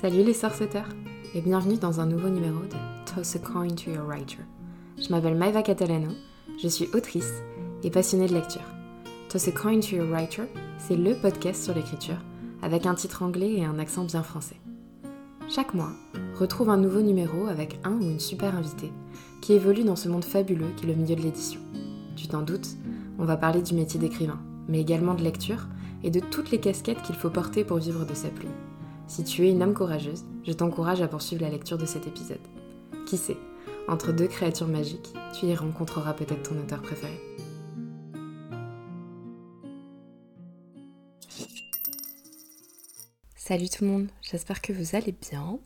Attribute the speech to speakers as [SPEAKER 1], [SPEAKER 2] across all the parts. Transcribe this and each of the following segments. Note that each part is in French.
[SPEAKER 1] Salut les sorceteurs et bienvenue dans un nouveau numéro de Toss a Coin to Your Writer. Je m'appelle Maeva Catalano, je suis autrice et passionnée de lecture. Toss a Coin to Your Writer, c'est le podcast sur l'écriture avec un titre anglais et un accent bien français. Chaque mois, retrouve un nouveau numéro avec un ou une super invitée qui évolue dans ce monde fabuleux qui est le milieu de l'édition. Tu t'en doutes, on va parler du métier d'écrivain, mais également de lecture et de toutes les casquettes qu'il faut porter pour vivre de sa plume. Si tu es une âme courageuse, je t'encourage à poursuivre la lecture de cet épisode. Qui sait, entre deux créatures magiques, tu y rencontreras peut-être ton auteur préféré. Salut tout le monde, j'espère que vous allez bien.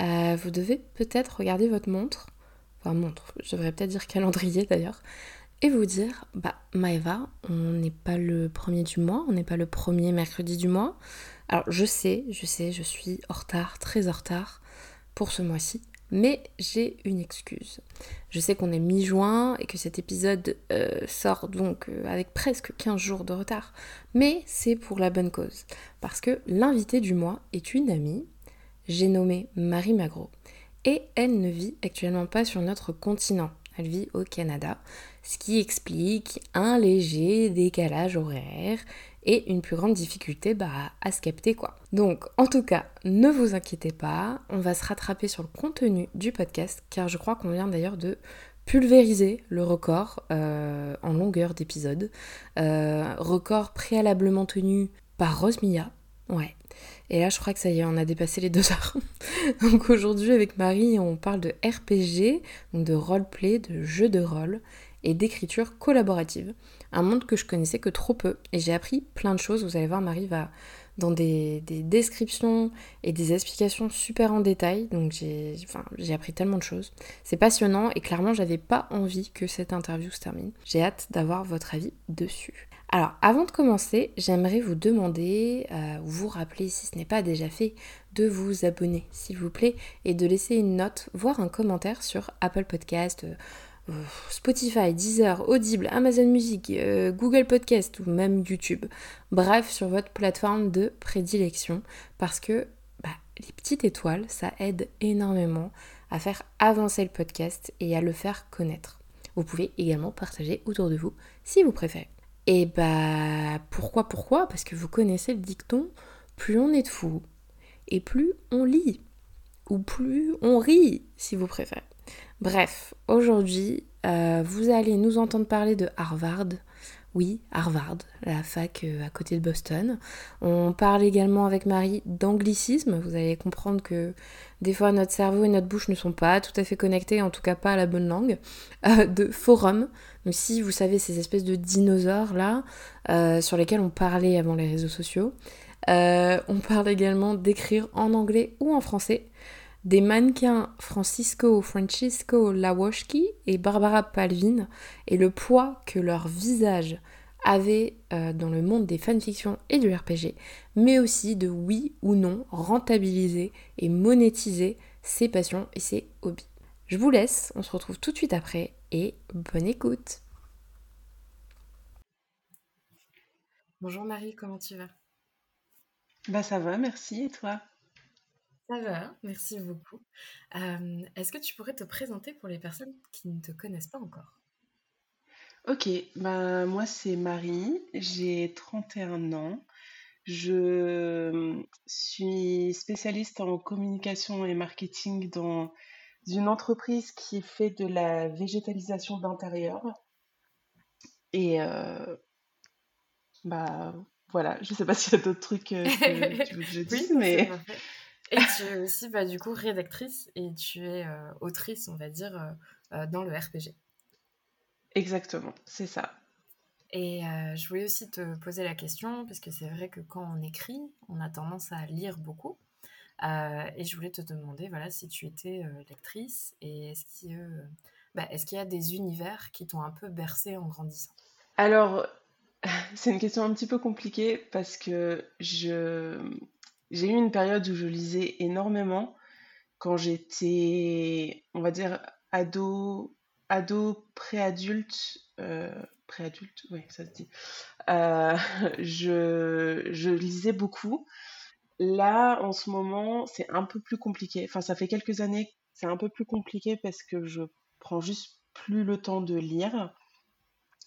[SPEAKER 1] Euh, vous devez peut-être regarder votre montre, enfin montre, je devrais peut-être dire calendrier d'ailleurs, et vous dire, bah Maeva, on n'est pas le premier du mois, on n'est pas le premier mercredi du mois. Alors je sais, je sais, je suis en retard, très en retard pour ce mois-ci, mais j'ai une excuse. Je sais qu'on est mi-juin et que cet épisode euh, sort donc euh, avec presque 15 jours de retard, mais c'est pour la bonne cause. Parce que l'invité du mois est une amie, j'ai nommé Marie Magro, et elle ne vit actuellement pas sur notre continent, elle vit au Canada, ce qui explique un léger décalage horaire et une plus grande difficulté bah, à se capter quoi. Donc en tout cas, ne vous inquiétez pas, on va se rattraper sur le contenu du podcast car je crois qu'on vient d'ailleurs de pulvériser le record euh, en longueur d'épisode. Euh, record préalablement tenu par Rosmia. Ouais. Et là, je crois que ça y est, on a dépassé les deux heures. donc aujourd'hui, avec Marie, on parle de RPG, donc de roleplay, de jeu de rôle et d'écriture collaborative. Un monde que je connaissais que trop peu. Et j'ai appris plein de choses. Vous allez voir, Marie va dans des, descriptions et des explications super en détail. Donc j'ai appris tellement de choses. C'est passionnant et clairement, j'avais pas envie que cette interview se termine. J'ai hâte d'avoir votre avis dessus. Alors, avant de commencer, j'aimerais vous demander, euh, ou vous rappeler si ce n'est pas déjà fait, de vous abonner, s'il vous plaît, et de laisser une note, voire un commentaire sur Apple Podcast, euh, Spotify, Deezer, Audible, Amazon Music, euh, Google Podcast ou même YouTube. Bref, sur votre plateforme de prédilection parce que bah, les petites étoiles, ça aide énormément à faire avancer le podcast et à le faire connaître. Vous pouvez également partager autour de vous si vous préférez. Et bah pourquoi pourquoi? Parce que vous connaissez le dicton plus on est de fou et plus on lit ou plus on rit si vous préférez. Bref, aujourd'hui, euh, vous allez nous entendre parler de Harvard. Oui, Harvard, la fac euh, à côté de Boston. On parle également avec Marie d'anglicisme. Vous allez comprendre que des fois notre cerveau et notre bouche ne sont pas tout à fait connectés, en tout cas pas à la bonne langue. Euh, de forum. Donc si vous savez ces espèces de dinosaures là, sur lesquels on parlait avant les réseaux sociaux. on parle également d'écrire en anglais ou en français des mannequins Francisco Francisco Lawoshki et Barbara Palvin et le poids que leur visage avait euh, dans le monde des fanfictions et du RPG, mais aussi de oui ou non rentabiliser et monétiser ses passions et ses hobbies. Je vous laisse, on se retrouve tout de suite après et bonne écoute. Bonjour Marie, comment tu vas?
[SPEAKER 2] Bah ça va, merci et toi?
[SPEAKER 1] Ça va, merci beaucoup. est-ce que tu pourrais te présenter pour les personnes qui ne te connaissent pas encore?
[SPEAKER 2] Ok, ben moi c'est Marie, j'ai 31 ans. Je suis spécialiste en communication et marketing dans une entreprise qui fait de la végétalisation d'intérieur. Et euh, bah voilà, je sais pas s'il y a d'autres trucs euh, que tu veux que je dise, mais
[SPEAKER 1] et tu es aussi, bah, du coup, rédactrice et tu es euh, autrice, on va dire, euh, euh, dans le RPG.
[SPEAKER 2] Exactement, c'est ça.
[SPEAKER 1] Et je voulais aussi te poser la question, parce que c'est vrai que quand on écrit, on a tendance à lire beaucoup. et je voulais te demander, voilà, si tu étais lectrice et est-ce qu'il bah, est qu'il y a des univers qui t'ont un peu bercé en grandissant?
[SPEAKER 2] Alors, c'est une question un petit peu compliquée parce que je j'ai eu une période où je lisais énormément quand j'étais, on va dire, ado, ado préadulte, euh, préadulte, oui, ça se dit. Euh, je, je lisais beaucoup. là, en ce moment, c'est un peu plus compliqué. Enfin, ça fait quelques années, c'est un peu plus compliqué parce que je prends juste plus le temps de lire.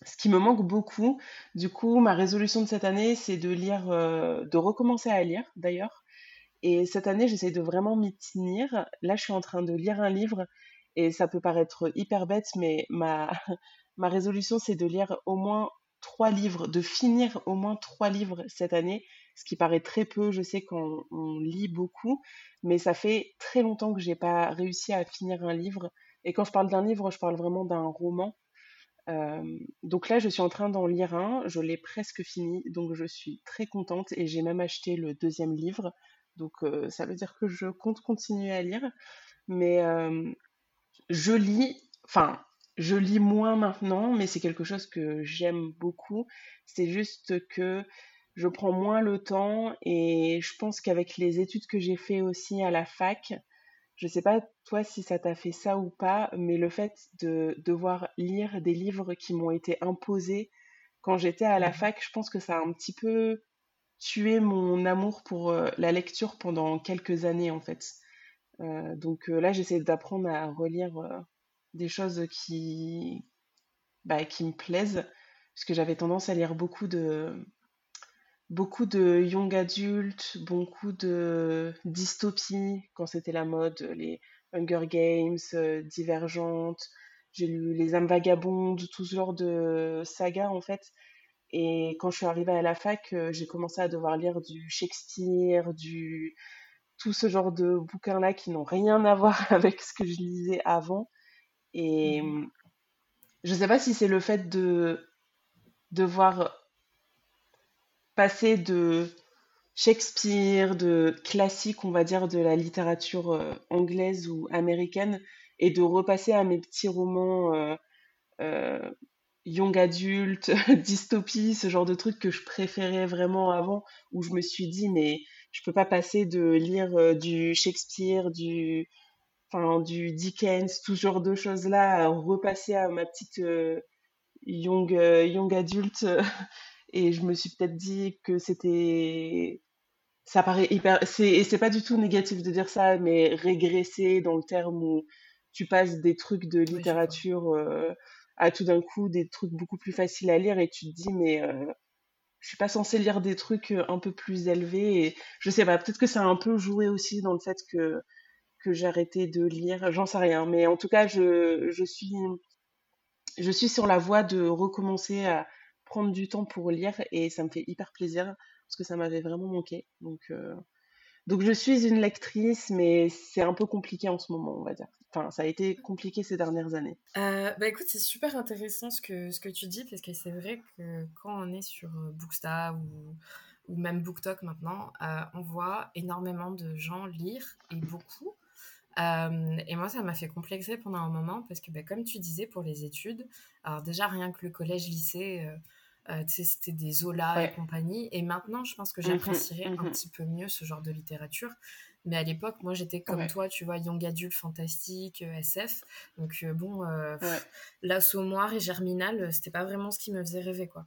[SPEAKER 2] Ce qui me manque beaucoup. Du coup, ma résolution de cette année, c'est de lire, euh, de recommencer à lire d'ailleurs. Et cette année, j'essaie de vraiment m'y tenir. Là, je suis en train de lire un livre et ça peut paraître hyper bête, mais ma, ma résolution, c'est de lire au moins trois livres, de finir au moins trois livres cette année, ce qui paraît très peu, je sais qu'on on lit beaucoup, mais ça fait très longtemps que j'ai pas réussi à finir un livre. Et quand je parle d'un livre, je parle vraiment d'un roman. Donc là, je suis en train d'en lire un, je l'ai presque fini, donc je suis très contente et j'ai même acheté le deuxième livre. Donc ça veut dire que je compte continuer à lire. Mais je lis, enfin, je lis moins maintenant, mais c'est quelque chose que j'aime beaucoup. C'est juste que je prends moins le temps et je pense qu'avec les études que j'ai fait aussi à la fac, je sais pas toi si ça t'a fait ça ou pas, mais le fait de devoir lire des livres qui m'ont été imposés quand j'étais à la mmh. fac, je pense que ça a un petit peu tué mon amour pour euh, la lecture pendant quelques années en fait. Euh, donc euh, là, j'essaie d'apprendre à relire des choses qui, bah, qui me plaisent, parce que j'avais tendance à lire beaucoup de, beaucoup de young adultes, beaucoup de dystopies quand c'était la mode, les Hunger Games, euh, Divergentes, j'ai lu Les âmes vagabondes, tout ce genre de sagas en fait. Et quand je suis arrivée à la fac, euh, j'ai commencé à devoir lire du Shakespeare, du tout ce genre de bouquins-là qui n'ont rien à voir avec ce que je lisais avant. Et mmh. je ne sais pas si c'est le fait de devoir passer de Shakespeare, de classique, on va dire, de la littérature euh, anglaise ou américaine, et de repasser à mes petits romans euh, euh, young adulte, dystopie, ce genre de trucs que je préférais vraiment avant, où je me suis dit, mais je peux pas passer de lire du Shakespeare, du, du Dickens, tout ce genre de choses-là, à repasser à ma petite young, young adulte et je me suis peut-être dit que c'était ça paraît hyper c'est et c'est pas du tout négatif de dire ça mais régresser dans le terme où tu passes des trucs de littérature euh, à tout d'un coup des trucs beaucoup plus faciles à lire et tu te dis mais euh, je suis pas censée lire des trucs euh, un peu plus élevés et je sais pas peut-être que ça a un peu joué aussi dans le fait que que arrêté de lire j'en sais rien mais en tout cas je je suis je suis sur la voie de recommencer à prendre du temps pour lire et ça me fait hyper plaisir parce que ça m'avait vraiment manqué. Donc, euh, donc je suis une lectrice, mais c'est un peu compliqué en ce moment, on va dire. Enfin, ça a été compliqué ces dernières années.
[SPEAKER 1] Euh, bah écoute, c'est super intéressant ce que, ce que tu dis parce que c'est vrai que quand on est sur euh, Booksta ou, ou même BookTok maintenant, on voit énormément de gens lire et beaucoup. et moi, ça m'a fait complexer pendant un moment parce que, bah, comme tu disais, pour les études, alors déjà, rien que le collège-lycée, c'était des Zola et compagnie. Et maintenant, je pense que mmh j'apprécierais un mmh petit peu mieux ce genre de littérature. Mais à l'époque, moi, j'étais comme toi, tu vois, young adulte, fantastique, euh, SF. Donc, euh, bon, l'assommoir et Germinal, c'était pas vraiment ce qui me faisait rêver, quoi.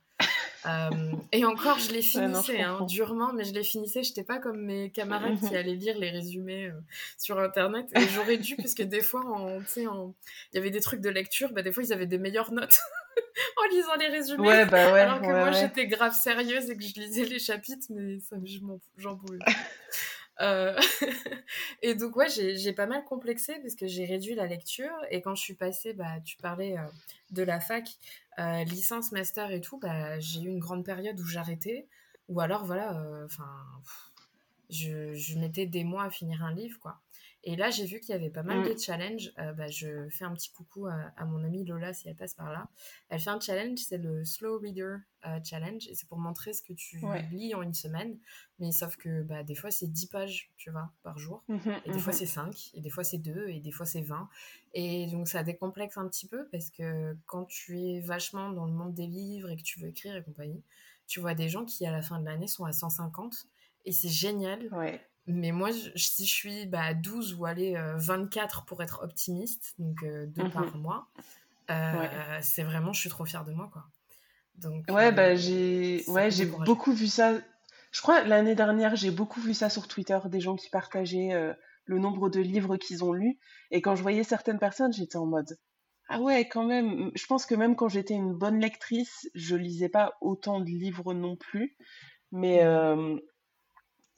[SPEAKER 1] et encore, je les finissais hein, durement, mais je les finissais. J'étais pas comme mes camarades qui allaient lire les résumés sur Internet. Et j'aurais dû, parce que des fois, il en... y avait des trucs de lecture, bah, des fois, ils avaient des meilleures notes. en lisant les résumés. Bah alors que moi, j'étais grave sérieuse et que je lisais les chapitres, mais ça, j'en pouvais euh, et donc, ouais, j'ai pas mal complexé parce que j'ai réduit la lecture. Et quand je suis passée, bah, tu parlais euh, de la fac, euh, licence, master et tout, bah, j'ai eu une grande période où j'arrêtais. Ou alors, voilà, enfin, je, je mettais des mois à finir un livre, quoi. Et là, j'ai vu qu'il y avait pas mal mm. de challenges. Euh, bah, je fais un petit coucou à, mon amie Lola si elle passe par là. Elle fait un challenge, c'est le Slow Reader euh, Challenge. Et c'est pour montrer ce que tu lis en une semaine. Mais sauf que bah, des fois, c'est 10 pages, tu vois, par jour. Mm-hmm, et des fois, c'est 5. Et des fois, c'est 2. Et des fois, c'est 20. Et donc, ça décomplexe un petit peu parce que quand tu es vachement dans le monde des livres et que tu veux écrire et compagnie, tu vois des gens qui, à la fin de l'année, sont à 150. Et c'est génial. Ouais. Mais moi, si je suis bah, à 12 ou aller 24 euh, pour être optimiste, donc euh, deux par mmh mois, euh, c'est vraiment, je suis trop fière de moi, quoi.
[SPEAKER 2] Donc, ouais, bah, j'ai ouais, beaucoup vu ça. Je crois l'année dernière, j'ai beaucoup vu ça sur Twitter, des gens qui partageaient euh, le nombre de livres qu'ils ont lus. Et quand je voyais certaines personnes, j'étais en mode Ah ouais, quand même. Je pense que même quand j'étais une bonne lectrice, je lisais pas autant de livres non plus. Mais, euh,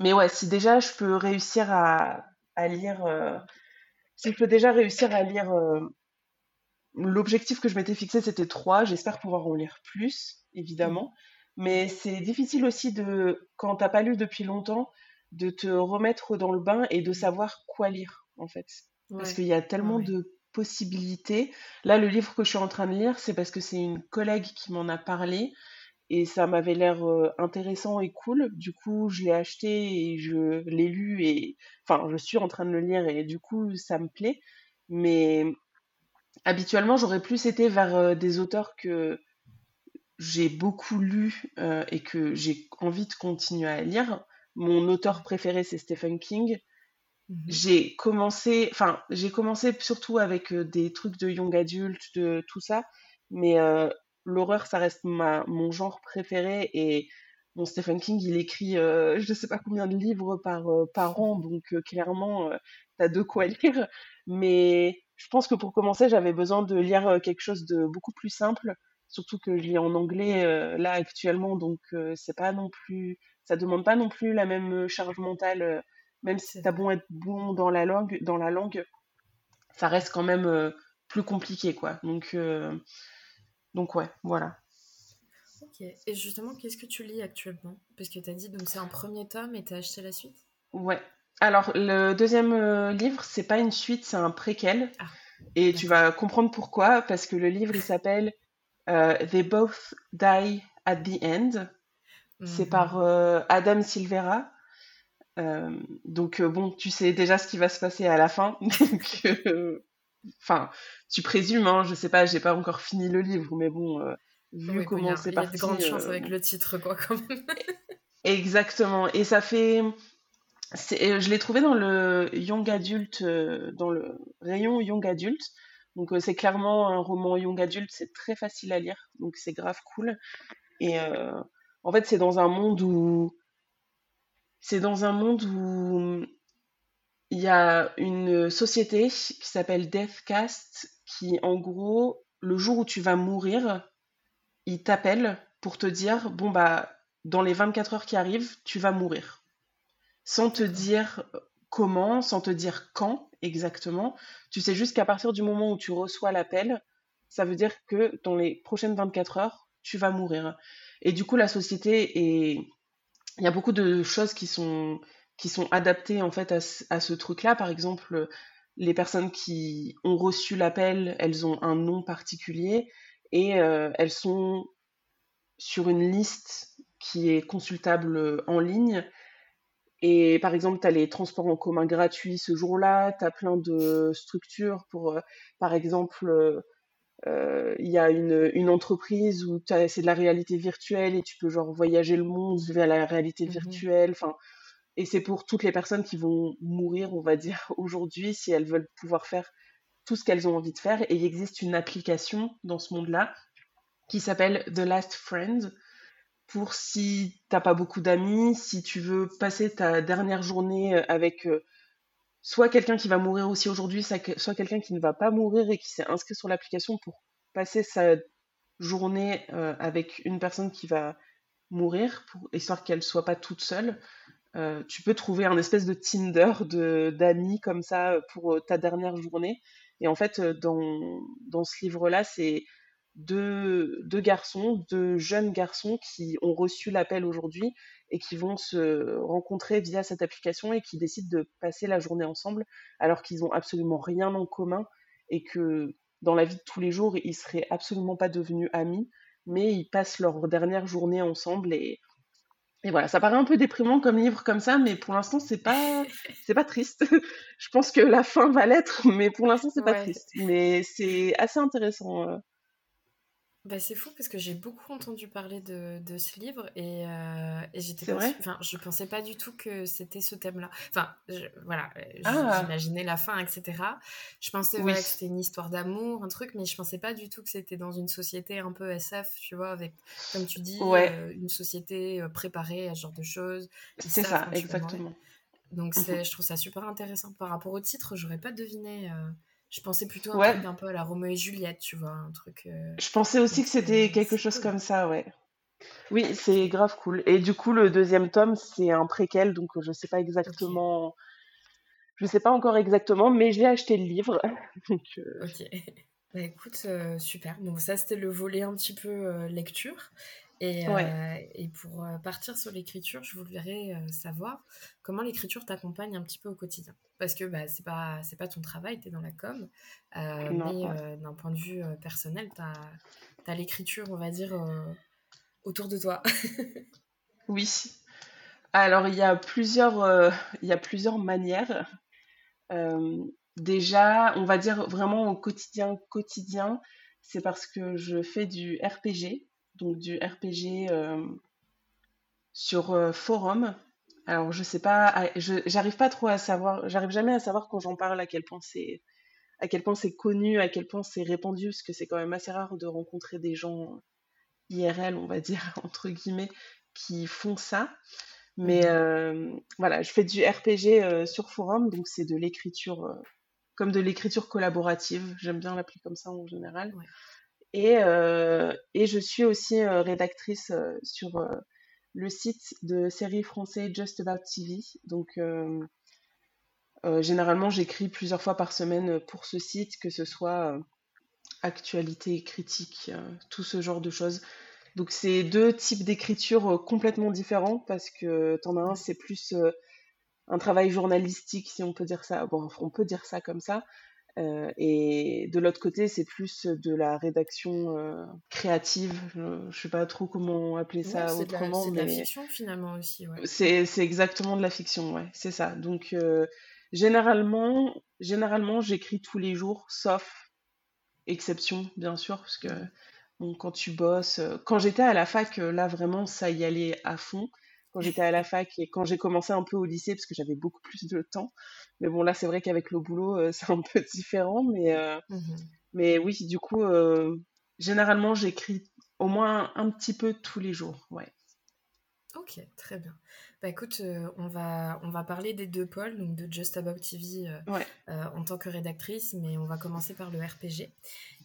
[SPEAKER 2] mais ouais, si déjà je peux réussir à, à lire. euh, si je peux déjà réussir à lire. euh, L'objectif que je m'étais fixé, c'était trois. J'espère pouvoir en lire plus, évidemment. Mais c'est difficile aussi de, quand t'as pas lu depuis longtemps, de te remettre dans le bain et de savoir quoi lire, en fait. Parce qu'il y a tellement
[SPEAKER 3] ouais.
[SPEAKER 2] de possibilités. Là, le livre que je suis en train de lire, c'est parce que c'est une collègue qui m'en a parlé et ça m'avait l'air euh, intéressant et cool. Du coup, je l'ai acheté et je l'ai lu et, enfin, je suis en train de le lire et du coup, ça me plaît. Mais habituellement, j'aurais plus été vers euh, des auteurs que j'ai beaucoup lu euh, et que j'ai envie de continuer à lire. Mon auteur préféré, c'est Stephen King.
[SPEAKER 3] Mhm.
[SPEAKER 2] J'ai commencé, enfin, j'ai commencé surtout avec des trucs de young adult, de tout ça, mais euh, l'horreur, ça reste ma, mon genre préféré et bon, Stephen King, il écrit euh, je ne sais pas combien de livres par, euh, par an, donc euh, clairement, euh, t'as de quoi lire. Mais je pense que pour commencer, j'avais besoin de lire quelque chose de beaucoup plus simple, surtout que je lis en anglais là actuellement, donc c'est pas non plus, ça demande pas non plus la même charge mentale. même si
[SPEAKER 3] C'est
[SPEAKER 2] t'as bon être bon dans la langue, dans la langue, ça reste quand même plus compliqué, quoi. Donc, donc ouais, voilà.
[SPEAKER 3] Ok. Et justement, qu'est-ce que tu lis actuellement? Parce que t'as dit donc c'est un premier tome et t'as acheté la suite?
[SPEAKER 2] Ouais. Alors, le deuxième euh, livre, c'est pas une suite, c'est un préquel.
[SPEAKER 3] Ah,
[SPEAKER 2] Et tu vas comprendre pourquoi, parce que le livre, il s'appelle euh, They Both Die at the End. C'est par
[SPEAKER 3] Mhm.
[SPEAKER 2] euh, Adam Silvera. Euh, donc, bon, tu sais déjà ce qui va se passer à la fin. Donc, enfin, tu présumes, hein, je sais pas, j'ai pas encore fini le livre, mais bon, euh, vu
[SPEAKER 3] Oui,
[SPEAKER 2] comment c'est
[SPEAKER 3] il y a de grandes
[SPEAKER 2] parti,
[SPEAKER 3] chances
[SPEAKER 2] euh,
[SPEAKER 3] avec le titre, quoi, quand même.
[SPEAKER 2] exactement. Et ça fait, je l'ai trouvé dans le young adult, euh, dans le rayon young adult. Donc c'est clairement un roman young adult, c'est très facile à lire, donc c'est grave cool. Et en fait, c'est dans un monde où, c'est dans un monde où il y a une société qui s'appelle Deathcast, qui en gros, le jour où tu vas mourir, ils t'appellent pour te dire, bon bah, dans les 24 heures qui arrivent, tu vas mourir. Sans te dire comment, sans te dire quand exactement. Tu sais juste qu'à partir du moment où tu reçois l'appel, ça veut dire que dans les prochaines 24 heures, tu vas mourir. Et du coup, la société est... Il y a beaucoup de choses qui sont, qui sont adaptées en fait à, ce- à ce truc-là. Par exemple, les personnes qui ont reçu l'appel, elles ont un nom particulier et euh, elles sont sur une liste qui est consultable en ligne. Et par exemple, tu as les transports en commun gratuits ce jour-là, tu as plein de structures pour, euh, par exemple, euh, euh, il y a une, une entreprise où c'est de la réalité virtuelle et tu peux genre voyager le monde via la réalité
[SPEAKER 3] Mhm.
[SPEAKER 2] virtuelle. Enfin, et c'est pour toutes les personnes qui vont mourir, on va dire, aujourd'hui, si elles veulent pouvoir faire tout ce qu'elles ont envie de faire. Et il existe une application dans ce monde-là qui s'appelle The Last Friend pour si t'as pas beaucoup d'amis, si tu veux passer ta dernière journée euh, avec euh, soit quelqu'un qui va mourir aussi aujourd'hui, soit que- soit quelqu'un qui ne va pas mourir et qui s'est inscrit sur l'application pour passer sa journée euh, avec une personne qui va mourir, pour, histoire qu'elle soit pas toute seule. Euh, tu peux trouver un espèce de Tinder de d'amis comme ça euh, pour euh, ta dernière journée. Et en fait, dans, dans ce livre-là, c'est deux, deux garçons, deux jeunes garçons qui ont reçu l'appel aujourd'hui et qui vont se rencontrer via cette application et qui décident de passer la journée ensemble alors qu'ils ont absolument rien en commun et que dans la vie de tous les jours, ils seraient absolument pas devenus amis, mais ils passent leur dernière journée ensemble et et voilà, ça paraît un peu déprimant comme livre comme ça, mais pour l'instant, c'est pas, c'est pas triste. Je pense que la fin va l'être, mais pour l'instant, c'est pas
[SPEAKER 3] Ouais.
[SPEAKER 2] triste. Mais c'est assez intéressant.
[SPEAKER 1] Bah, c'est fou parce que j'ai beaucoup entendu parler de, de ce livre et, euh, et j'étais pas, enfin, je pensais pas du tout que c'était ce thème-là. Enfin, je- voilà, euh,
[SPEAKER 2] Ah,
[SPEAKER 1] j'imaginais la fin, etc. Je pensais
[SPEAKER 2] oui.
[SPEAKER 1] voilà, que c'était une histoire d'amour, un truc, mais je pensais pas du tout que c'était dans une société un peu SF, tu vois, avec, comme tu dis,
[SPEAKER 2] Ouais,
[SPEAKER 1] euh, une société préparée à ce genre de choses.
[SPEAKER 2] C'est ça,
[SPEAKER 1] mourir.
[SPEAKER 2] exactement.
[SPEAKER 1] Donc
[SPEAKER 2] Mhm.
[SPEAKER 1] je trouve ça super intéressant. Par rapport au titre, j'aurais pas deviné. euh, je pensais plutôt un truc un peu à la Roméo et Juliette, tu vois, un truc. euh,
[SPEAKER 2] je pensais aussi
[SPEAKER 1] donc
[SPEAKER 2] que c'était quelque chose
[SPEAKER 1] cool.
[SPEAKER 2] comme ça, ouais. Oui, c'est grave cool. Et du coup, le deuxième tome, c'est un préquel, donc je sais pas exactement, je sais pas encore exactement, mais j'ai acheté le livre. Donc, euh,
[SPEAKER 1] ok. Bah écoute, euh, super. Donc ça, c'était le volet un petit peu euh, lecture. Et,
[SPEAKER 2] ouais.
[SPEAKER 1] euh, et pour euh, partir sur l'écriture, je voudrais euh, savoir comment l'écriture t'accompagne un petit peu au quotidien. Parce que bah, c'est pas, c'est pas ton travail, tu es dans la com, euh,
[SPEAKER 2] Non,
[SPEAKER 1] mais
[SPEAKER 2] ouais.
[SPEAKER 1] euh, d'un point de vue euh, personnel, tu as, l'écriture, on va dire, autour de toi.
[SPEAKER 2] Oui. Alors, il y a plusieurs, il y a plusieurs manières. Déjà, on va dire vraiment au quotidien, quotidien, c'est parce que je fais du RPG, donc du RPG euh, sur euh, forum. Alors, je sais pas, à- je, j'arrive pas trop à savoir, j'arrive jamais à savoir quand j'en parle à quel point c'est, à quel point c'est connu, à quel point c'est répandu, parce que c'est quand même assez rare de rencontrer des gens IRL, on va dire, entre guillemets, qui font ça. Mais
[SPEAKER 1] Mhm.
[SPEAKER 2] euh, voilà, je fais du RPG euh, sur forum, donc c'est de l'écriture, euh, comme de l'écriture collaborative. J'aime bien l'appeler comme ça en général.
[SPEAKER 1] Ouais.
[SPEAKER 2] Et, et je suis aussi rédactrice sur le site de série français Just About TV. Donc euh, euh, généralement, j'écris plusieurs fois par semaine pour ce site, que ce soit euh, actualité, critique, tout ce genre de choses. Donc c'est deux types d'écriture complètement différents parce que t'en as un, c'est plus un travail journalistique, si on peut dire ça. Bon, on peut dire ça comme ça. Euh, et de l'autre côté, c'est plus de la rédaction euh, créative. Je, je sais pas trop comment appeler ça autrement,
[SPEAKER 1] c'est de la fiction finalement aussi, ouais.
[SPEAKER 2] c'est exactement de la fiction, ouais, c'est ça. Donc euh, généralement, généralement, j'écris tous les jours, sauf exception, bien sûr, parce que bon, quand tu bosses, euh, quand j'étais à la fac, euh, là vraiment, ça y allait à fond. Quand j'étais à la fac et quand j'ai commencé un peu au lycée, parce que j'avais beaucoup plus de temps. Mais bon, là, c'est vrai qu'avec le boulot, euh, c'est un peu différent. Mais, euh,
[SPEAKER 1] Mhm.
[SPEAKER 2] mais oui, du coup, euh, généralement, j'écris au moins un petit peu tous les jours. Ouais.
[SPEAKER 1] Ok, très bien. Bah écoute, on va, on va parler des deux pôles, donc de Just About TV
[SPEAKER 2] Ouais.
[SPEAKER 1] en tant que rédactrice, mais on va commencer par le RPG.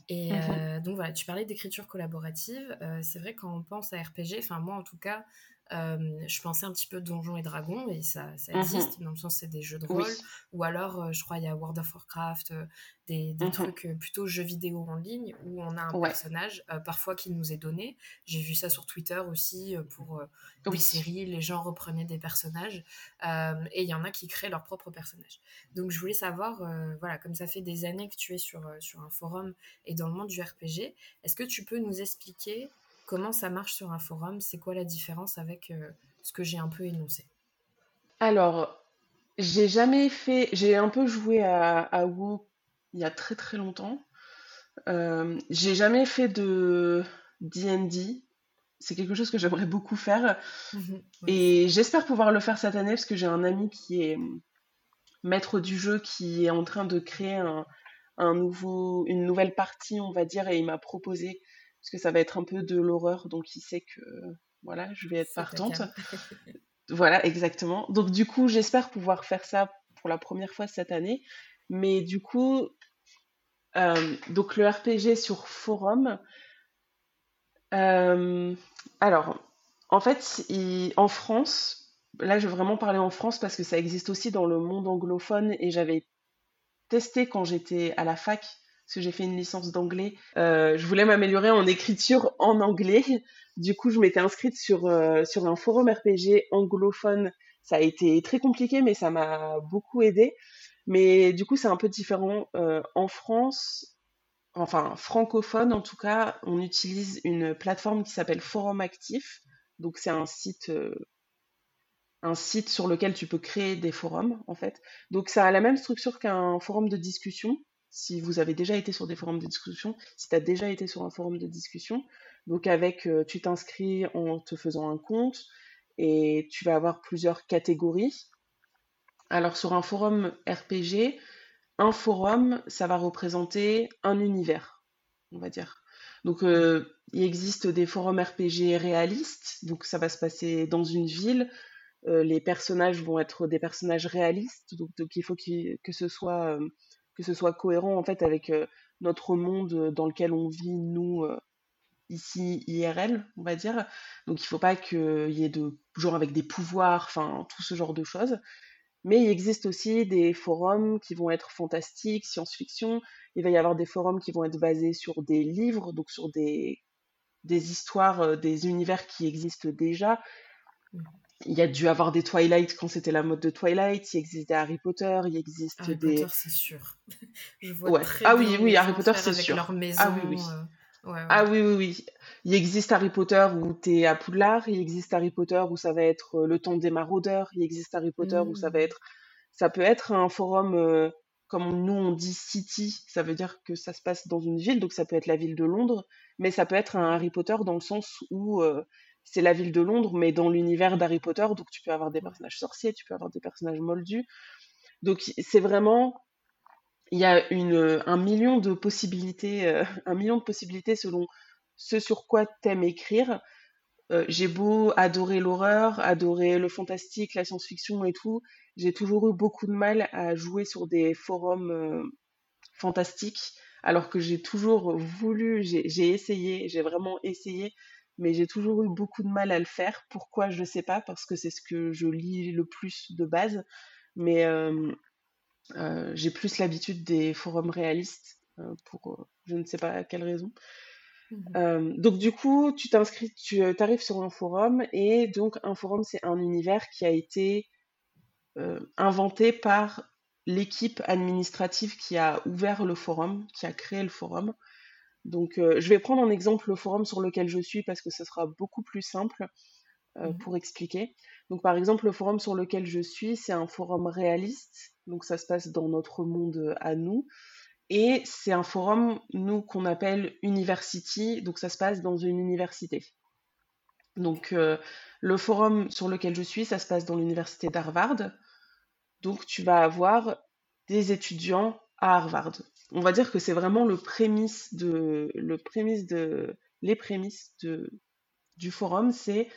[SPEAKER 1] Et
[SPEAKER 2] Mhm.
[SPEAKER 1] donc voilà, tu parlais d'écriture collaborative. C'est vrai quand on pense à RPG, enfin moi en tout cas, je pensais un petit peu Donjons et Dragons, et ça, ça
[SPEAKER 2] Mhm.
[SPEAKER 1] existe, dans le sens c'est des jeux de
[SPEAKER 2] Oui.
[SPEAKER 1] rôle, ou alors euh, je crois il y a World of Warcraft, euh, des,
[SPEAKER 2] Mhm.
[SPEAKER 1] trucs euh, plutôt jeux vidéo en ligne, où on a un
[SPEAKER 2] Ouais.
[SPEAKER 1] personnage, euh, parfois qui nous est donné. J'ai vu ça sur Twitter aussi, euh, pour euh, des
[SPEAKER 2] Oui.
[SPEAKER 1] séries, les gens reprenaient des personnages, euh, et il y en a qui créent leur propre personnage. Donc je voulais savoir, euh, voilà, comme ça fait des années que tu es sur, euh, sur un forum et dans le monde du RPG, est-ce que tu peux nous expliquer comment ça marche sur un forum C'est quoi la différence avec euh, ce que j'ai un peu énoncé?
[SPEAKER 2] Alors, j'ai jamais fait. J'ai un peu joué à, à WoW il y a très très longtemps. Euh, j'ai jamais fait de D&D. C'est quelque chose que j'aimerais beaucoup faire.
[SPEAKER 1] Mhm.
[SPEAKER 2] Et j'espère pouvoir le faire cette année parce que j'ai un ami qui est maître du jeu qui est en train de créer un, un nouveau, une nouvelle partie, on va dire, et il m'a proposé, parce que ça va être un peu de l'horreur, donc il sait que voilà, je vais être partante. Voilà, exactement. Donc du coup, j'espère pouvoir faire ça pour la première fois cette année. Mais du coup, euh, donc le RPG sur forum, euh, alors, en fait, il- en France, là je vais vraiment parler en France parce que ça existe aussi dans le monde anglophone et j'avais testé quand j'étais à la fac, parce que j'ai fait une licence d'anglais. Euh, je voulais m'améliorer en écriture en anglais. Du coup, je m'étais inscrite sur, euh, sur un forum RPG anglophone. Ça a été très compliqué, mais ça m'a beaucoup aidé. Mais du coup, c'est un peu différent. Euh, en France, enfin francophone en tout cas, on utilise une plateforme qui s'appelle Forum Actif. Donc c'est un site, un site sur lequel tu peux créer des forums en fait. Donc ça a la même structure qu'un forum de discussion. Si vous avez déjà été sur des forums de discussion, si tu as déjà été sur un forum de discussion. Donc avec, euh, tu t'inscris en te faisant un compte et tu vas avoir plusieurs catégories. Alors sur un forum RPG, un forum, ça va représenter un univers, on va dire. Donc euh, il existe des forums RPG réalistes, donc ça va se passer dans une ville. Euh, les personnages vont être des personnages réalistes, donc, il faut que ce soit que ce soit cohérent en fait avec euh, notre monde dans lequel on vit nous euh, ici IRL, on va dire. Donc il ne faut pas qu'il y ait de genre avec des pouvoirs, enfin tout ce genre de choses. Mais il existe aussi des forums qui vont être fantastiques, science-fiction. Il va y avoir des forums qui vont être basés sur des livres, donc sur des, des histoires, euh, des univers qui existent déjà. Il y a dû avoir des Twilight quand c'était la mode de Twilight, il existe des Harry Potter, il existe
[SPEAKER 3] Harry
[SPEAKER 2] des.
[SPEAKER 3] Potter, c'est sûr. Je vois très
[SPEAKER 2] ah
[SPEAKER 3] bien
[SPEAKER 2] oui, oui, Harry Potter, c'est sûr.
[SPEAKER 3] Leur maison,
[SPEAKER 2] ah oui, oui.
[SPEAKER 3] Euh... Ouais, ouais.
[SPEAKER 2] Ah oui, oui, oui. Il existe Harry Potter où t'es à Poudlard, il existe Harry Potter où ça va être euh, le temps des maraudeurs, il existe Harry Potter où ça va
[SPEAKER 3] Mmh.
[SPEAKER 2] être. Ça peut être un forum, euh, comme nous on dit city, ça veut dire que ça se passe dans une ville, donc ça peut être la ville de Londres, mais ça peut être un Harry Potter dans le sens où euh, c'est la ville de Londres, mais dans l'univers d'Harry Potter, donc tu peux avoir des personnages sorciers, tu peux avoir des personnages moldus. Donc c'est vraiment, il y a une, un million de possibilités, euh, un million de possibilités selon ce sur quoi t'aimes écrire. Euh, j'ai beau adorer l'horreur, adorer le fantastique, la science-fiction et tout, j'ai toujours eu beaucoup de mal à jouer sur des forums euh, fantastiques, alors que j'ai toujours voulu, j'ai essayé, j'ai vraiment essayé, mais j'ai toujours eu beaucoup de mal à le faire. Pourquoi, je sais pas, parce que c'est ce que je lis le plus de base, mais euh, euh, j'ai plus l'habitude des forums réalistes, euh, pour je ne sais pas à quelle raison.
[SPEAKER 3] Mmh.
[SPEAKER 2] Donc du coup, tu t'inscris, tu arrives sur un forum et donc un forum c'est un univers qui a été inventé par l'équipe administrative qui a ouvert le forum, qui a créé le forum. Donc euh, je vais prendre en exemple le forum sur lequel je suis parce que ce sera beaucoup plus simple euh,
[SPEAKER 3] Mmh.
[SPEAKER 2] pour expliquer. Donc par exemple le forum sur lequel je suis, c'est un forum réaliste, donc ça se passe dans notre monde à nous. Et c'est un forum, nous, qu'on appelle University, donc ça se passe dans une université. Donc euh, le forum sur lequel je suis, ça se passe dans l'université d'Harvard. Donc tu vas avoir des étudiants à Harvard. On va dire que c'est vraiment le prémisse de, les prémices du forum, c'est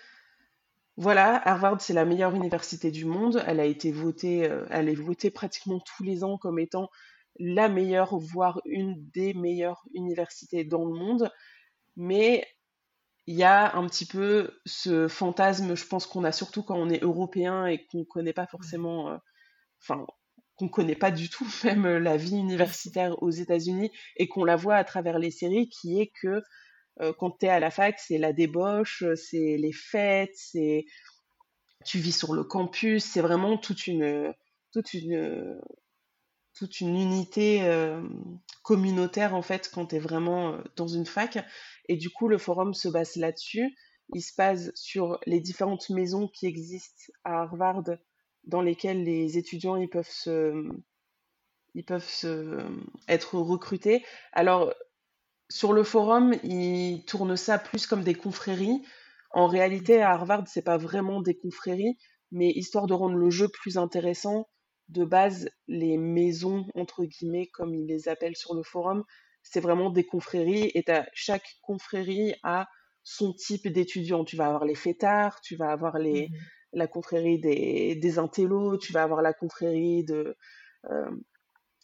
[SPEAKER 2] voilà, Harvard, c'est la meilleure université du monde. Elle a été votée, euh, elle est votée pratiquement tous les ans comme étant la meilleure, voire une des meilleures universités dans le monde. Mais il y a un petit peu ce fantasme, je pense qu'on a surtout quand on est européen et qu'on ne connaît pas forcément, euh, qu'on ne connaît pas du tout même euh, la vie universitaire aux États-Unis et qu'on la voit à travers les séries, qui est que euh, quand tu es à la fac, c'est la débauche, euh, c'est les fêtes, c'est tu vis sur le campus, c'est vraiment toute une, toute une, toute une unité communautaire en fait quand tu es vraiment dans une fac. Et du coup, le forum se base là-dessus. Il se base sur les différentes maisons qui existent à Harvard dans lesquelles les étudiants ils peuvent ils peuvent être recrutés. Alors, sur le forum, ils tournent ça plus comme des confréries. En réalité, à Harvard, c'est pas vraiment des confréries, mais histoire de rendre le jeu plus intéressant, de base, les maisons, entre guillemets, comme ils les appellent sur le forum, c'est vraiment des confréries et t'as- chaque confrérie a son type d'étudiants. Tu vas avoir les fêtards, tu vas avoir les,
[SPEAKER 3] Mmh.
[SPEAKER 2] La confrérie des, des intellos, tu vas avoir la confrérie de, euh,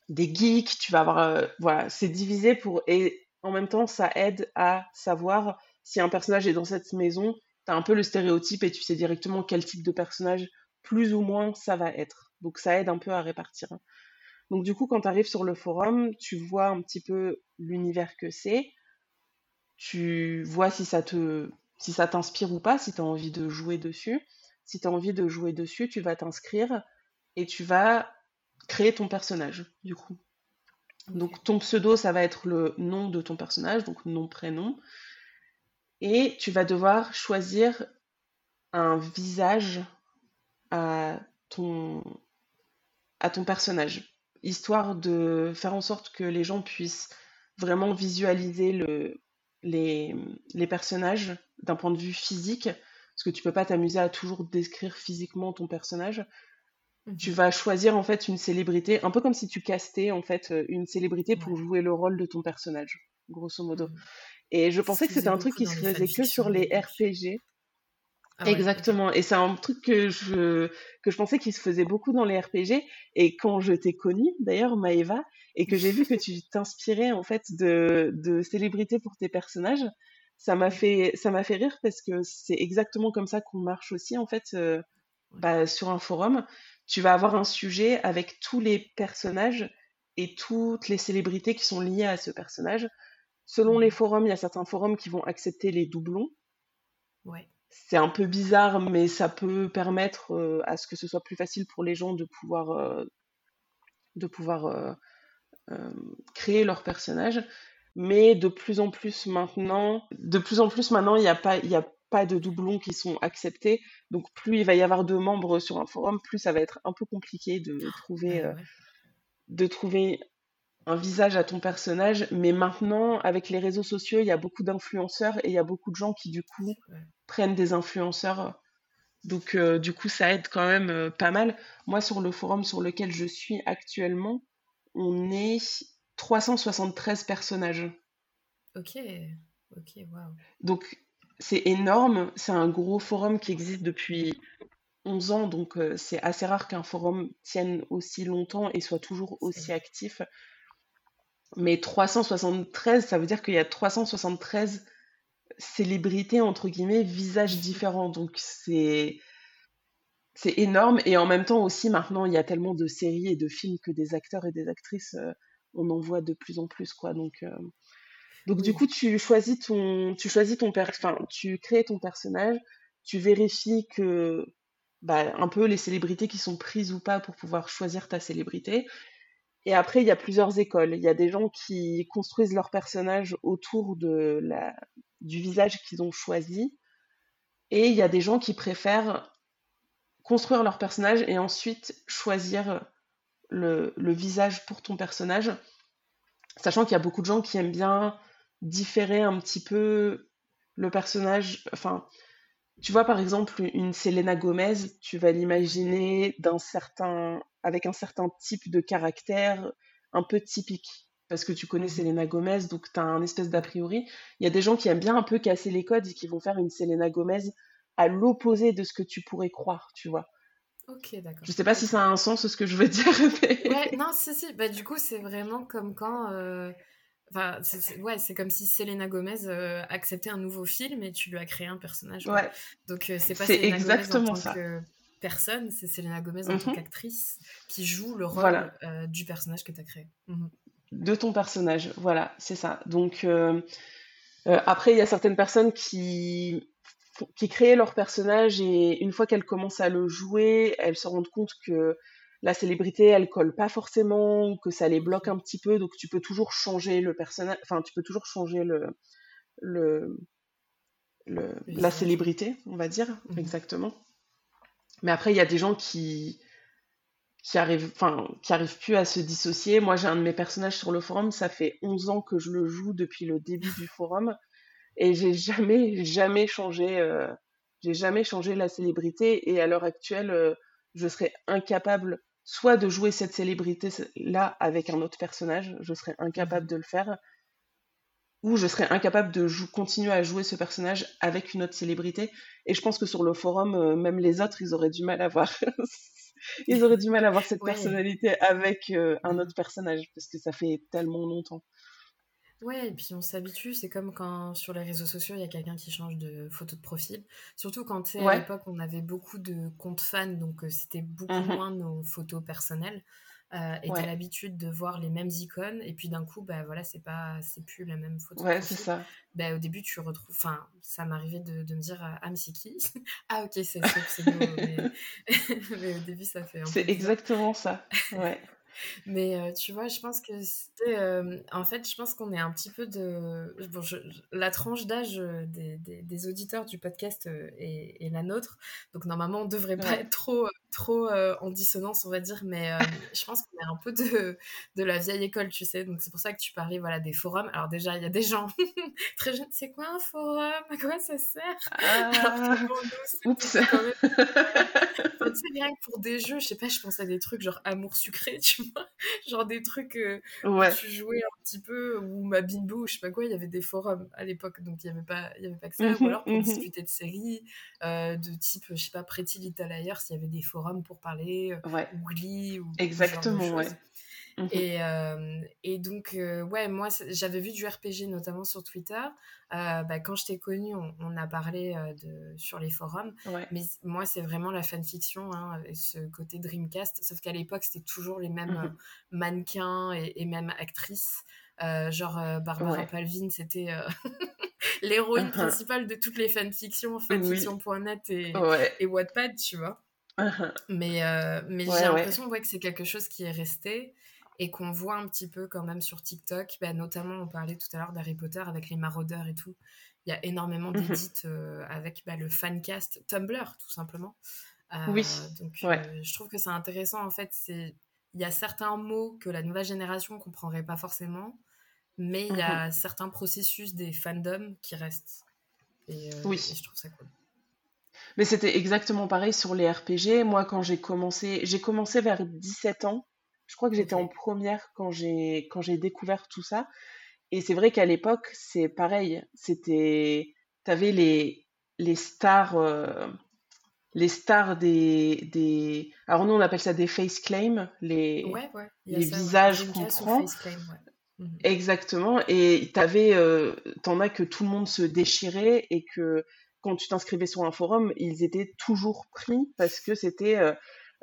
[SPEAKER 2] des geeks, tu vas avoir, euh, voilà, c'est divisé pour, et en même temps, ça aide à savoir si un personnage est dans cette maison, tu as un peu le stéréotype et tu sais directement quel type de personnage, plus ou moins, ça va être. Donc ça aide un peu à répartir. Donc du coup, quand tu arrives sur le forum, tu vois un petit peu l'univers que c'est, tu vois si ça te, si ça t'inspire ou pas, si tu as envie de jouer dessus. Si tu as envie de jouer dessus, tu vas t'inscrire et tu vas créer ton personnage, du coup. Donc ton pseudo, ça va être le nom de ton personnage, donc nom, prénom. Et tu vas devoir choisir un visage à ton, à ton personnage. histoire de faire en sorte que les gens puissent vraiment visualiser le, les, les personnages d'un point de vue physique, parce que tu peux pas t'amuser à toujours décrire physiquement ton personnage. Tu mhm. vas choisir en fait une célébrité, un peu comme si tu castais en fait une célébrité pour jouer le rôle de ton personnage, grosso modo. Mhm. Et je pensais que c'était un truc qui se faisait que sur les RPG. Ah Exactement. Et c'est un truc que je, que je pensais qu'il se faisait beaucoup dans les RPG. Et quand je t'ai connue, d'ailleurs, Maeva, et que j'ai vu que tu t'inspirais, en fait, de, de célébrités pour tes personnages, ça m'a fait, ça m'a fait rire parce que c'est exactement comme ça qu'on marche aussi, en fait, euh, bah, sur un forum. Tu vas avoir un sujet avec tous les personnages et toutes les célébrités qui sont liées à ce personnage. Selon les forums, il y a certains forums qui vont accepter les doublons.
[SPEAKER 1] Ouais
[SPEAKER 2] c'est un peu bizarre, mais ça peut permettre euh, à ce que ce soit plus facile pour les gens de pouvoir, euh, de pouvoir créer leur personnage. Mais de plus en plus maintenant, de plus en plus maintenant, il n'y a pas, il a pas de doublons qui sont acceptés. Donc plus il va y avoir de membres sur un forum, plus ça va être un peu compliqué de trouver, de trouver un visage à ton personnage. Mais maintenant, avec les réseaux sociaux, il y a beaucoup d'influenceurs et il y a beaucoup de gens qui, du coup, prennent des influenceurs. Donc, euh, du coup, ça aide quand même euh, pas mal. Moi, sur le forum sur lequel je suis actuellement, on est 373 personnages.
[SPEAKER 1] Ok, ok, waouh.
[SPEAKER 2] Donc, c'est énorme. C'est un gros forum qui existe depuis 11 ans. Donc, euh, c'est assez rare qu'un forum tienne aussi longtemps et soit toujours aussi actif. Mais 373, ça veut dire qu'il y a 373 célébrités, entre guillemets, visages différents. Donc c'est c'est énorme. Et en même temps aussi, maintenant, il y a tellement de séries et de films que des acteurs et des actrices, euh, on en voit de plus en plus, quoi. Donc, euh, donc du coup, tu choisis ton, tu choisis ton enfin, tu crées ton personnage, tu vérifies que, bah, un peu les célébrités qui sont prises ou pas pour pouvoir choisir ta célébrité. Et après, il y a plusieurs écoles. Il y a des gens qui construisent leur personnage autour de la, du visage qu'ils ont choisi. Et il y a des gens qui préfèrent construire leur personnage et ensuite choisir le, visage pour ton personnage. Sachant qu'il y a beaucoup de gens qui aiment bien différer un petit peu le personnage. Enfin, tu vois, par exemple, une Selena Gomez, tu vas l'imaginer avec un certain type de caractère un peu typique. Parce que tu connais Selena Gomez, donc tu as un espèce d'a priori. Il y a des gens qui aiment bien un peu casser les codes et qui vont faire une Selena Gomez à l'opposé de ce que tu pourrais croire, tu vois.
[SPEAKER 1] Ok, d'accord.
[SPEAKER 2] Je sais pas si ça a un sens ce que je veux dire.
[SPEAKER 1] Ouais, non, si, si. Bah, du coup, c'est vraiment comme quand. Euh, Enfin, c'est, ouais, c'est comme si Selena Gomez euh, acceptait un nouveau film et tu lui as créé un personnage.
[SPEAKER 2] Ouais.
[SPEAKER 1] Donc euh, c'est pas Selena exactement Gomez en tant que personne, c'est Selena Gomez en tant mhm. qu'actrice qui joue le rôle du personnage que tu as créé. Mhm.
[SPEAKER 2] De ton personnage, voilà, c'est ça. Donc après, il y a certaines personnes qui qui créent leur personnage et une fois qu'elles commencent à le jouer, elles se rendent compte que la célébrité, elle colle pas forcément, que ça les bloque un petit peu, donc tu peux toujours changer le personnage, enfin tu peux toujours changer le, le, la célébrité, on va dire, mhm. exactement. Mais après, il y a des gens qui qui arrivent, enfin, qui arrivent plus à se dissocier. Moi, j'ai un de mes personnages sur le forum, ça fait 11 ans que je le joue depuis le début du forum, et j'ai jamais, jamais changé, euh, j'ai jamais changé la célébrité, et à l'heure actuelle, euh, je serais incapable soit de jouer cette célébrité-là avec un autre personnage, je serais incapable mhm. de le faire, ou je serais incapable de continuer à jouer ce personnage avec une autre célébrité. Et je pense que sur le forum, euh, même les autres, ils auraient du mal à voir. ils auraient du mal à voir cette personnalité avec euh, un autre personnage, parce que ça fait tellement longtemps.
[SPEAKER 1] Ouais, et puis on s'habitue, c'est comme quand sur les réseaux sociaux, il y a quelqu'un qui change de photo de profil. Surtout quand, tu sais, à l'époque, on avait beaucoup de comptes fans, donc euh, c'était beaucoup mmh moins nos photos personnelles. Euh, et t'as l'habitude de voir les mêmes icônes, et puis d'un coup, bah voilà, c'est pas, c'est plus la même photo.
[SPEAKER 2] Ouais, c'est ça.
[SPEAKER 1] Bah, au début, tu retrouves, enfin, ça m'arrivait de, de me dire, ah, mais c'est qui? Ah, ok, c'est ce pseudo, mais... mais au début, ça fait un
[SPEAKER 2] C'est exactement ça, ouais.
[SPEAKER 1] Mais tu vois, je pense que c'était. en fait, je pense qu'on est un petit peu de. Bon, la tranche d'âge des, des, auditeurs du podcast est, la nôtre. Donc, normalement, on devrait pas être trop trop euh, en dissonance, on va dire, mais euh, je pense qu'on est un peu de, de, la vieille école, tu sais. Donc c'est pour ça que tu parlais voilà, des forums. Alors déjà, il y a des gens très jeunes, c'est quoi un forum? À quoi ça sert? Ah, Alors nous, oups rien que pour des jeux, je sais pas, je pense à des trucs genre amour sucré, tu vois Genre des trucs euh, ouais. où tu jouais un petit peu, ou ma bimbo, je sais pas quoi, il y avait des forums à l'époque, donc il y avait pas, il y avait pas que ça. ou alors pour mhm. discuter de séries, de type, je sais pas, Pretty Little Liars, il y avait des forums pour parler, euh, ouais. ou Glee, ou
[SPEAKER 2] Exactement, ouais.
[SPEAKER 1] Mmh et, euh, et, donc, euh, ouais, moi, j'avais vu du RPG notamment sur Twitter. bah, quand je t'ai connue, on, a parlé de, sur les forums. Mais moi, c'est vraiment la fanfiction, hein, ce côté Dreamcast. Sauf qu'à l'époque, c'était toujours les mêmes mmh mannequins et, et, mêmes actrices. genre, Barbara Palvin, c'était l'héroïne mmh principale de toutes les fanfictions, fanfiction.net et, et Wattpad, tu vois. Mais euh, mais j'ai l'impression que c'est quelque chose qui est resté et qu'on voit un petit peu quand même sur TikTok. Bah, notamment, on parlait tout à l'heure d'Harry Potter avec les maraudeurs et tout. Il y a énormément mmh d'édits euh, avec bah, le fancast Tumblr, tout simplement. Euh, oui. Donc, je trouve que c'est intéressant. En fait, il y a certains mots que la nouvelle génération ne comprendrait pas forcément, mais il y a mmh certains processus des fandoms qui restent. Et, oui. et je trouve ça cool.
[SPEAKER 2] Mais c'était exactement pareil sur les RPG. Moi, quand j'ai commencé, j'ai commencé vers 17 ans. Je crois que j'étais en première quand j'ai quand j'ai découvert tout ça. Et c'est vrai qu'à l'époque, c'est pareil. C'était, t'avais les les stars, euh, les stars des des. Alors nous, on appelle ça des face claims, les les visages qu'on prend. Mhm. Exactement. Et t'avais, euh, t'en as que tout le monde se déchirait et que quand tu t'inscrivais sur un forum, ils étaient toujours pris parce que c'était euh,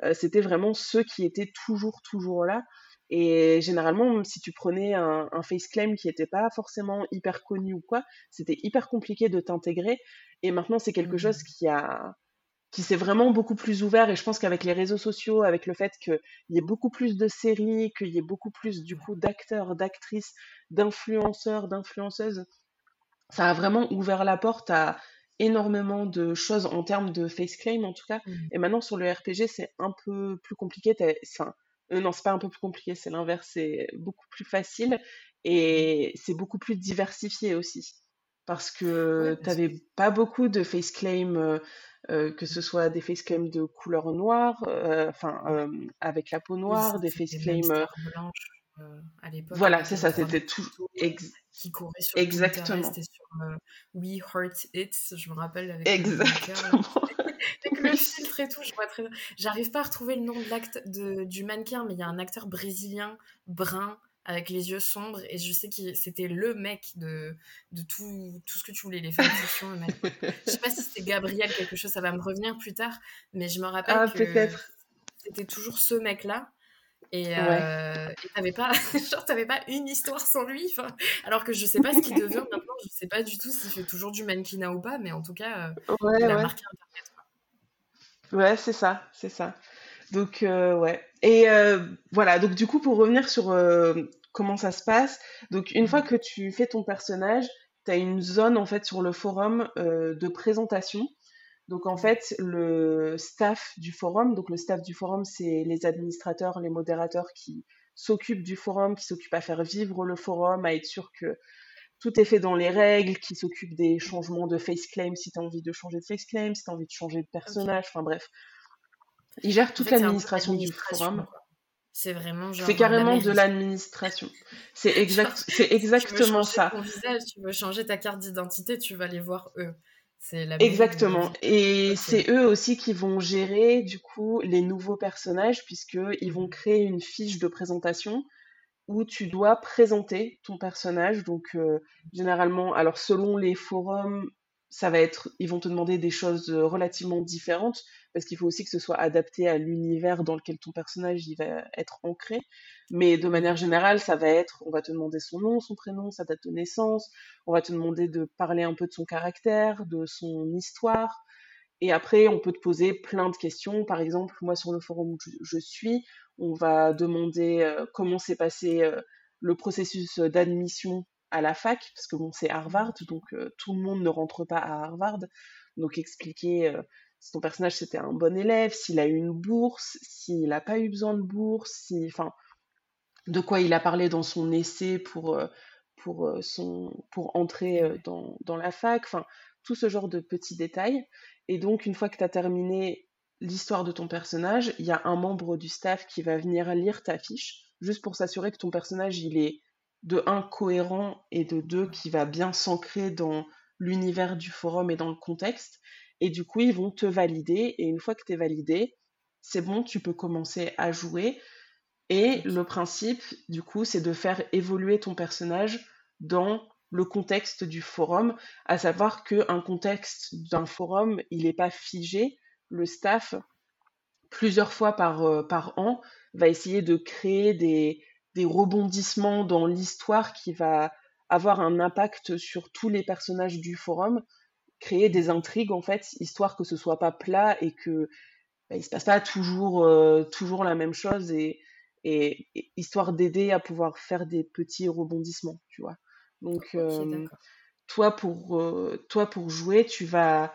[SPEAKER 2] euh, c'était vraiment ceux qui étaient toujours toujours là. Et généralement, si tu prenais un, un face claim qui n'était pas forcément hyper connu ou quoi, c'était hyper compliqué de t'intégrer. Et maintenant, c'est quelque chose mmh. qui a qui s'est vraiment beaucoup plus ouvert. Et je pense qu'avec les réseaux sociaux, avec le fait qu'il y ait beaucoup plus de séries, qu'il y ait beaucoup plus du coup d'acteurs, d'actrices, d'influenceurs, d'influenceuses, ça a vraiment ouvert la porte à énormément de choses en termes de face claim en tout cas. Mmh. Et maintenant sur le RPG, c'est un peu plus compliqué. Euh, non, c'est pas un peu plus compliqué, c'est l'inverse, c'est beaucoup plus facile et c'est beaucoup plus diversifié aussi. Parce que t'avais pas beaucoup de face claim, euh, euh, que ce soit des face claims de couleur noire, enfin avec la peau noire, des face claims à l'époque. Voilà, c'est ça, c'était tout.
[SPEAKER 1] Qui courait sur Exactement. C'était sur We Heart It, je me rappelle. Avec
[SPEAKER 2] Exactement.
[SPEAKER 1] avec le filtre et tout, je vois très J'arrive pas à retrouver le nom de l'acte du mannequin, mais il y a un acteur brésilien brun avec les yeux sombres et je sais que c'était le mec de, de tout, tout ce que tu voulais, les fanfictions. je sais pas si c'était Gabriel quelque chose, ça va me revenir plus tard, mais je me rappelle ah, que c'était toujours ce mec-là et euh, t'avais pas, genre t'avais pas une histoire sans lui. Alors que je sais pas ce qu'il devient maintenant. Je sais pas du tout s'il fait toujours du mannequinat ou pas, mais en tout cas, euh, il a marqué Internet.
[SPEAKER 2] Ouais, c'est ça, c'est ça. Donc euh, ouais. Et voilà. Donc du coup, pour revenir sur comment ça se passe. Donc une fois mmh. que tu fais ton personnage, tu as une zone en fait sur le forum de présentation donc en fait, le staff du forum, donc le staff du forum, c'est les administrateurs, les modérateurs qui s'occupent du forum, qui s'occupent à faire vivre le forum, à être sûr que tout est fait dans les règles, qui s'occupent des changements de face claim si tu as envie de changer de face claim, si tu as envie de changer de personnage, enfin bref. Ils gèrent toute l'administration du forum.
[SPEAKER 1] C'est vraiment genre.
[SPEAKER 2] C'est carrément de l'administration. C'est exact, c'est exactement ça.
[SPEAKER 1] Ton visage, tu veux changer ta carte d'identité, tu vas les voir eux.
[SPEAKER 2] Exactement. Et c'est eux aussi qui vont gérer du coup les nouveaux personnages puisqu'ils vont créer une fiche de présentation où tu dois présenter ton personnage. Donc euh, généralement, alors selon les forums, ça va être, ils vont te demander des choses relativement différentes parce qu'il faut aussi que ce soit adapté à l'univers dans lequel ton personnage va être ancré. Mais de manière générale, ça va être, on va te demander son nom, son prénom, sa date de naissance, on va te demander de parler un peu de son caractère, de son histoire. Et après, on peut te poser plein de questions. Par exemple, moi, sur le forum où je suis, on va demander euh, comment s'est passé euh, le processus d'admission à la fac, parce que bon, c'est Harvard, donc euh, tout le monde ne rentre pas à Harvard. Donc expliquer si ton personnage c'était un bon élève, s'il a eu une bourse, s'il n'a pas eu besoin de bourse, si, enfin, de quoi il a parlé dans son essai pour, euh, euh, entrer euh, dans, la fac, tout ce genre de petits détails. Et donc, une fois que tu as terminé l'histoire de ton personnage, il y a un membre du staff qui va venir lire ta fiche, juste pour s'assurer que ton personnage, il est de un cohérent et de deux qui va bien s'ancrer dans l'univers du forum et dans le contexte. Et du coup, ils vont te valider. Et une fois que tu es validé, c'est bon, tu peux commencer à jouer. Et le principe, du coup, c'est de faire évoluer ton personnage dans le contexte du forum, à savoir qu'un contexte d'un forum, il n'est pas figé. Le staff, plusieurs fois par, euh, par an, va essayer de créer des, des rebondissements dans l'histoire qui va avoir un impact sur tous les personnages du forum, créer des intrigues en fait, histoire que ce soit pas plat et que bah, il se passe pas toujours, euh, toujours la même chose et, et, histoire d'aider à pouvoir faire des petits rebondissements, tu vois. Donc, toi, pour, toi, pour jouer, tu vas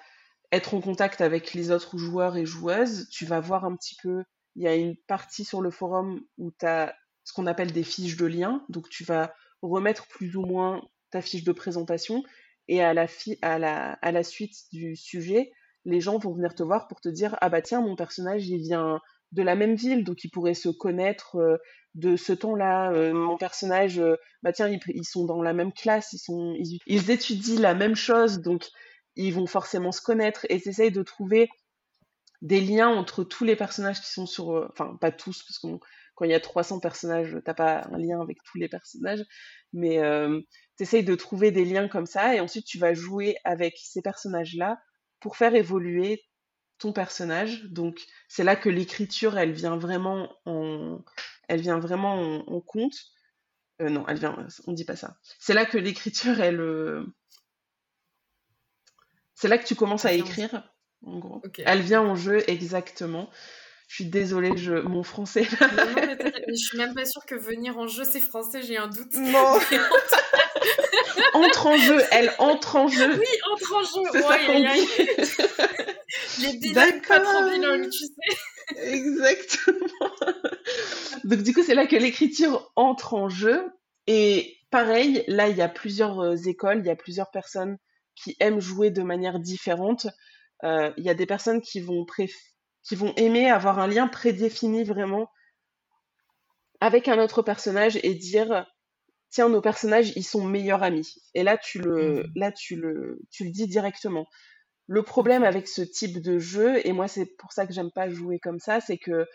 [SPEAKER 2] être en contact avec les autres joueurs et joueuses, tu vas voir un petit peu, il y a une partie sur le forum où tu as ce qu'on appelle des fiches de lien. Donc tu vas remettre plus ou moins ta fiche de présentation et à la, suite du sujet, les gens vont venir te voir pour te dire ah bah tiens mon personnage il vient de la même ville donc il pourrait se connaître euh, de ce temps-là. Euh, mon personnage euh, bah tiens ils, sont dans la même classe ils ils, étudient la même chose donc ils vont forcément se connaître. Et essayent de trouver des liens entre tous les personnages qui sont sur enfin pas tous parce qu'on quand il y a 300 personnages, t'as pas un lien avec tous les personnages, mais euh, tu essayes de trouver des liens comme ça, et ensuite tu vas jouer avec ces personnages-là pour faire évoluer ton personnage. Donc c'est là que l'écriture, elle vient vraiment en, elle vient vraiment en, compte. Euh, non, elle vient, on dit pas ça. C'est là que l'écriture, elle, euh, c'est là que tu commences à écrire. En gros. Elle vient en jeu exactement. Je suis désolée, je... mon français.
[SPEAKER 1] je suis même pas sûre que venir en jeu, c'est français, j'ai un doute.
[SPEAKER 2] Non Entre en jeu, elle entre en jeu.
[SPEAKER 1] Oui, entre en jeu. C'est ça qu'on dit. Les bilingues pas trop bilingues, tu sais.
[SPEAKER 2] Exactement. Donc du coup, c'est là que l'écriture entre en jeu. Et pareil, là, il y a plusieurs euh, écoles, il y a plusieurs personnes qui aiment jouer de manière différente. Euh, il y a des personnes qui vont préférer qui vont aimer avoir un lien prédéfini vraiment avec un autre personnage et dire tiens nos personnages ils sont meilleurs amis. Et là tu le mmh. là tu le tu le dis directement. Le problème avec ce type de jeu et moi c'est pour ça que j'aime pas jouer comme ça c'est que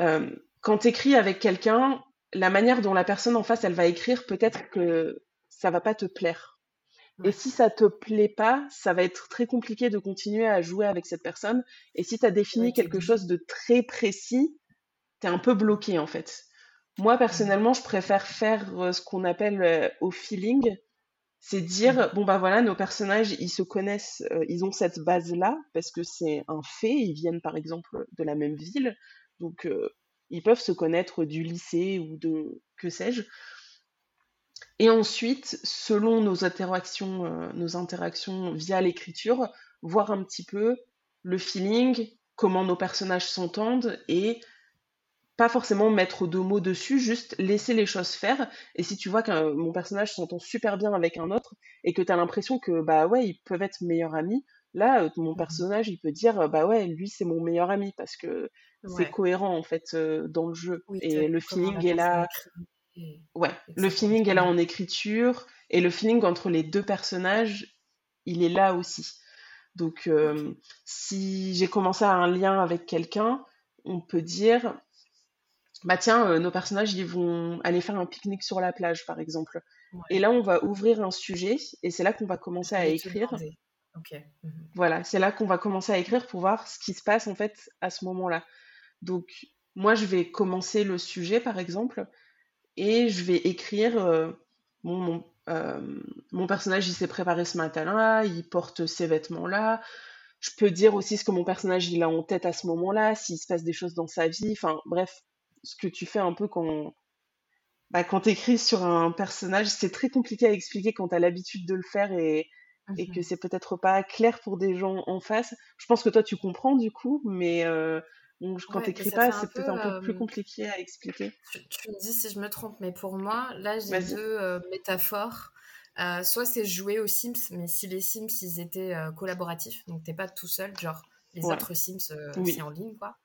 [SPEAKER 2] euh, quand tu écris avec quelqu'un la manière dont la personne en face elle va écrire peut-être que ça va pas te plaire et si ça te plaît pas, ça va être très compliqué de continuer à jouer avec cette personne. Et si tu as défini quelque chose de très précis, tu es un peu bloqué en fait. Moi, personnellement, je préfère faire euh, ce qu'on appelle euh, au feeling. C'est dire, mmh. bon bah voilà, nos personnages, ils se connaissent, euh, ils ont cette base-là, parce que c'est un fait, ils viennent par exemple de la même ville, donc ils peuvent se connaître du lycée ou de que sais-je. Et ensuite, selon nos interactions, euh, nos interactions via l'écriture, voir un petit peu le feeling, comment nos personnages s'entendent et pas forcément mettre deux mots dessus, juste laisser les choses faire. Et si tu vois que mon personnage s'entend super bien avec un autre et que tu as l'impression que bah ouais, ils peuvent être meilleurs amis, là, euh, mon mmh personnage, il peut dire bah ouais, lui c'est mon meilleur ami parce que c'est cohérent en fait euh, dans le jeu. et le feeling est là. Ouais, le feeling est là en écriture et le feeling entre les deux personnages, il est là aussi. Donc, euh, si j'ai commencé à un lien avec quelqu'un, on peut dire, bah tiens, euh, nos personnages, ils vont aller faire un pique-nique sur la plage, par exemple. Et là, on va ouvrir un sujet et c'est là qu'on va commencer à écrire. Mmh voilà, c'est là qu'on va commencer à écrire pour voir ce qui se passe en fait à ce moment-là. Donc, moi, je vais commencer le sujet, par exemple, et je vais écrire euh, mon, euh, mon, personnage il s'est préparé ce matin-là, il porte ces vêtements-là. Je peux dire aussi ce que mon personnage il a en tête à ce moment-là, s'il se passe des choses dans sa vie. Enfin bref, ce que tu fais un peu quand bah, quand tu écris sur un personnage, c'est très compliqué à expliquer quand tu as l'habitude de le faire et, et
[SPEAKER 3] Mmh
[SPEAKER 2] que c'est peut-être pas clair pour des gens en face. Je pense que toi tu comprends du coup, mais euh, bon, quand
[SPEAKER 1] Ouais,
[SPEAKER 2] t'écris pas, c'est
[SPEAKER 1] peu.
[SPEAKER 2] peut-être un peu plus compliqué à expliquer.
[SPEAKER 1] tu, tu me dis si je me trompe, mais pour moi, là, j'ai deux métaphores. Euh, soit c'est jouer aux Sims, mais si les Sims, ils étaient euh, collaboratifs, donc t'es pas tout seul, genre les
[SPEAKER 2] Ouais.
[SPEAKER 1] autres Sims, euh,
[SPEAKER 2] Oui.
[SPEAKER 1] c'est en ligne, quoi.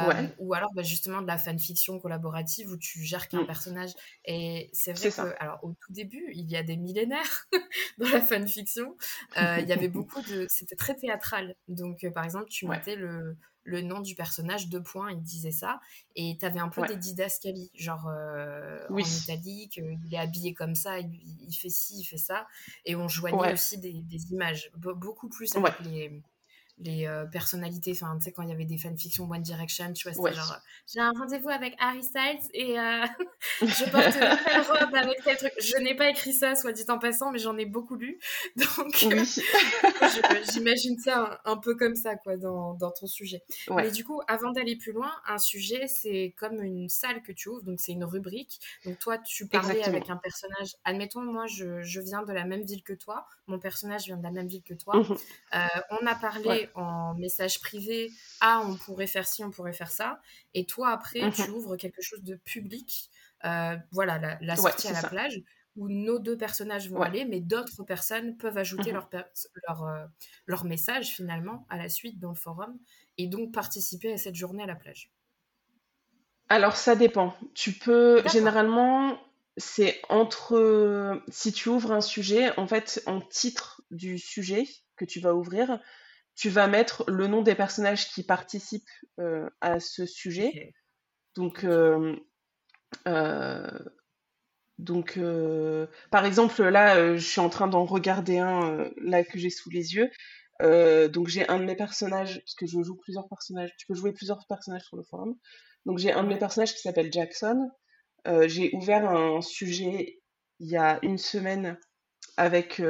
[SPEAKER 2] Ouais.
[SPEAKER 1] ou alors bah, justement de la fanfiction collaborative où tu gères qu'un
[SPEAKER 2] Mm.
[SPEAKER 1] personnage. Et c'est vrai que,
[SPEAKER 2] ça.
[SPEAKER 1] alors au tout début, il y a des millénaires dans la fanfiction, il y avait beaucoup de... C'était très théâtral. Donc par exemple, tu
[SPEAKER 2] Ouais.
[SPEAKER 1] mettais le, le nom du personnage, deux points, il disait ça, et t'avais un peu
[SPEAKER 2] Ouais.
[SPEAKER 1] des didascalies, genre euh, en
[SPEAKER 2] Oui.
[SPEAKER 1] italique, euh, il est habillé comme ça, il, il fait ci, il fait ça, et on joignait
[SPEAKER 2] Ouais.
[SPEAKER 1] aussi des, des images, Be- beaucoup plus
[SPEAKER 2] Ouais.
[SPEAKER 1] avec les les euh, personnalités, enfin, tu sais, quand il y avait des fanfictions One Direction, tu vois, c'était
[SPEAKER 2] Ouais.
[SPEAKER 1] genre, j'ai un rendez-vous avec Harry Styles et euh, je porte telle robe avec tel truc. Je n'ai pas écrit ça, soit dit en passant, mais j'en ai beaucoup lu. Donc, euh,
[SPEAKER 2] Oui.
[SPEAKER 1] j'imagine ça un, un peu comme ça, quoi, dans, dans ton sujet. Mais
[SPEAKER 2] Ouais.
[SPEAKER 1] du coup, avant d'aller plus loin, un sujet, c'est comme une salle que tu ouvres, donc c'est une rubrique. Donc toi, tu parlais
[SPEAKER 2] Exactement.
[SPEAKER 1] avec un personnage. Admettons, moi, je, je viens de la même ville que toi. Mon personnage vient de la même ville que toi. Euh, on a parlé
[SPEAKER 2] Ouais.
[SPEAKER 1] En message privé, ah, on pourrait faire ci, on pourrait faire ça. Et toi, après,
[SPEAKER 2] Mhm.
[SPEAKER 1] tu ouvres quelque chose de public. Euh, voilà, la, la
[SPEAKER 2] Ouais,
[SPEAKER 1] sortie à la
[SPEAKER 2] ça.
[SPEAKER 1] plage, où nos deux personnages vont
[SPEAKER 2] Ouais.
[SPEAKER 1] aller, mais d'autres personnes peuvent ajouter
[SPEAKER 2] Mhm.
[SPEAKER 1] leur, euh, leur message, finalement, à la suite dans le forum, et donc participer à cette journée à la plage.
[SPEAKER 2] Alors ça dépend. Tu peux généralement c'est entre si tu ouvres un sujet, en fait, en titre du sujet que tu vas ouvrir, tu vas mettre le nom des personnages qui participent euh, à ce sujet. Donc euh, euh, donc par exemple là, je suis en train d'en regarder un là que j'ai sous les yeux. Donc j'ai un de mes personnages parce que je joue plusieurs personnages. Tu peux jouer plusieurs personnages sur le forum. Donc j'ai un de mes personnages qui s'appelle Jackson. J'ai ouvert un sujet il y a une semaine avec,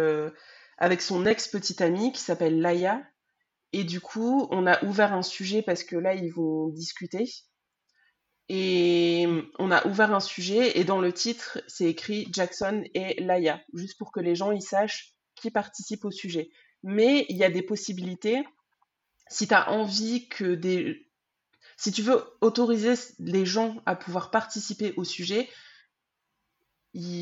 [SPEAKER 2] avec son ex-petite amie qui s'appelle Laïa. Et du coup, on a ouvert un sujet parce que là, ils vont discuter. Et on a ouvert un sujet et dans le titre, c'est écrit Jackson et Laïa, juste pour que les gens ils sachent qui participe au sujet. Mais il y a des possibilités. Si tu as envie que des, si tu veux autoriser les gens à pouvoir participer au sujet,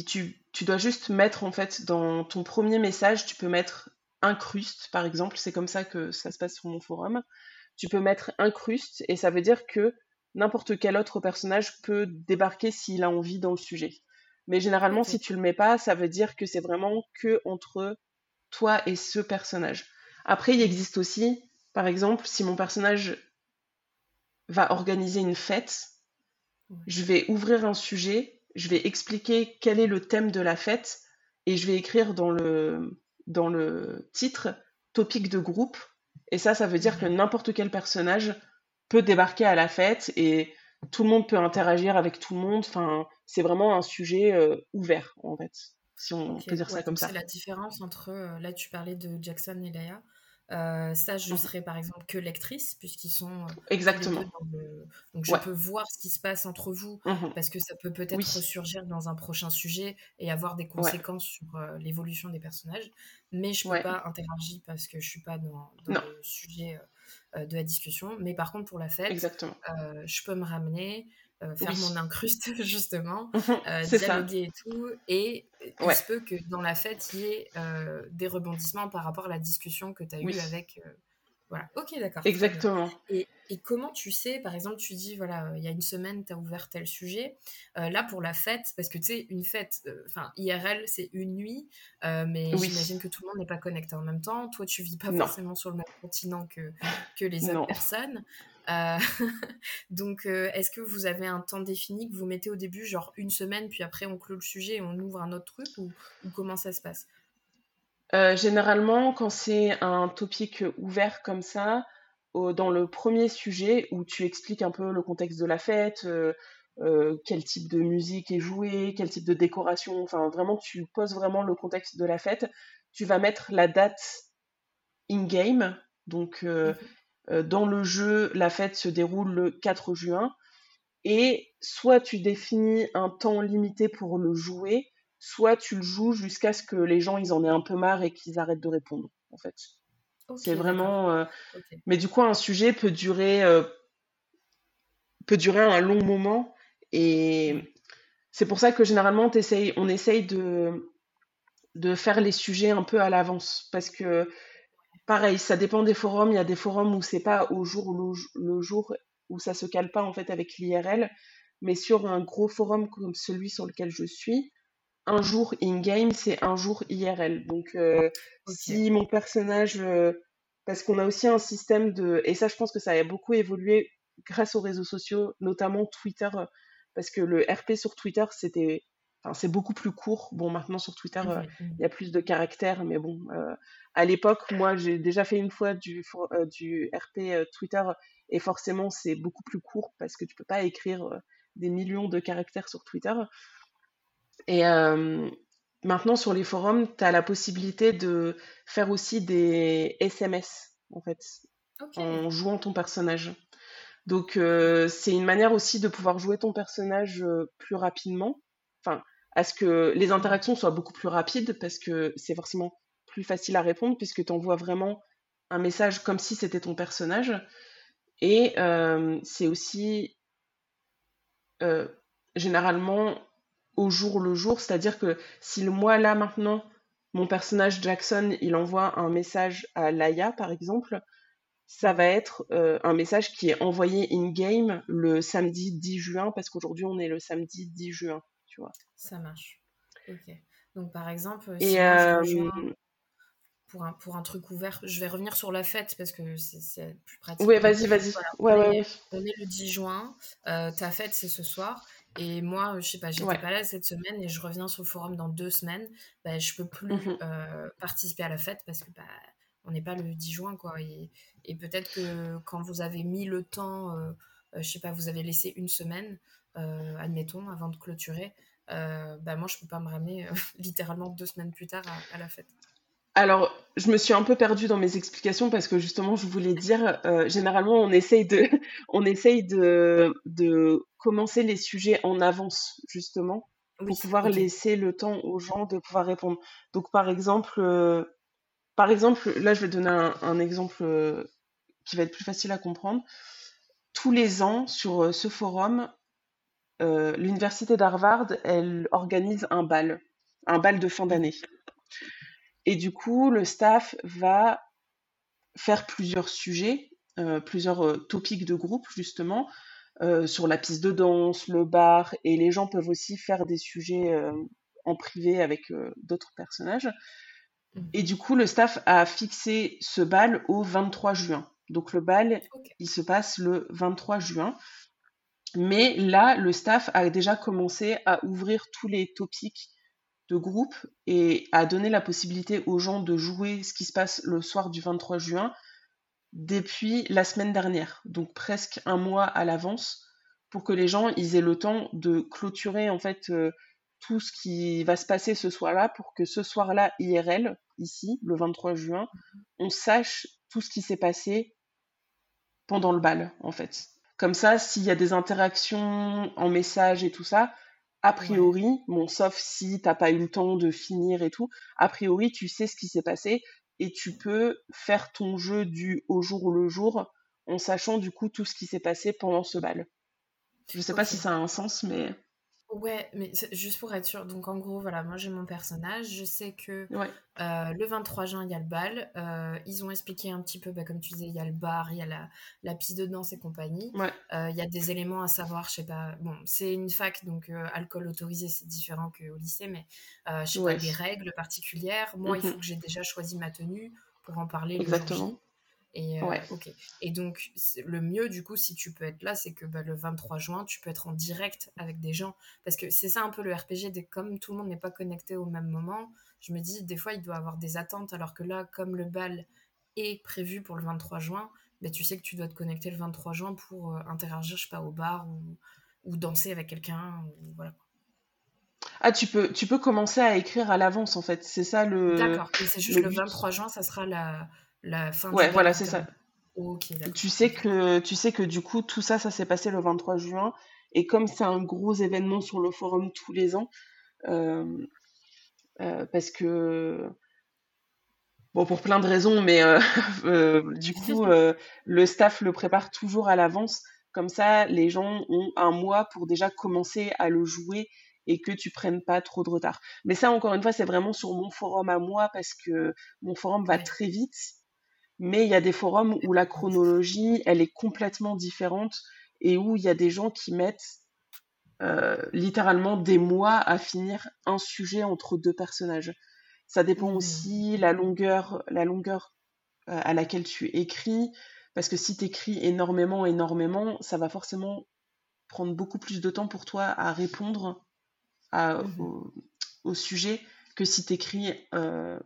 [SPEAKER 2] tu, tu dois juste mettre en fait dans ton premier message, tu peux mettre incruste par exemple, c'est comme ça que ça se passe sur mon forum. Tu peux mettre incruste et ça veut dire que n'importe quel autre personnage peut débarquer s'il a envie dans le sujet. Mais généralement, si tu le mets pas, ça veut dire que c'est vraiment que entre toi et ce personnage. Après, il existe aussi, par exemple, si mon personnage va organiser une fête,
[SPEAKER 1] Ouais.
[SPEAKER 2] je vais ouvrir un sujet, je vais expliquer quel est le thème de la fête et je vais écrire dans le, dans le titre topic de groupe. Et ça, ça veut dire que n'importe quel personnage peut débarquer à la fête et tout le monde peut interagir avec tout le monde. Enfin, c'est vraiment un sujet euh, ouvert, en fait, si on peut dire ça comme ça.
[SPEAKER 1] c'est la différence entre, euh, là tu parlais de Jackson et Leia, Euh, ça je
[SPEAKER 2] Mhm.
[SPEAKER 1] serais par exemple que lectrice puisqu'ils sont euh,
[SPEAKER 2] Exactement.
[SPEAKER 1] le... Donc je
[SPEAKER 2] Ouais.
[SPEAKER 1] peux voir ce qui se passe entre vous
[SPEAKER 2] Mhm.
[SPEAKER 1] parce que ça peut peut-être
[SPEAKER 2] Oui.
[SPEAKER 1] ressurgir dans un prochain sujet et avoir des
[SPEAKER 2] Ouais.
[SPEAKER 1] conséquences sur euh, l'évolution des personnages. Mais je peux
[SPEAKER 2] Ouais.
[SPEAKER 1] pas interagir parce que je suis pas dans, le sujet euh, de la discussion. Mais par contre pour la fête,
[SPEAKER 2] Exactement.
[SPEAKER 1] je peux me ramener, faire
[SPEAKER 2] Oui.
[SPEAKER 1] mon incruste justement, euh,
[SPEAKER 2] ça.
[SPEAKER 1] dialoguer et tout. Et il
[SPEAKER 2] Ouais.
[SPEAKER 1] se peut que dans la fête, il y ait euh, des rebondissements par rapport à la discussion que tu as
[SPEAKER 2] Oui.
[SPEAKER 1] eue avec. euh, Voilà, ok, d'accord.
[SPEAKER 2] Exactement.
[SPEAKER 1] Et, et comment tu sais, par exemple, tu dis, voilà, euh, il y a une semaine, tu as ouvert tel sujet. Euh, là, pour la fête, parce que tu sais, une fête, euh, enfin, IRL, c'est une nuit, euh, mais
[SPEAKER 2] Oui.
[SPEAKER 1] j'imagine que tout le monde n'est pas connecté en même temps. Toi, tu vis pas
[SPEAKER 2] Non.
[SPEAKER 1] forcément sur le même continent que, que les autres
[SPEAKER 2] Non.
[SPEAKER 1] personnes. Euh, donc, euh, est-ce que vous avez un temps défini que vous mettez au début, genre une semaine, puis après on clôt le sujet et on ouvre un autre truc, ou, ou comment ça se passe?
[SPEAKER 2] Euh, généralement, quand c'est un topic ouvert comme ça, dans le premier sujet où tu expliques un peu le contexte de la fête, quel type de musique est joué, quel type de décoration, enfin vraiment tu poses vraiment le contexte de la fête, tu vas mettre la date in-game. Donc euh,
[SPEAKER 1] Mhm.
[SPEAKER 2] Dans le jeu, la fête se déroule le 4 juin. Et soit tu définis un temps limité pour le jouer, soit tu le joues jusqu'à ce que les gens ils en aient un peu marre et qu'ils arrêtent de répondre, en fait. c'est vraiment. Euh, mais du coup, un sujet peut durer, euh, peut durer un long moment et c'est pour ça que généralement, on essaye de, de faire les sujets un peu à l'avance parce que pareil, ça dépend des forums. Il y a des forums où c'est pas au jour le, jour où ça se cale pas en fait avec l'IRL, mais sur un gros forum comme celui sur lequel je suis, un jour in-game, c'est un jour IRL. Donc, euh, si mon personnage. Euh, parce qu'on a aussi un système de. Et ça, je pense que ça a beaucoup évolué grâce aux réseaux sociaux, notamment Twitter. Parce que le RP sur Twitter, c'était. Enfin, c'est beaucoup plus court. Bon, maintenant sur Twitter, euh, il y a plus de caractères, mais bon, à l'époque, moi, j'ai déjà fait une fois du, du RP Twitter, et forcément, c'est beaucoup plus court parce que tu peux pas écrire des millions de caractères sur Twitter. Et euh, maintenant, sur les forums, tu as la possibilité de faire aussi des SMS, en fait, en jouant ton personnage. Donc, euh, c'est une manière aussi de pouvoir jouer ton personnage euh, plus rapidement. Enfin, à ce que les interactions soient beaucoup plus rapides, parce que c'est forcément plus facile à répondre, puisque tu envoies vraiment un message comme si c'était ton personnage. Et c'est aussi généralement au jour le jour, c'est-à-dire que si le mois là maintenant, mon personnage Jackson, il envoie un message à Laia par exemple, ça va être euh, un message qui est envoyé in-game le samedi 10 juin, parce qu'aujourd'hui on est le samedi 10 juin, tu vois.
[SPEAKER 1] Ça marche. Ok. Donc par exemple, si euh, pour, un, pour un truc ouvert, je vais revenir sur la fête parce que c'est plus pratique.
[SPEAKER 2] Oui, vas-y, vas-y.
[SPEAKER 1] ouais, on, ouais, on, est le 10 juin, euh, ta fête c'est ce soir. Et moi, je sais pas, j'étais pas là cette semaine et je reviens sur le forum dans deux semaines. Bah, je peux plus mmh euh, participer à la fête parce que bah, on n'est pas le 10 juin, quoi. Et, et peut-être que quand vous avez mis le temps, euh, euh, je sais pas, vous avez laissé une semaine, admettons, avant de clôturer, bah, moi, je peux pas me ramener littéralement deux semaines plus tard à la fête.
[SPEAKER 2] Alors, je me suis un peu perdue dans mes explications parce que justement, je voulais dire, euh, généralement, on essaye de, on essaye de, de commencer les sujets en avance, justement, pour pouvoir laisser le temps aux gens de pouvoir répondre. Donc, par exemple, euh, par exemple, là, je vais donner un, exemple euh, qui va être plus facile à comprendre. Tous les ans, sur ce forum, l'université d'Harvard, elle organise un bal, un bal de fin d'année. Et du coup, le staff va faire plusieurs sujets, euh, plusieurs euh, topics de groupe, justement, euh, sur la piste de danse, le bar, et les gens peuvent aussi faire des sujets en privé avec d'autres personnages. Et du coup, le staff a fixé ce bal au 23 juin. Donc le bal, il se passe le 23 juin. Mais là, le staff a déjà commencé à ouvrir tous les topics de groupe et à donner la possibilité aux gens de jouer ce qui se passe le soir du 23 juin depuis la semaine dernière, donc presque un mois à l'avance, pour que les gens aient le temps de clôturer en fait euh, tout ce qui va se passer ce soir-là, pour que ce soir-là IRL ici, le 23 juin, on sache tout ce qui s'est passé pendant le bal en fait. Comme ça, s'il y a des interactions en message et tout ça, a priori, bon, sauf si t'as pas eu le temps de finir et tout, a priori, tu sais ce qui s'est passé et tu peux faire ton jeu du au jour le jour en sachant du coup tout ce qui s'est passé pendant ce bal. Je sais pas si ça a un sens, mais.
[SPEAKER 1] Ouais, mais juste pour être sûr, donc en gros, voilà, moi j'ai mon personnage, je sais que euh, le 23 juin, il y a le bal, euh, ils ont expliqué un petit peu, bah, comme tu disais, il y a le bar, il y a la, la piste de danse et compagnie, euh, il y a des éléments à savoir, je sais pas, bon, c'est une fac, donc alcool autorisé, c'est différent qu'au lycée, mais je sais pas, des règles particulières, moi, il mmh faut que j'ai déjà choisi ma tenue pour en parler Exactement. Et, euh. Et donc, le mieux, du coup, si tu peux être là, c'est que bah, le 23 juin, tu peux être en direct avec des gens. Parce que c'est ça un peu le RPG, comme tout le monde n'est pas connecté au même moment, je me dis, des fois, il doit avoir des attentes, alors que là, comme le bal est prévu pour le 23 juin, bah, tu sais que tu dois te connecter le 23 juin pour euh, interagir, je sais pas, au bar ou, ou danser avec quelqu'un. Voilà.
[SPEAKER 2] Ah, tu peux, tu peux commencer à écrire à l'avance, en fait. C'est ça le.
[SPEAKER 1] D'accord. Et c'est juste le, le 23 juin, ça sera la la fin
[SPEAKER 2] ouais, voilà, c'est ça. tu sais que tu sais que du coup tout ça ça s'est passé le 23 juin et comme c'est un gros événement sur le forum tous les ans euh, parce que Bon, pour plein de raisons, mais du coup, le staff le prépare toujours à l'avance. Comme ça, les gens ont un mois pour déjà commencer à le jouer et que tu prennes pas trop de retard. Mais ça, encore une fois, c'est vraiment sur mon forum à moi parce que mon forum va très vite. Mais il y a des forums où la chronologie, elle est complètement différente et où il y a des gens qui mettent euh, littéralement des mois à finir un sujet entre deux personnages. Ça dépend mmh. aussi la longueur, la longueur euh, à laquelle tu écris, parce que si tu écris énormément, énormément, ça va forcément prendre beaucoup plus de temps pour toi à répondre Mmh au, sujet que si tu écris euh,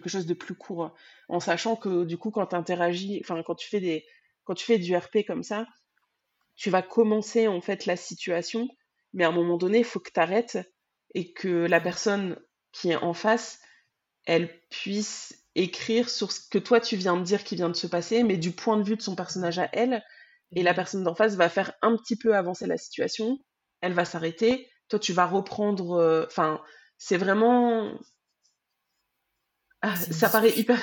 [SPEAKER 2] quelque chose de plus court. En sachant que du coup, quand tu interagis, enfin, quand tu fais des, quand tu fais du RP comme ça, tu vas commencer en fait la situation, mais à un moment donné, il faut que tu arrêtes et que la personne qui est en face, elle puisse écrire sur ce que toi tu viens de dire qui vient de se passer, mais du point de vue de son personnage à elle. Et la mmh personne d'en face va faire un petit peu avancer la situation, elle va s'arrêter, toi tu vas reprendre. Euh, enfin, c'est vraiment. Ah, ça paraît hyper.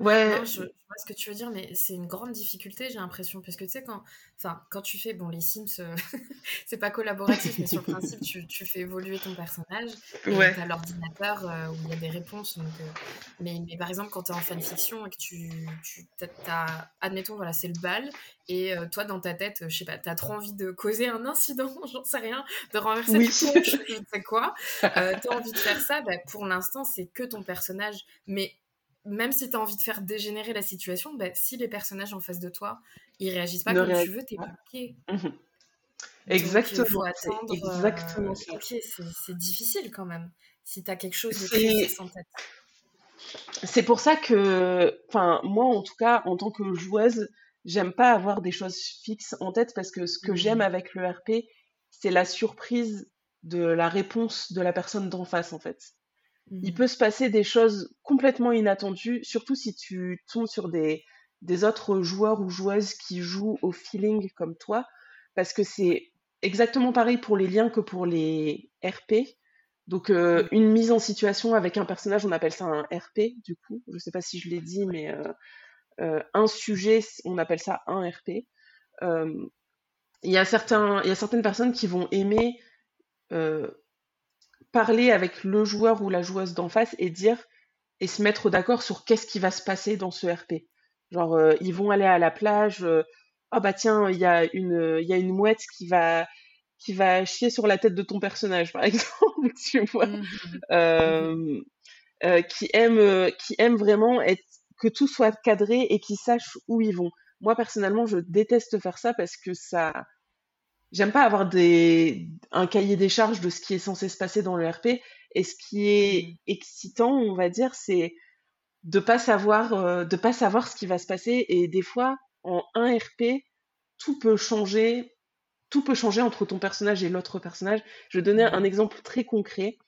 [SPEAKER 1] Ouais. je, vois ce que tu veux dire, mais c'est une grande difficulté, j'ai l'impression. Parce que tu sais, quand, enfin, quand tu fais, bon, les Sims, euh, c'est pas collaboratif, mais sur le principe, tu, tu fais évoluer ton personnage. Ouais. tu as l'ordinateur euh, où il y a des réponses. Donc, euh, mais, mais, par exemple, quand tu es en fanfiction et que tu. tu as, admettons, voilà, c'est le bal. Et toi, dans ta tête, je sais pas, tu as trop envie de causer un incident, j'en sais rien, de renverser oui. le je ne sais quoi. tu as envie de faire ça, bah, pour l'instant, c'est que ton personnage. Mais même si tu as envie de faire dégénérer la situation, bah, si les personnages en face de toi, ils réagissent pas comme tu veux, t'es bloqué.
[SPEAKER 2] Mmh Exactement.
[SPEAKER 1] Exactement. c'est difficile quand même. Si tu as quelque chose de très en tête.
[SPEAKER 2] C'est pour ça que, enfin, moi en tout cas, en tant que joueuse, j'aime pas avoir des choses fixes en tête parce que ce que j'aime mmh. avec le RP, c'est la surprise de la réponse de la personne d'en face en fait. Il mmh. peut se passer des choses complètement inattendues, surtout si tu tombes sur des, des autres joueurs ou joueuses qui jouent au feeling comme toi, parce que c'est exactement pareil pour les liens que pour les RP. Donc euh, mmh. une mise en situation avec un personnage, on appelle ça un RP du coup. Je sais pas si je l'ai dit, mais euh, euh, un sujet, on appelle ça un RP. Il y a certains, il y a certaines personnes qui vont aimer parler avec le joueur ou la joueuse d'en face et dire et se mettre d'accord sur qu'est-ce qui va se passer dans ce RP. Genre, euh, ils vont aller à la plage. Euh, ah bah tiens, il y a une, il y a une mouette qui va, qui va chier sur la tête de ton personnage, par exemple, tu vois, mmh euh, qui aime, qui aime vraiment être, que tout soit cadré et qui sache où ils vont. Moi personnellement, je déteste faire ça parce que ça, j'aime pas avoir des, un cahier des charges de ce qui est censé se passer dans le RP. Et ce qui est mmh. excitant, on va dire, c'est de pas savoir, euh, de pas savoir ce qui va se passer. Et des fois, en un RP, tout peut changer. Tout peut changer entre ton personnage et l'autre personnage. Je vais donner un mmh. exemple très concret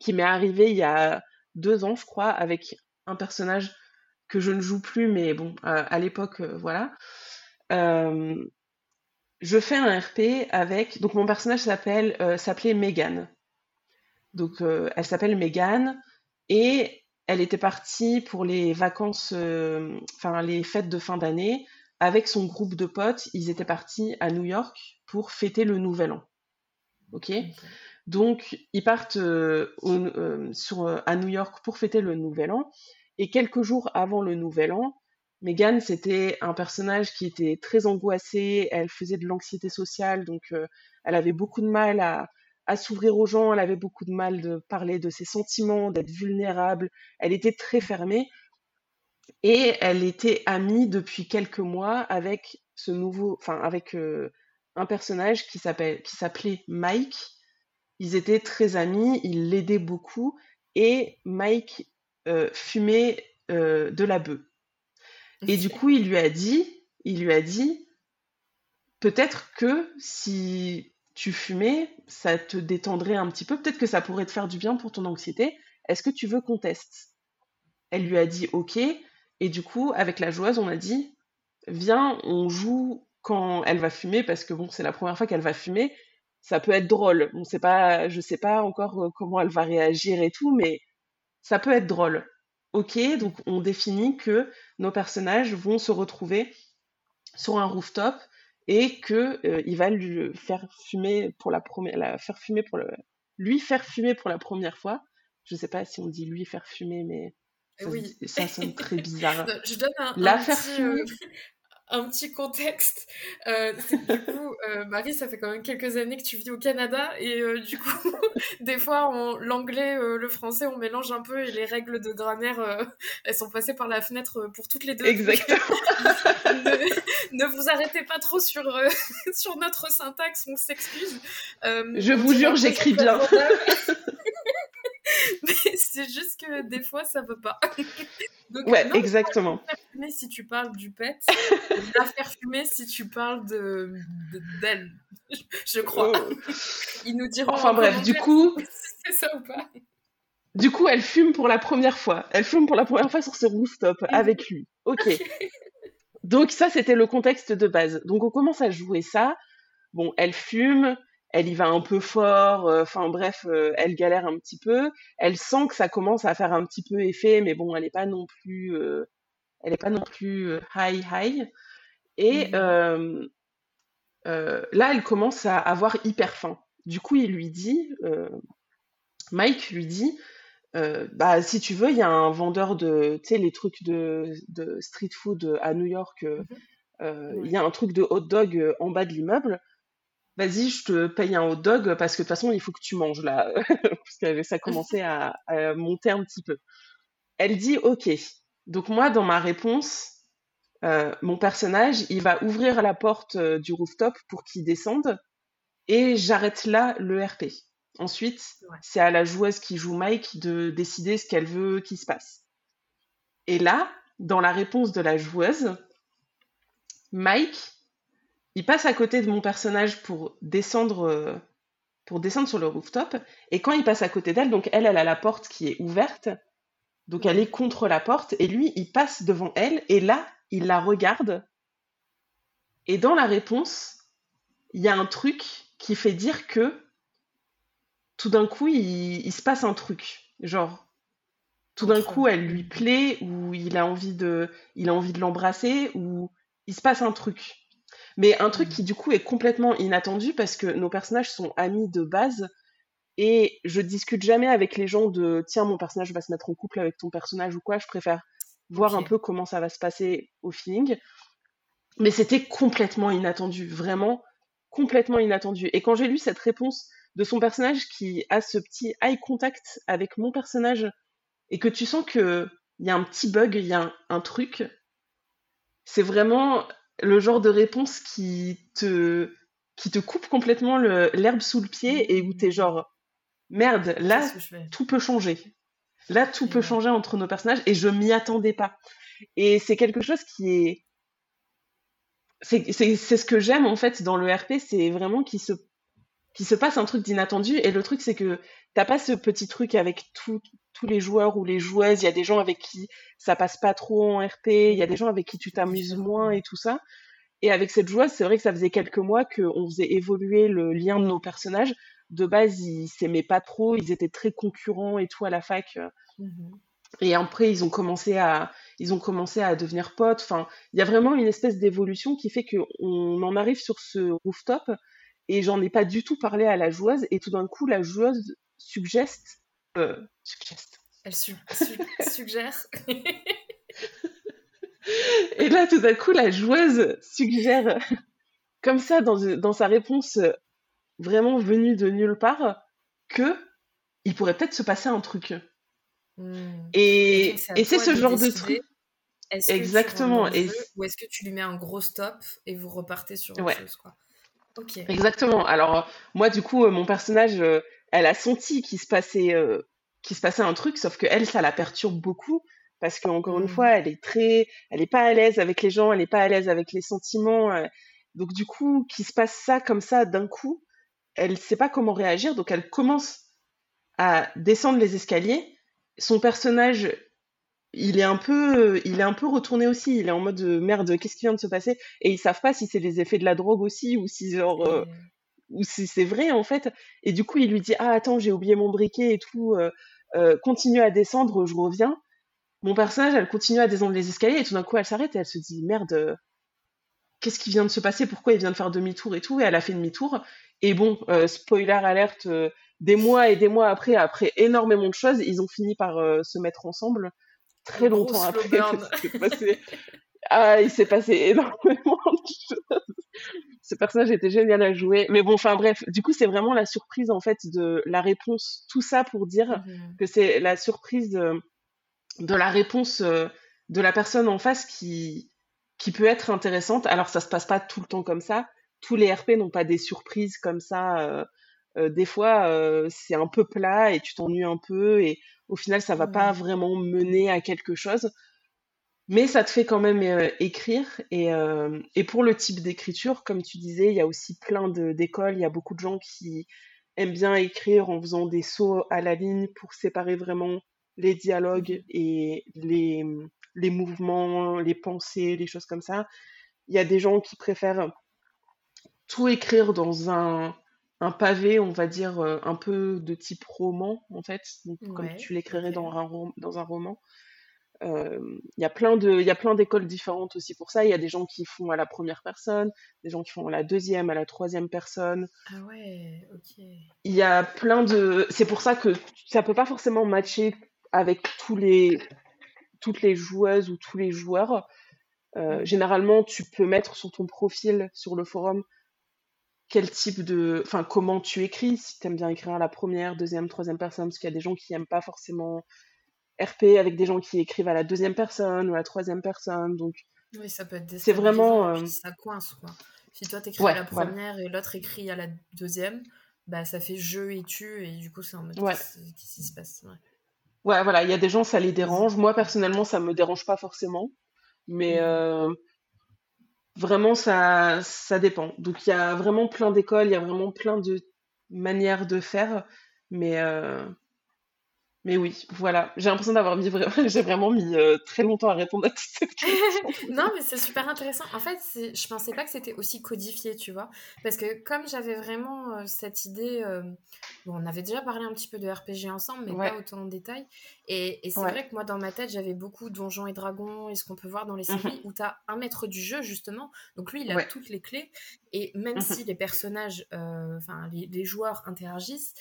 [SPEAKER 2] qui m'est arrivé il y a deux ans, je crois, avec un personnage que je ne joue plus, mais bon, à l'époque, euh, voilà. Euh, je fais un RP avec. Donc, mon personnage s'appelle, euh, s'appelait Megan. Donc, euh, elle s'appelle Megan et elle était partie pour les vacances, euh, enfin, les fêtes de fin d'année avec son groupe de potes. Ils étaient partis à New York pour fêter le Nouvel An. Ok? Donc, ils partent sur, à New York pour fêter le Nouvel An. Et quelques jours avant le Nouvel An, Megan, c'était un personnage qui était très angoissé, elle faisait de l'anxiété sociale, donc euh, elle avait beaucoup de mal à, s'ouvrir aux gens, elle avait beaucoup de mal de parler de ses sentiments, d'être vulnérable, elle était très fermée. Et elle était amie depuis quelques mois avec ce nouveau, enfin avec euh, un personnage qui s'appelait Mike. Ils étaient très amis, il l'aidait beaucoup et Mike euh, fumait de la bœuf. Et du coup, il lui a dit, peut-être que si tu fumais, ça te détendrait un petit peu, peut-être que ça pourrait te faire du bien pour ton anxiété. Est-ce que tu veux qu'on teste? Elle lui a dit OK. Et du coup, avec la joueuse, on a dit, viens, on joue quand elle va fumer, parce que c'est la première fois qu'elle va fumer. ça peut être drôle. On sait pas, je sais pas encore comment elle va réagir et tout, mais ça peut être drôle. Ok, donc on définit que nos personnages vont se retrouver sur un rooftop et que il va lui faire fumer pour la première, la faire fumer pour le, lui faire fumer pour la première fois. Je sais pas si on dit lui faire fumer, mais ça, oui. ça sonne très bizarre.
[SPEAKER 1] Je donne un, la faire fumer un petit contexte. Euh, du coup, euh, Marie, ça fait quand même quelques années que tu vis au Canada et euh, du coup, des fois, l'anglais, le français, on mélange un peu et les règles de grammaire, elles sont passées par la fenêtre pour toutes les deux.
[SPEAKER 2] Exactement.
[SPEAKER 1] ne, vous arrêtez pas trop sur, sur notre syntaxe, on s'excuse.
[SPEAKER 2] Je vous jure, j'écris bien.
[SPEAKER 1] Mais c'est juste que des fois, ça veut pas.
[SPEAKER 2] Donc, ouais, exactement.
[SPEAKER 1] La fumer si tu parles du pet, la faire fumer si tu parles de d'elle, je crois. Oh. Ils nous diront.
[SPEAKER 2] Enfin bref, du coup.
[SPEAKER 1] C'est ça ou pas
[SPEAKER 2] Du coup, elle fume pour la première fois. Elle fume pour la première fois sur ce rooftop mhm. avec lui. Ok. Donc ça, c'était le contexte de base. Donc on commence à jouer ça. Bon, elle fume, elle y va un peu fort, euh, enfin bref, euh, elle galère un petit peu. Elle sent que ça commence à faire un petit peu effet, mais bon, elle n'est pas non plus, euh, elle est pas non plus high high. Et mmh. là, elle commence à avoir hyper faim. Du coup, il lui dit, Mike lui dit, bah si tu veux, il y a un vendeur de, tu sais, les trucs de, de, street food à New York. Mmh. Il y a un truc de hot dog en bas de l'immeuble vas-y, je te paye un hot dog parce que de toute façon, il faut que tu manges là. parce que ça commençait à, à, monter un petit peu. Elle dit OK. Donc moi, dans ma réponse, euh, mon personnage, il va ouvrir la porte euh, du rooftop pour qu'il descende et j'arrête là le RP. Ensuite, c'est à la joueuse qui joue Mike de décider ce qu'elle veut qu'il se passe. Et là, dans la réponse de la joueuse, Mike, il passe à côté de mon personnage pour descendre, euh, pour descendre sur le rooftop. Et quand il passe à côté d'elle, donc elle, elle a la porte qui est ouverte. Donc elle est contre la porte. Et lui, il passe devant elle. Et là, il la regarde. Et dans la réponse, il y a un truc qui fait dire que tout d'un coup, il, il, se passe un truc. Genre, tout d'un coup, elle lui plaît, ou il a envie de, il a envie de l'embrasser, ou il se passe un truc. Mais un truc qui du coup est complètement inattendu parce que nos personnages sont amis de base et je discute jamais avec les gens de tiens mon personnage va se mettre en couple avec ton personnage ou quoi. Je préfère voir un peu comment ça va se passer au feeling. Mais c'était complètement inattendu, vraiment complètement inattendu. Et quand j'ai lu cette réponse de son personnage qui a ce petit eye contact avec mon personnage et que tu sens que il y a un petit bug, il y a un truc, c'est vraiment le genre de réponse qui te, qui te coupe complètement l'herbe sous le pied et où t'es genre, merde, là, tout peut changer. Là, tout peut changer entre nos personnages et je m'y attendais pas. Et c'est quelque chose qui est. C'est ce que j'aime en fait dans le RP, c'est vraiment qu'il se, passe un truc d'inattendu. Et le truc, c'est que t'as pas ce petit truc avec tous les joueurs ou les joueuses. Il y a des gens avec qui ça passe pas trop en RP. Il y a des gens avec qui tu t'amuses moins et tout ça. Et avec cette joueuse, c'est vrai que ça faisait quelques mois qu'on faisait évoluer le lien de nos personnages. De base, ils s'aimaient pas trop. Ils étaient très concurrents et tout à la fac. Mmh et après, ils ont commencé à, ils ont commencé à devenir potes. Enfin, il y a vraiment une espèce d'évolution qui fait qu'on en arrive sur ce rooftop et j'en ai pas du tout parlé à la joueuse et tout d'un coup la joueuse suggeste euh,
[SPEAKER 1] elle suggère
[SPEAKER 2] et là tout d'un coup la joueuse suggère comme ça dans, dans sa réponse vraiment venue de nulle part que il pourrait peut-être se passer un truc hmm. et, et c'est ce genre de truc
[SPEAKER 1] Exactement. Et... ou est-ce que tu lui mets un gros stop et vous repartez sur autre chose quoi?
[SPEAKER 2] Exactement. Alors moi du coup euh, mon personnage, euh, elle a senti qu'il se passait euh, qu'il se passait un truc, sauf que elle ça la perturbe beaucoup parce qu'encore une mmh. fois elle est très, elle est pas à l'aise avec les gens, elle est pas à l'aise avec les sentiments. donc du coup qu'il se passe ça comme ça d'un coup, elle sait pas comment réagir, donc elle commence à descendre les escaliers. Son personnage il est un peu il est un peu retourné aussi il est en mode merde qu'est-ce qui vient de se passer? Et ils savent pas si c'est les effets de la drogue aussi ou si genre euh, ou si c'est vrai en fait. Et du coup, il lui dit ah attends, j'ai oublié mon briquet et tout, euh, euh, continue à descendre, je reviens. Mon personnage, elle continue à descendre les escaliers et tout d'un coup, elle s'arrête et elle se dit merde, qu'est-ce qui vient de se passer? Pourquoi il vient de faire demi-tour et tout? Et elle a fait demi-tour. Et bon, spoiler alerte, des mois et des mois après, après énormément de choses, ils ont fini par se mettre ensemble très longtemps après. Ah, il s'est passé énormément de choses. Ce personnage était génial à jouer. Mais bon, enfin bref, du coup, c'est vraiment la surprise en fait de la réponse. Tout ça pour dire mhm. que c'est la surprise de, de la réponse euh, de la personne en face qui, qui peut être intéressante. Alors, ça se passe pas tout le temps comme ça. Tous les RP n'ont pas des surprises comme ça. Euh, euh, des fois, c'est un peu plat et tu t'ennuies un peu et au final, ça va pas vraiment mener à quelque chose mais ça te fait quand même euh, écrire. Et, euh, et, pour le type d'écriture, comme tu disais, il y a aussi plein d'écoles. Il y a beaucoup de gens qui aiment bien écrire en faisant des sauts à la ligne pour séparer vraiment les dialogues et les, les mouvements, les pensées, les choses comme ça. Il y a des gens qui préfèrent tout écrire dans un, un pavé, on va dire, euh, un peu de type roman, en fait, comme tu l'écrirais dans, un, dans un roman. Il y a plein d'écoles différentes aussi pour ça. Il y a des gens qui font à la première personne, des gens qui font à la deuxième, à la troisième personne.
[SPEAKER 1] Ah ouais, ok.
[SPEAKER 2] Il y a plein de, c'est pour ça que ça peut pas forcément matcher avec tous les, toutes les joueuses ou tous les joueurs. Euh, généralement, tu peux mettre sur ton profil sur le forum quel type de, enfin, comment tu écris, si tu aimes bien écrire à la première, deuxième, troisième personne, parce qu'il y a des gens qui aiment pas forcément RP avec des gens qui écrivent à la deuxième personne ou à la troisième personne. Donc,
[SPEAKER 1] oui, ça peut être
[SPEAKER 2] C'est vraiment. Euh,
[SPEAKER 1] ça coince, quoi. Si toi, t'écris à la première et l'autre écrit à la deuxième, bah, ça fait je et tu, et du coup, c'est en mode
[SPEAKER 2] ouais.
[SPEAKER 1] qu'est-ce qui se passe?
[SPEAKER 2] Ouais, voilà, il y a des gens, ça les dérange. Moi, personnellement, ça me dérange pas forcément. Mais mmh. euh, vraiment, ça, ça dépend. Donc, il y a vraiment plein d'écoles, il y a vraiment plein de manières de faire. Mais, euh, mais oui, voilà. J'ai l'impression d'avoir mis vraiment, j'ai vraiment mis euh, très longtemps à répondre à toutes ces questions.
[SPEAKER 1] non, mais c'est super intéressant. En fait, je pensais pas que c'était aussi codifié, tu vois. Parce que comme j'avais vraiment euh, cette idée, euh, bon, on avait déjà parlé un petit peu de RPG ensemble, mais pas autant en détail. Et, c'est vrai que moi, dans ma tête, j'avais beaucoup Donjons et Dragons et ce qu'on peut voir dans les séries mhm. où tu as un maître du jeu, justement. Donc lui, il a toutes les clés. Et même mhm. si les personnages, enfin, les, joueurs interagissent,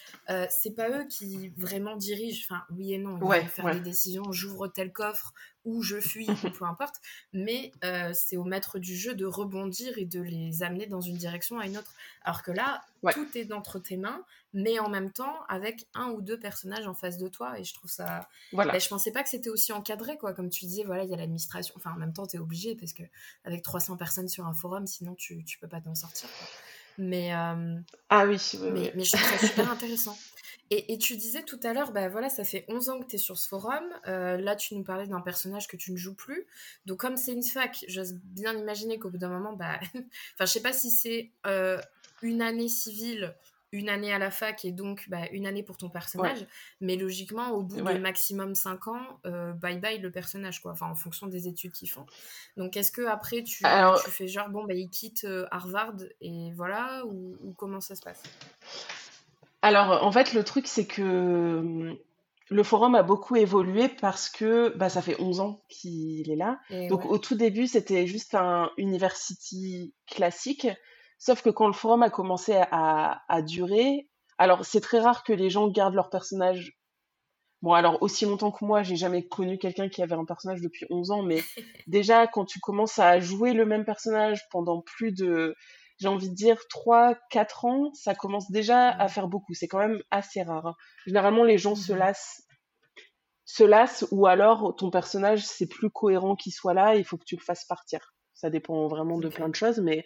[SPEAKER 1] c'est pas eux qui vraiment dirigent enfin oui et non, vont faire des décisions, j'ouvre tel coffre ou je fuis, peu importe, mais euh, c'est au maître du jeu de rebondir et de les amener dans une direction à une autre. Alors que là, tout est entre tes mains, mais en même temps avec un ou deux personnages en face de toi, et je trouve ça... Voilà. Ben, je pensais pas que c'était aussi encadré, quoi, comme tu disais, voilà, il y a l'administration, enfin en même temps, tu es obligé, parce que avec 300 personnes sur un forum, sinon tu, tu peux pas t'en sortir. Mais, euh,
[SPEAKER 2] ah oui,
[SPEAKER 1] mais, mais, je trouve ça super intéressant. Et, tu disais tout à l'heure, bah voilà, ça fait 11 ans que tu es sur ce forum. Euh, là, tu nous parlais d'un personnage que tu ne joues plus. Donc, comme c'est une fac, j'ose bien imaginer qu'au bout d'un moment, bah, enfin, je sais pas si c'est euh, une année civile, une année à la fac et donc bah, une année pour ton personnage. Mais logiquement, au bout de maximum 5 ans, euh, bye bye le personnage, quoi. Enfin, en fonction des études qu'ils font. Donc, est-ce que après tu, tu fais genre, bon, bah, il quitte Harvard et voilà, ou comment ça se passe?
[SPEAKER 2] Alors, en fait, le truc, c'est que hum, le forum a beaucoup évolué parce que bah, ça fait 11 ans qu'il est là. Donc, au tout début, c'était juste un university classique. Sauf que quand le forum a commencé à, durer, alors c'est très rare que les gens gardent leur personnage. Bon, alors aussi longtemps que moi, j'ai jamais connu quelqu'un qui avait un personnage depuis 11 ans, mais déjà, quand tu commences à jouer le même personnage pendant plus de j'ai envie de dire 3 4 ans, ça commence déjà à faire beaucoup. C'est quand même assez rare. Hein. Généralement, les gens se lassent se lassent ou alors ton personnage c'est plus cohérent qu'il soit là, il faut que tu le fasses partir. Ça dépend vraiment de plein de choses, mais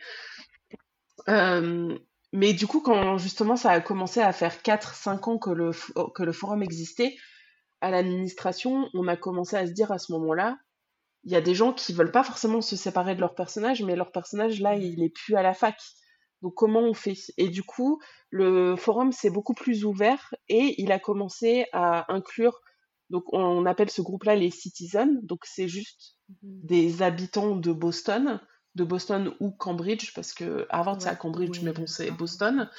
[SPEAKER 2] euh, mais du coup, quand justement ça a commencé à faire 4-5 ans que le, que le forum existait, à l'administration, on a commencé à se dire à ce moment-là, il y a des gens qui veulent pas forcément se séparer de leur personnage, mais leur personnage là, il est plus à la fac. Donc comment on fait? Et du coup, le forum s'est beaucoup plus ouvert et il a commencé à inclure. Donc on appelle ce groupe-là les citizens. Donc c'est juste mmh des habitants de Boston. de Boston ou Cambridge, parce que Harvard c'est à Cambridge, mais bon, c'est Boston.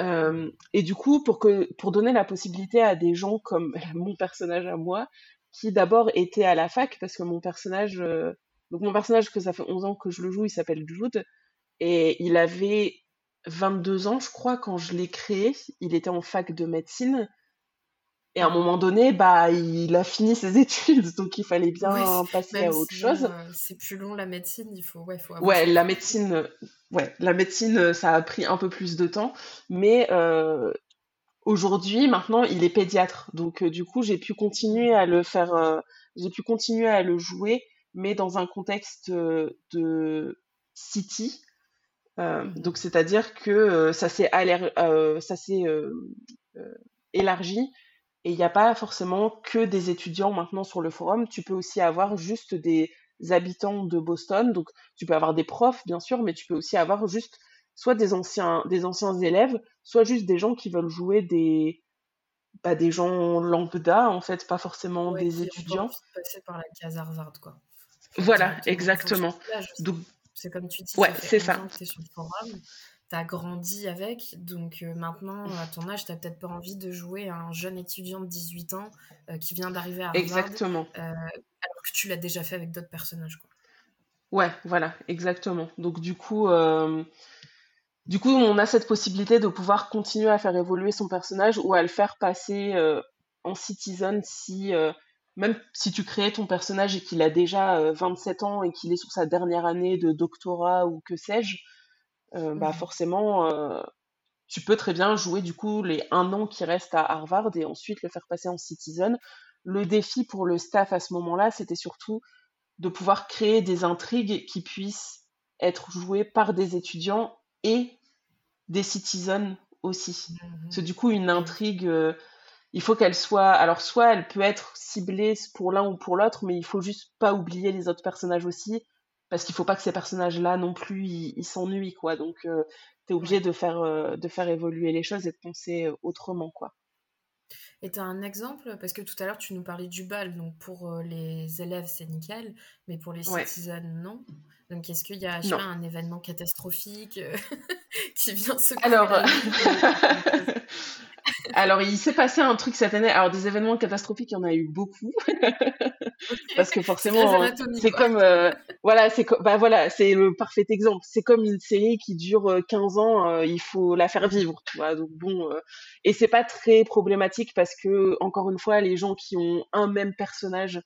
[SPEAKER 2] Euh, et du coup, pour, que, pour donner la possibilité à des gens comme mon personnage à moi, qui d'abord était à la fac, parce que mon personnage, euh, donc mon personnage que ça fait 11 ans que je le joue, il s'appelle Jude, et il avait 22 ans, je crois, quand je l'ai créé. Il était en fac de médecine. Et à un moment donné, bah, il a fini ses études, donc il fallait bien passer à autre chose. Euh,
[SPEAKER 1] c'est plus long la médecine, il faut, ouais, faut
[SPEAKER 2] ouais, la médecine, ouais, la médecine, ça a pris un peu plus de temps, mais euh, aujourd'hui, maintenant, il est pédiatre, donc euh, du coup, j'ai pu continuer à le faire, j'ai pu continuer à le jouer, mais dans un contexte de city. donc c'est-à-dire que ça s'est élargi et il n'y a pas forcément que des étudiants maintenant sur le forum. Tu peux aussi avoir juste des habitants de Boston. Donc, tu peux avoir des profs, bien sûr, mais tu peux aussi avoir juste soit des anciens, des anciens élèves, soit juste des gens qui veulent jouer des, bah, des gens lambda, en fait, pas forcément des étudiants.
[SPEAKER 1] passer par la case Harvard, quoi.
[SPEAKER 2] Voilà, exactement.
[SPEAKER 1] C'est comme tu dis,
[SPEAKER 2] ouais, c'est ça.
[SPEAKER 1] sur le forum t'as grandi avec, donc euh, maintenant, à ton âge, t'as peut-être pas envie de jouer à un jeune étudiant de 18 ans euh, qui vient d'arriver à Harvard,
[SPEAKER 2] Exactement.
[SPEAKER 1] Euh, alors que tu l'as déjà fait avec d'autres personnages. Quoi.
[SPEAKER 2] Ouais, voilà, exactement. Donc du coup, du coup, on a cette possibilité de pouvoir continuer à faire évoluer son personnage ou à le faire passer en citizen si même si tu crées ton personnage et qu'il a déjà 27 ans et qu'il est sur sa dernière année de doctorat ou que sais-je, euh, bah mmh forcément, euh, tu peux très bien jouer du coup les un an qui restent à Harvard et ensuite le faire passer en citizen. Le défi pour le staff à ce moment-là, c'était surtout de pouvoir créer des intrigues qui puissent être jouées par des étudiants et des citizens aussi. Mmh Parce que du coup, une intrigue, euh, il faut qu'elle soit. Alors, soit elle peut être ciblée pour l'un ou pour l'autre, mais il faut juste pas oublier les autres personnages aussi parce qu'il faut pas que ces personnages-là non plus ils s'ennuient quoi. Donc euh, tu es obligé de faire euh, de faire évoluer les choses et de penser euh, autrement quoi.
[SPEAKER 1] Et tu as un exemple? Parce que tout à l'heure tu nous parlais du bal donc pour les élèves c'est nickel mais pour les citizens non. Donc est-ce qu'il y a un événement catastrophique qui vient se
[SPEAKER 2] Alors Alors, il s'est passé un truc cette année. Alors, des événements catastrophiques, il y en a eu beaucoup. Parce que forcément, c'est comme, euh, voilà, c'est bah voilà, c'est le parfait exemple. C'est comme une série qui dure 15 euh, ans, euh, il faut la faire vivre, tu vois. Donc bon, et c'est pas très problématique parce que, encore une fois, les gens qui ont un même personnage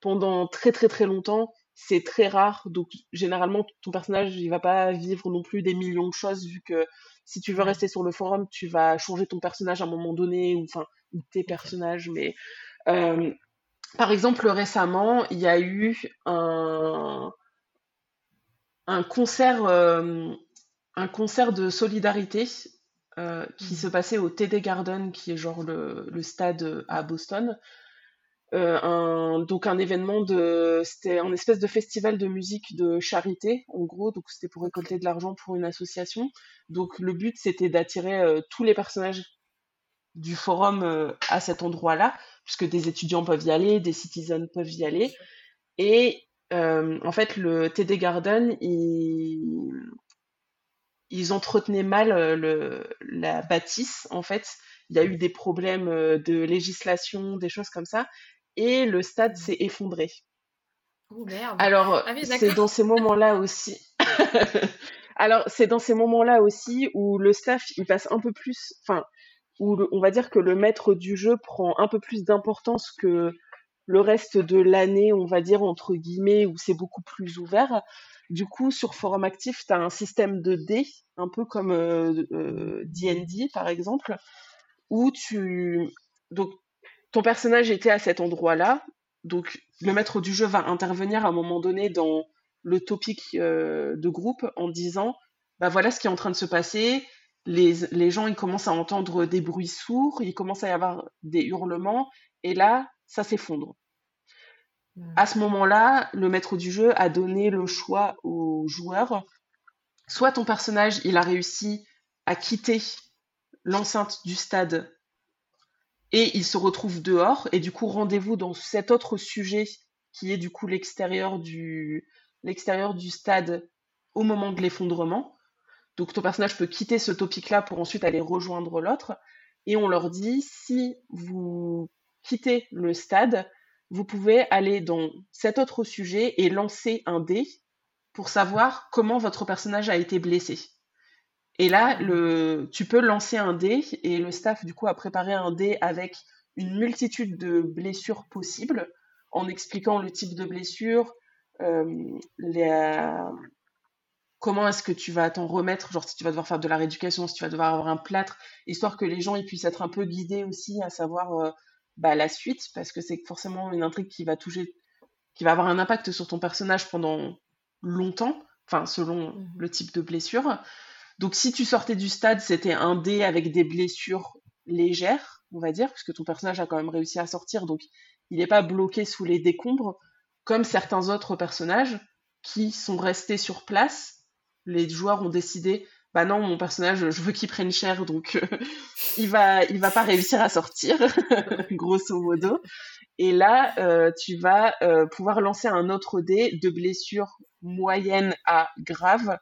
[SPEAKER 2] pendant très très très longtemps, c'est très rare. Donc, généralement, ton personnage, il va pas vivre non plus des millions de choses vu que si tu veux rester sur le forum, tu vas changer ton personnage à un moment donné, ou enfin, tes personnages. Mais euh, par exemple, récemment, il y a eu un, un concert, euh, un concert de solidarité euh, qui mmh. se passait au TD Garden, qui est genre le, le stade à Boston. Euh, un, donc un événement de c'était un espèce de festival de musique de charité en gros. Donc c'était pour récolter de l'argent pour une association. Donc le but c'était d'attirer euh, tous les personnages du forum euh, à cet endroit-là puisque des étudiants peuvent y aller des citizens peuvent y aller. Et en fait le TD Garden ils, entretenaient mal la bâtisse en fait. Il y a eu des problèmes de législation, des choses comme ça et le stade s'est effondré.
[SPEAKER 1] Oh merde.
[SPEAKER 2] Alors, ah c'est dans ces moments-là aussi. Alors, c'est dans ces moments-là aussi où le staff, il passe un peu plus, enfin, où on va dire que le maître du jeu prend un peu plus d'importance que le reste de l'année, on va dire, entre guillemets, où c'est beaucoup plus ouvert. Du coup, sur Forum Actif, tu as un système de dés, un peu comme D&D, euh, par exemple, où tu... Donc, ton personnage était à cet endroit-là, donc le maître du jeu va intervenir à un moment donné dans le topic euh, de groupe en disant bah voilà ce qui est en train de se passer, les, les gens ils commencent à entendre des bruits sourds, il commence à y avoir des hurlements, et là ça s'effondre. À ce moment-là, le maître du jeu a donné le choix aux joueurs. Soit ton personnage, il a réussi à quitter l'enceinte du stade et il se retrouve dehors et du coup rendez-vous dans cet autre sujet qui est du coup l'extérieur du l'extérieur du stade au moment de l'effondrement. Donc ton personnage peut quitter ce topic-là pour ensuite aller rejoindre l'autre. Et on leur dit, si vous quittez le stade, vous pouvez aller dans cet autre sujet et lancer un dé pour savoir comment votre personnage a été blessé. Et là, le, tu peux lancer un dé et le staff du coup a préparé un dé avec une multitude de blessures possibles en expliquant le type de blessure, euh, comment est-ce que tu vas t'en remettre, genre si tu vas devoir faire de la rééducation, si tu vas devoir avoir un plâtre, histoire que les gens ils puissent être un peu guidés aussi à savoir euh, bah, la suite, parce que c'est forcément une intrigue qui va toucher, qui va avoir un impact sur ton personnage pendant longtemps, enfin selon mmh le type de blessure. Donc si tu sortais du stade, c'était un dé avec des blessures légères, on va dire, puisque ton personnage a quand même réussi à sortir, donc il n'est pas bloqué sous les décombres, comme certains autres personnages qui sont restés sur place. Les joueurs ont décidé, bah non, mon personnage, je veux qu'il prenne cher, donc euh, il va, il va pas réussir à sortir, grosso modo. Et là, euh, tu vas euh, pouvoir lancer un autre dé de blessure moyenne à grave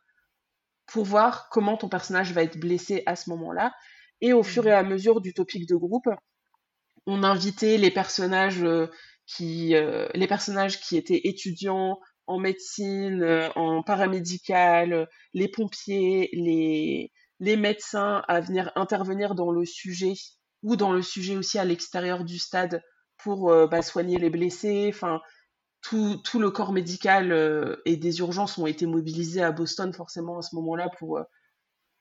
[SPEAKER 2] pour voir comment ton personnage va être blessé à ce moment-là. Et au fur et à mesure du topic de groupe, on invitait les personnages euh, qui, euh, les personnages qui étaient étudiants en médecine, euh, en paramédical, les pompiers, les, les médecins à venir intervenir dans le sujet ou dans le sujet aussi à l'extérieur du stade pour bah, soigner les blessés. Enfin, tout, le corps médical euh, et des urgences ont été mobilisés à Boston forcément à ce moment-là pour euh,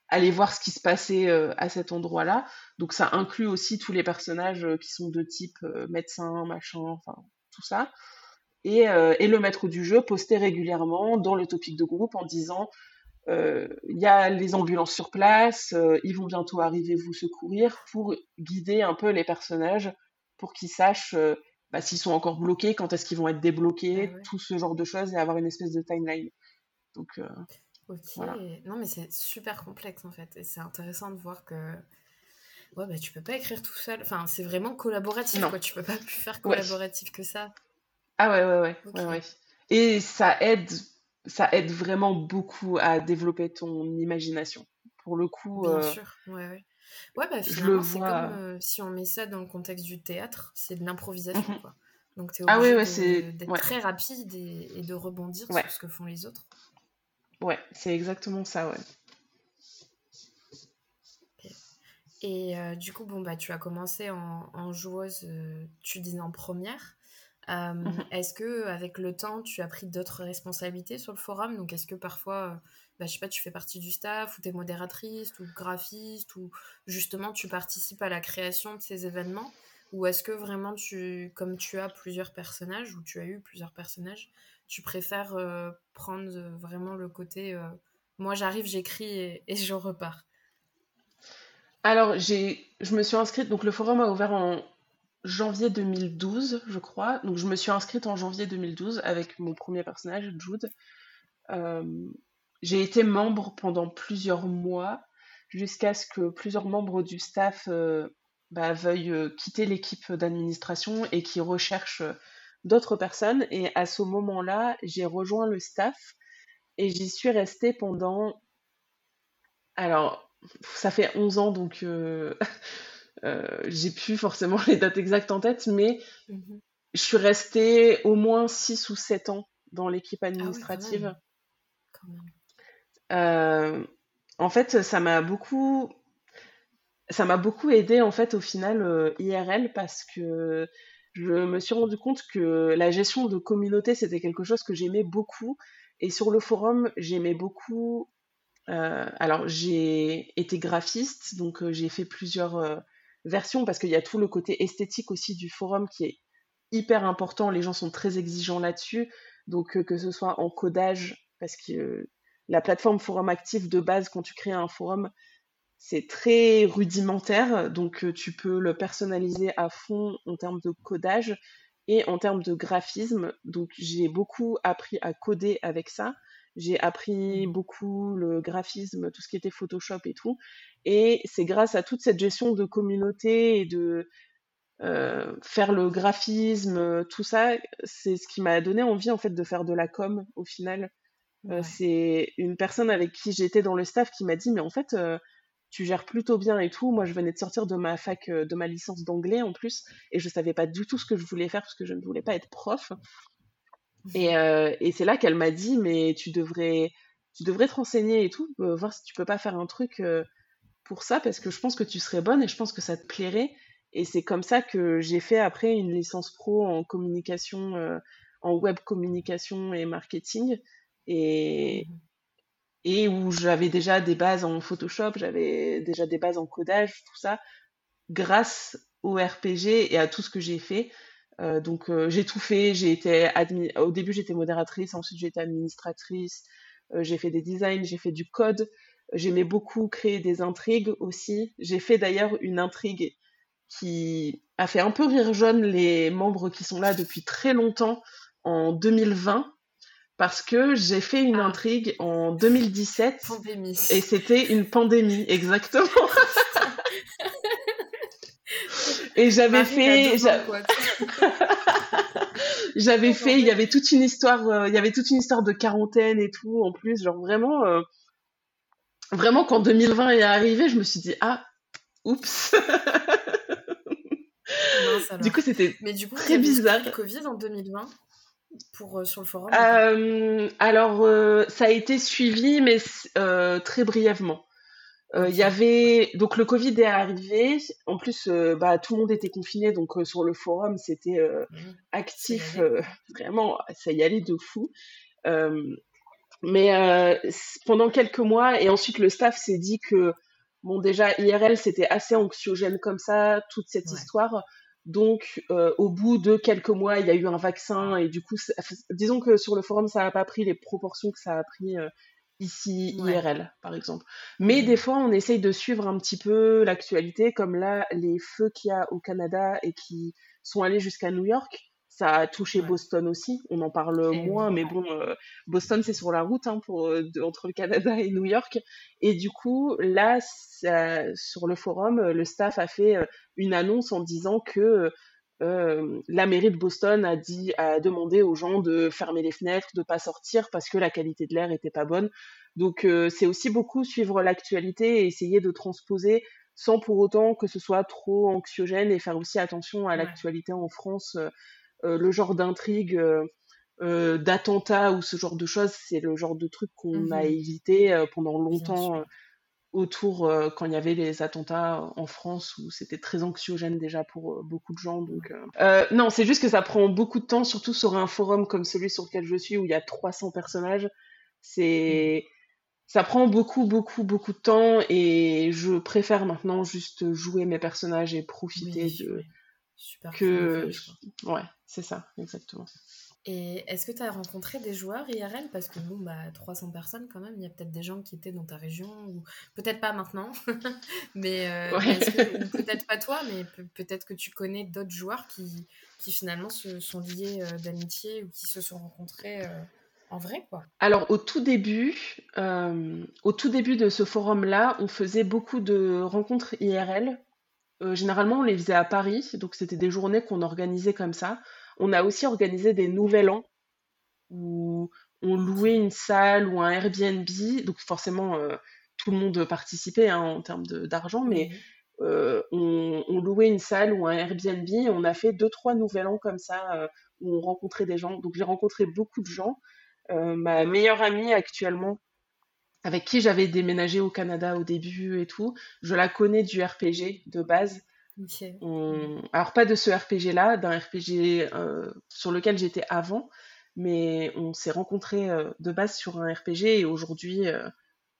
[SPEAKER 2] aller voir ce qui se passait euh, à cet endroit-là. Donc ça inclut aussi tous les personnages qui sont de type médecin, machin, enfin tout ça. Et, et, le maître du jeu postait régulièrement dans le topic de groupe en disant il y a les ambulances sur place, ils vont bientôt arriver vous secourir pour guider un peu les personnages pour qu'ils sachent bah, s'ils sont encore bloqués, quand est-ce qu'ils vont être débloqués, tout ce genre de choses et avoir une espèce de timeline. Donc, euh,
[SPEAKER 1] ok. Non, mais c'est super complexe en fait. Et c'est intéressant de voir que ouais, bah, tu peux pas écrire tout seul. Enfin, c'est vraiment collaboratif. Quoi. Tu peux pas plus faire collaboratif que ça.
[SPEAKER 2] Ah ouais, ouais, ouais, ouais, Et ça aide, ça aide vraiment beaucoup à développer ton imagination. Pour le coup.
[SPEAKER 1] Bien euh, sûr, ouais, ouais. Ouais, bah finalement, c'est comme euh, si on met ça dans le contexte du théâtre, c'est de l'improvisation, mmh quoi. Donc, tu es ah obligé d'être très rapide et, de rebondir sur ce que font les autres.
[SPEAKER 2] Ouais, c'est exactement ça, ouais.
[SPEAKER 1] Et euh, du coup, bon, bah, tu as commencé en, joueuse, euh, tu disais en première. Mmh est-ce que avec le temps, tu as pris d'autres responsabilités sur le forum? Donc, est-ce que parfois bah, je sais pas, tu fais partie du staff, ou tu es modératrice, ou graphiste, ou justement tu participes à la création de ces événements Ou est-ce que vraiment, tu, comme tu as plusieurs personnages, ou tu as eu plusieurs personnages, tu préfères euh, prendre vraiment le côté euh, moi j'arrive, j'écris et, je repars?
[SPEAKER 2] Alors, je me suis inscrite, donc le forum a ouvert en janvier 2012, je crois. Donc, je me suis inscrite en janvier 2012 avec mon premier personnage, Jude. Euh, j'ai été membre pendant plusieurs mois jusqu'à ce que plusieurs membres du staff euh, bah, veuillent euh, quitter l'équipe d'administration et qui recherchent euh, d'autres personnes. Et à ce moment-là, j'ai rejoint le staff et j'y suis restée pendant... Alors, ça fait 11 ans, donc j'ai plus forcément les dates exactes en tête, mais mmh je suis restée au moins 6 ou 7 ans dans l'équipe ah administrative. En fait, ça m'a beaucoup, ça m'a beaucoup aidé en fait au final euh, IRL parce que je me suis rendu compte que la gestion de communauté c'était quelque chose que j'aimais beaucoup et sur le forum j'aimais beaucoup. Euh, alors j'ai été graphiste donc j'ai fait plusieurs versions parce qu'il y a tout le côté esthétique aussi du forum qui est hyper important. Les gens sont très exigeants là-dessus donc que ce soit en codage parce que la plateforme Forum Actif de base, quand tu crées un forum, c'est très rudimentaire, donc euh, tu peux le personnaliser à fond en termes de codage et en termes de graphisme. Donc j'ai beaucoup appris à coder avec ça. J'ai appris mmh. beaucoup le graphisme, tout ce qui était Photoshop et tout. Et c'est grâce à toute cette gestion de communauté et de faire le graphisme, tout ça, c'est ce qui m'a donné envie en fait de faire de la com au final. C'est une personne avec qui j'étais dans le staff qui m'a dit mais en fait tu gères plutôt bien et tout. Moi, je venais de sortir de ma fac, de ma licence d'anglais en plus, et je savais pas du tout ce que je voulais faire parce que je ne voulais pas être prof. Et, et c'est là qu'elle m'a dit, mais tu devrais, tu devrais te renseigner et tout, voir si tu peux pas faire un truc pour ça, parce que je pense que tu serais bonne et je pense que ça te plairait. Et c'est comme ça que j'ai fait après une licence pro en communication, euh, en web communication et marketing. Et, mmh et où j'avais déjà des bases en Photoshop, j'avais déjà des bases en codage, tout ça, grâce au RPG et à tout ce que j'ai fait. Euh, donc euh, j'ai tout fait, j'ai été au début j'étais modératrice, ensuite j'ai été administratrice, j'ai fait des designs, j'ai fait du code, j'aimais beaucoup créer des intrigues aussi. J'ai fait d'ailleurs une intrigue qui a fait un peu rire jaune les membres qui sont là depuis très longtemps en 2020 parce que j'ai fait une ah. intrigue en 2017 pandémie. et c'était une pandémie exactement. et j'avais fait j'avais fait il y avait toute une histoire euh, il y avait toute une histoire de quarantaine et tout en plus genre vraiment euh, vraiment quand 2020 est arrivé je me suis dit ah oups du coup, c'était très bizarre.
[SPEAKER 1] le Covid en 2020 pour, euh, sur le forum
[SPEAKER 2] euh, Alors, euh, ça a été suivi, mais très brièvement. Il y avait donc le Covid est arrivé. En plus, bah, tout le monde était confiné, donc sur le forum c'était mmh. actif, vraiment, ça y allait de fou. mais pendant quelques mois, et ensuite le staff s'est dit que bon déjà IRL c'était assez anxiogène comme ça, toute cette histoire. Donc, euh, au bout de quelques mois, il y a eu un vaccin et du coup, disons que sur le forum, ça n'a pas pris les proportions que ça a pris euh, ici, IRL, par exemple. Mais des fois, on essaye de suivre un petit peu l'actualité, comme là, les feux qu'il y a au Canada et qui sont allés jusqu'à New York. Ça a touché Boston aussi. On en parle moins, mais bon, euh, Boston c'est sur la route hein, pour entre le Canada et New York. Et du coup, là, sur le forum, le staff a fait une annonce en disant que la mairie de Boston a dit, a demandé aux gens de fermer les fenêtres, de pas sortir parce que la qualité de l'air était pas bonne. Donc c'est aussi beaucoup suivre l'actualité et essayer de transposer sans pour autant que ce soit trop anxiogène et faire aussi attention à l'actualité en France. Le genre d'intrigue, d'attentat ou ce genre de choses, c'est le genre de truc qu'on a mmh évité pendant longtemps autour euh, quand il y avait les attentats en France où c'était très anxiogène déjà pour euh, beaucoup de gens. Donc, euh, non, c'est juste que ça prend beaucoup de temps, surtout sur un forum comme celui sur lequel je suis où il y a 300 personnages. C'est mm. ça prend beaucoup, beaucoup, beaucoup de temps et je préfère maintenant juste jouer mes personnages et profiter de. Super que ouais, c'est ça, exactement.
[SPEAKER 1] Et est-ce que tu as rencontré des joueurs IRL Parce que bon, bah, 300 personnes quand même, il y a peut-être des gens qui étaient dans ta région, ou peut-être pas maintenant, mais euh, peut-être pas toi, mais peut-être que tu connais d'autres joueurs qui, qui finalement se sont liés euh, d'amitié ou qui se sont rencontrés euh, en vrai, quoi.
[SPEAKER 2] Alors au tout début, au tout début de ce forum-là, on faisait beaucoup de rencontres IRL. Généralement, on les faisait à Paris, donc c'était des journées qu'on organisait comme ça. On a aussi organisé des nouvel an où on louait une salle ou un Airbnb. Donc forcément, euh, tout le monde participait hein, en termes d'argent, mais euh, on, louait une salle ou un Airbnb. on a fait deux, trois nouvel an comme ça euh, où on rencontrait des gens. Donc j'ai rencontré beaucoup de gens. ma meilleure amie actuellement, avec qui j'avais déménagé au Canada au début et tout, je la connais du RPG de base. Alors pas de ce RPG-là, d'un RPG euh, sur lequel j'étais avant, mais on s'est rencontrés euh, de base sur un RPG et aujourd'hui, euh,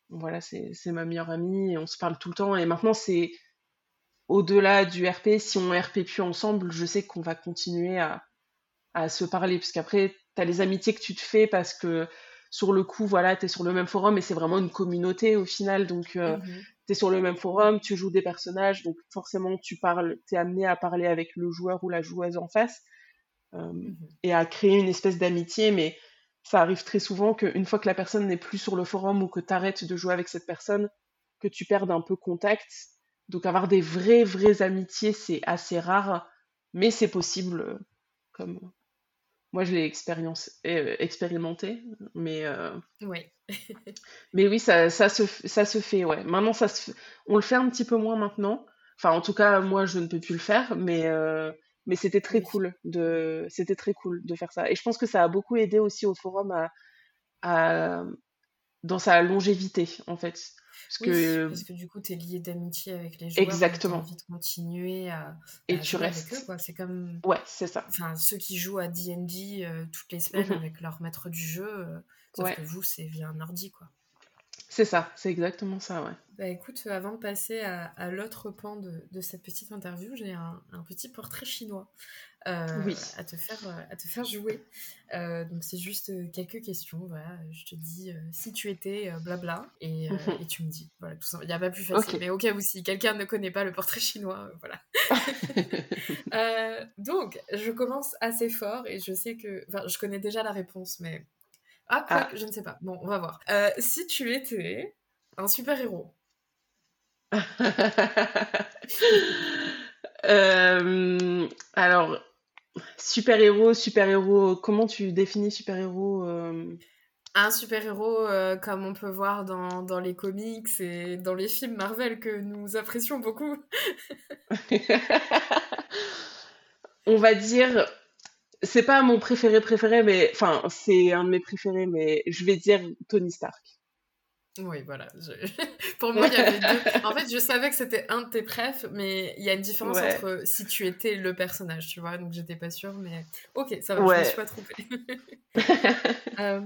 [SPEAKER 2] voilà, c'est ma meilleure amie et on se parle tout le temps. Et maintenant, c'est au-delà du RP, si on RP plus ensemble, je sais qu'on va continuer à, à se parler, parce qu'après, tu as les amitiés que tu te fais parce que sur le coup, voilà, tu es sur le même forum et c'est vraiment une communauté au final. Donc, mmh tu es sur le même forum, tu joues des personnages, donc forcément tu parles, es amené à parler avec le joueur ou la joueuse en face euh, mhm. et à créer une espèce d'amitié, mais ça arrive très souvent qu'une fois que la personne n'est plus sur le forum ou que tu arrêtes de jouer avec cette personne, que tu perdes un peu contact. Donc avoir des vraies, vraies amitiés, c'est assez rare. mais c'est possible, comme moi je l'ai expérimenté, mais
[SPEAKER 1] oui.
[SPEAKER 2] mais oui, ça, ça, se, ça se fait, ouais. Maintenant, ça se, on le fait un petit peu moins maintenant. Enfin, en tout cas, moi, je ne peux plus le faire, mais mais c'était très cool de c'était très cool de faire ça et je pense que ça a beaucoup aidé aussi au forum à, dans sa longévité en fait
[SPEAKER 1] parce que parce que du coup tu es lié d'amitié avec les joueurs
[SPEAKER 2] exactement.
[SPEAKER 1] envie de continuer à,
[SPEAKER 2] et tu restes
[SPEAKER 1] avec eux quoi. C'est comme
[SPEAKER 2] ouais c'est ça.
[SPEAKER 1] enfin ceux qui jouent à D&D euh, toutes les semaines mmh avec leur maître du jeu euh, sauf que vous c'est via un ordi quoi.
[SPEAKER 2] C'est ça, c'est exactement ça, ouais.
[SPEAKER 1] Bah écoute, avant de passer à, l'autre pan de, cette petite interview, j'ai un, petit portrait chinois euh, à, te faire, euh, à te faire jouer. Euh, donc c'est juste quelques questions, voilà. Je te dis si tu étais blabla et, mhm. et, tu me dis. Voilà, tout ça. Il n'y a pas plus facile. Mais au cas où si quelqu'un ne connaît pas le portrait chinois, voilà. donc je commence assez fort et je sais que, enfin, je connais déjà la réponse, mais ah, quoi, ah. je ne sais pas. Bon, on va voir. Si tu étais un super-héros.
[SPEAKER 2] Euh, alors, super-héros, super-héros, comment tu définis super-héros euh?
[SPEAKER 1] Un super-héros comme on peut voir dans, dans, les comics et dans les films Marvel que nous apprécions beaucoup.
[SPEAKER 2] on va dire c'est pas mon préféré préféré, mais enfin, c'est un de mes préférés, mais je vais dire Tony Stark.
[SPEAKER 1] Oui, voilà. Pour moi, il y avait deux. En fait, je savais que c'était un de tes préfs, mais il y a une différence entre si tu étais le personnage, tu vois. Donc, j'étais pas sûre, mais ok, ça va, je me suis pas trompée. Euh,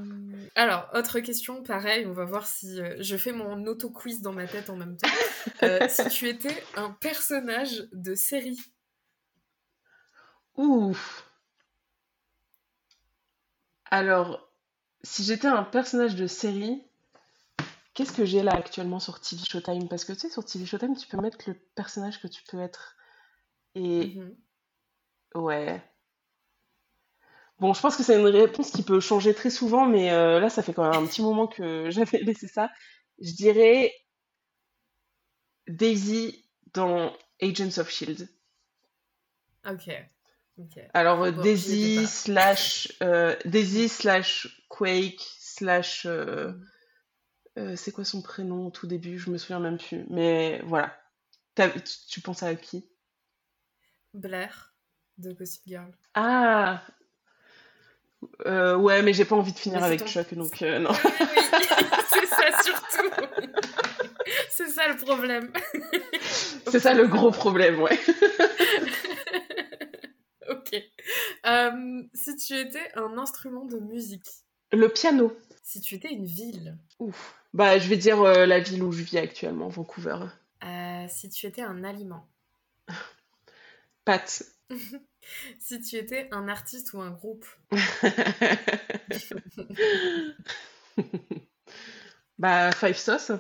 [SPEAKER 1] alors, autre question, pareil, on va voir si euh, je fais mon auto-quiz dans ma tête en même temps. Euh, si tu étais un personnage de série.
[SPEAKER 2] Ouf. Alors, si j'étais un personnage de série, qu'est-ce que j'ai là actuellement sur TV Showtime? Parce que tu sais, sur TV Showtime, tu peux mettre le personnage que tu peux être. Et. Mhm. Ouais. Bon, je pense que c'est une réponse qui peut changer très souvent, mais euh, là, ça fait quand même un petit moment que j'avais laissé ça. Je dirais Daisy dans Agents of Shield.
[SPEAKER 1] Ok.
[SPEAKER 2] Alors, euh, Daisy slash, euh, Daisy slash Quake slash. Euh, c'est quoi son prénom au tout début? Je me souviens même plus. Mais voilà. Tu, penses à qui?
[SPEAKER 1] Blair de Gossip Girl.
[SPEAKER 2] Ah Ouais, mais j'ai pas envie de finir avec Chuck, donc non.
[SPEAKER 1] c'est ça surtout. c'est ça le problème.
[SPEAKER 2] c'est ça le gros problème, ouais.
[SPEAKER 1] Euh, si tu étais un instrument de musique.
[SPEAKER 2] Le piano.
[SPEAKER 1] Si tu étais une ville.
[SPEAKER 2] Ouf. Bah, je vais dire euh, la ville où je vis actuellement, Vancouver.
[SPEAKER 1] Euh, si tu étais un aliment.
[SPEAKER 2] Pâtes.
[SPEAKER 1] si tu étais un artiste ou un groupe.
[SPEAKER 2] bah, Five Sauce.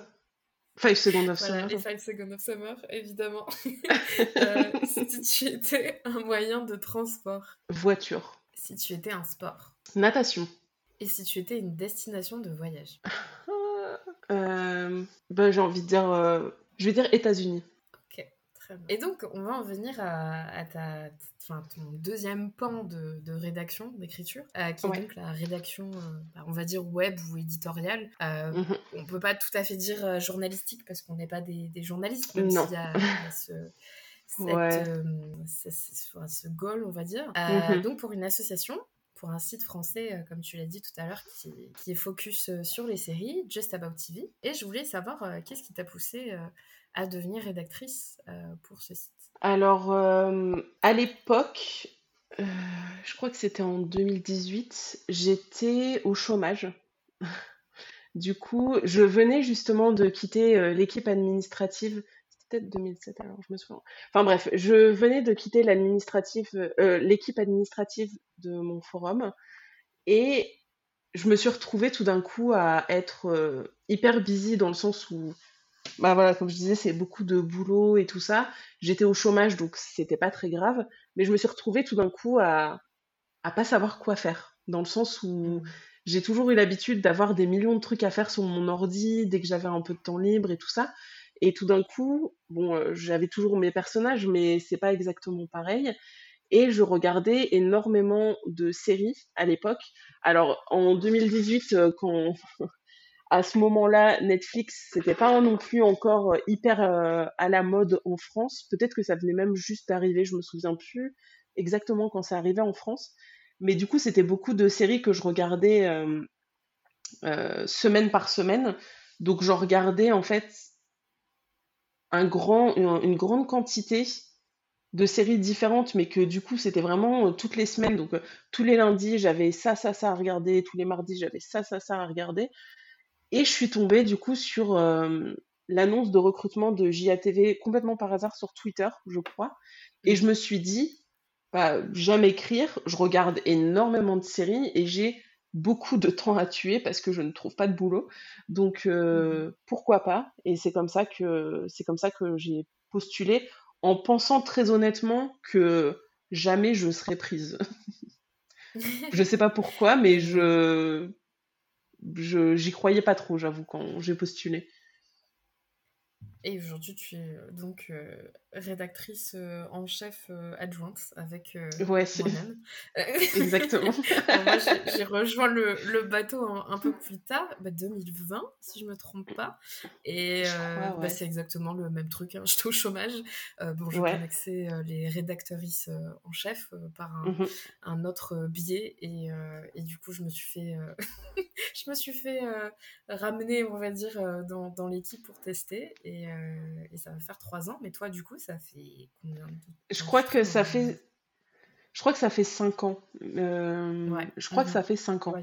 [SPEAKER 2] Five Seconds of Summer.
[SPEAKER 1] Et Five Seconds of Summer, évidemment. euh, si tu étais un moyen de transport.
[SPEAKER 2] Voiture.
[SPEAKER 1] Si tu étais un sport.
[SPEAKER 2] Natation.
[SPEAKER 1] Et si tu étais une destination de voyage.
[SPEAKER 2] Euh, bah, j'ai envie de dire, euh, je vais dire États-Unis.
[SPEAKER 1] Et donc, on va en venir à, ta, ton deuxième pan de, rédaction, d'écriture, euh, qui est donc la rédaction, euh, bah, on va dire web ou éditoriale. Euh, mhm. On peut pas tout à fait dire euh, journalistique parce qu'on n'est pas des, journalistes, même s'il y a, ce, ce, goal, on va dire. Mhm. Donc, pour une association, pour un site français, comme tu l'as dit tout à l'heure, qui, est focus sur les séries, Just About TV. Et je voulais savoir qu'est-ce qui t'a poussé à devenir rédactrice euh, pour ce site?
[SPEAKER 2] Alors, euh, à l'époque, euh, je crois que c'était en 2018, j'étais au chômage. du coup, je venais justement de quitter l'équipe administrative. Peut-être 2007 alors, je me souviens. Enfin bref, je venais de quitter l'administrative, l'équipe administrative de mon forum. Et je me suis retrouvée tout d'un coup à être hyper busy dans le sens où bah voilà, comme je disais, c'est beaucoup de boulot et tout ça. J'étais au chômage, donc c'était pas très grave. Mais je me suis retrouvée tout d'un coup à, à pas savoir quoi faire. Dans le sens où j'ai toujours eu l'habitude d'avoir des millions de trucs à faire sur mon ordi dès que j'avais un peu de temps libre et tout ça. Et tout d'un coup, bon, euh, j'avais toujours mes personnages, mais c'est pas exactement pareil. Et je regardais énormément de séries à l'époque. Alors, en 2018, euh, quand à ce moment-là, Netflix, c'était pas non plus encore hyper à la mode en France. Peut-être que ça venait même juste d'arriver, je me souviens plus exactement quand ça arrivait en France. Mais du coup, c'était beaucoup de séries que je regardais semaine par semaine. Donc, j'en regardais en fait un grand, une, grande quantité de séries différentes, mais que du coup, c'était vraiment euh, toutes les semaines. Donc, euh, tous les lundis, j'avais ça, ça, ça à regarder. Tous les mardis, j'avais ça, ça, ça à regarder. Et je suis tombée du coup sur euh, l'annonce de recrutement de JATV complètement par hasard sur Twitter, je crois. Et je me suis dit, bah, j'aime écrire, je regarde énormément de séries et j'ai beaucoup de temps à tuer parce que je ne trouve pas de boulot. Donc euh, mmh pourquoi pas? Et c'est comme ça que c'est comme ça que j'ai postulé en pensant très honnêtement que jamais je serais prise. je sais pas pourquoi, mais je j'y croyais pas trop, j'avoue, quand j'ai postulé.
[SPEAKER 1] Et aujourd'hui, tu es euh, donc euh, rédactrice euh, en chef adjointe avec
[SPEAKER 2] ouais, moi-même. Exactement.
[SPEAKER 1] moi, j'ai rejoint le, le bateau un, peu plus tard, 2020, bah, si je me trompe pas. Et bah, c'est exactement le même truc. Hein. J'étais au chômage. bon, je connaissais les rédactrices en chef par un, mmh un, autre biais. Et, et, du coup, je me suis fait, je me suis fait ramener, on va dire, dans, dans l'équipe pour tester. Et euh, et ça va faire trois ans. Mais toi, du coup, ça fait combien de temps?
[SPEAKER 2] Je crois que ça fait. Je crois que ça fait cinq ans. Euh, je crois que mhm. ça fait cinq ans.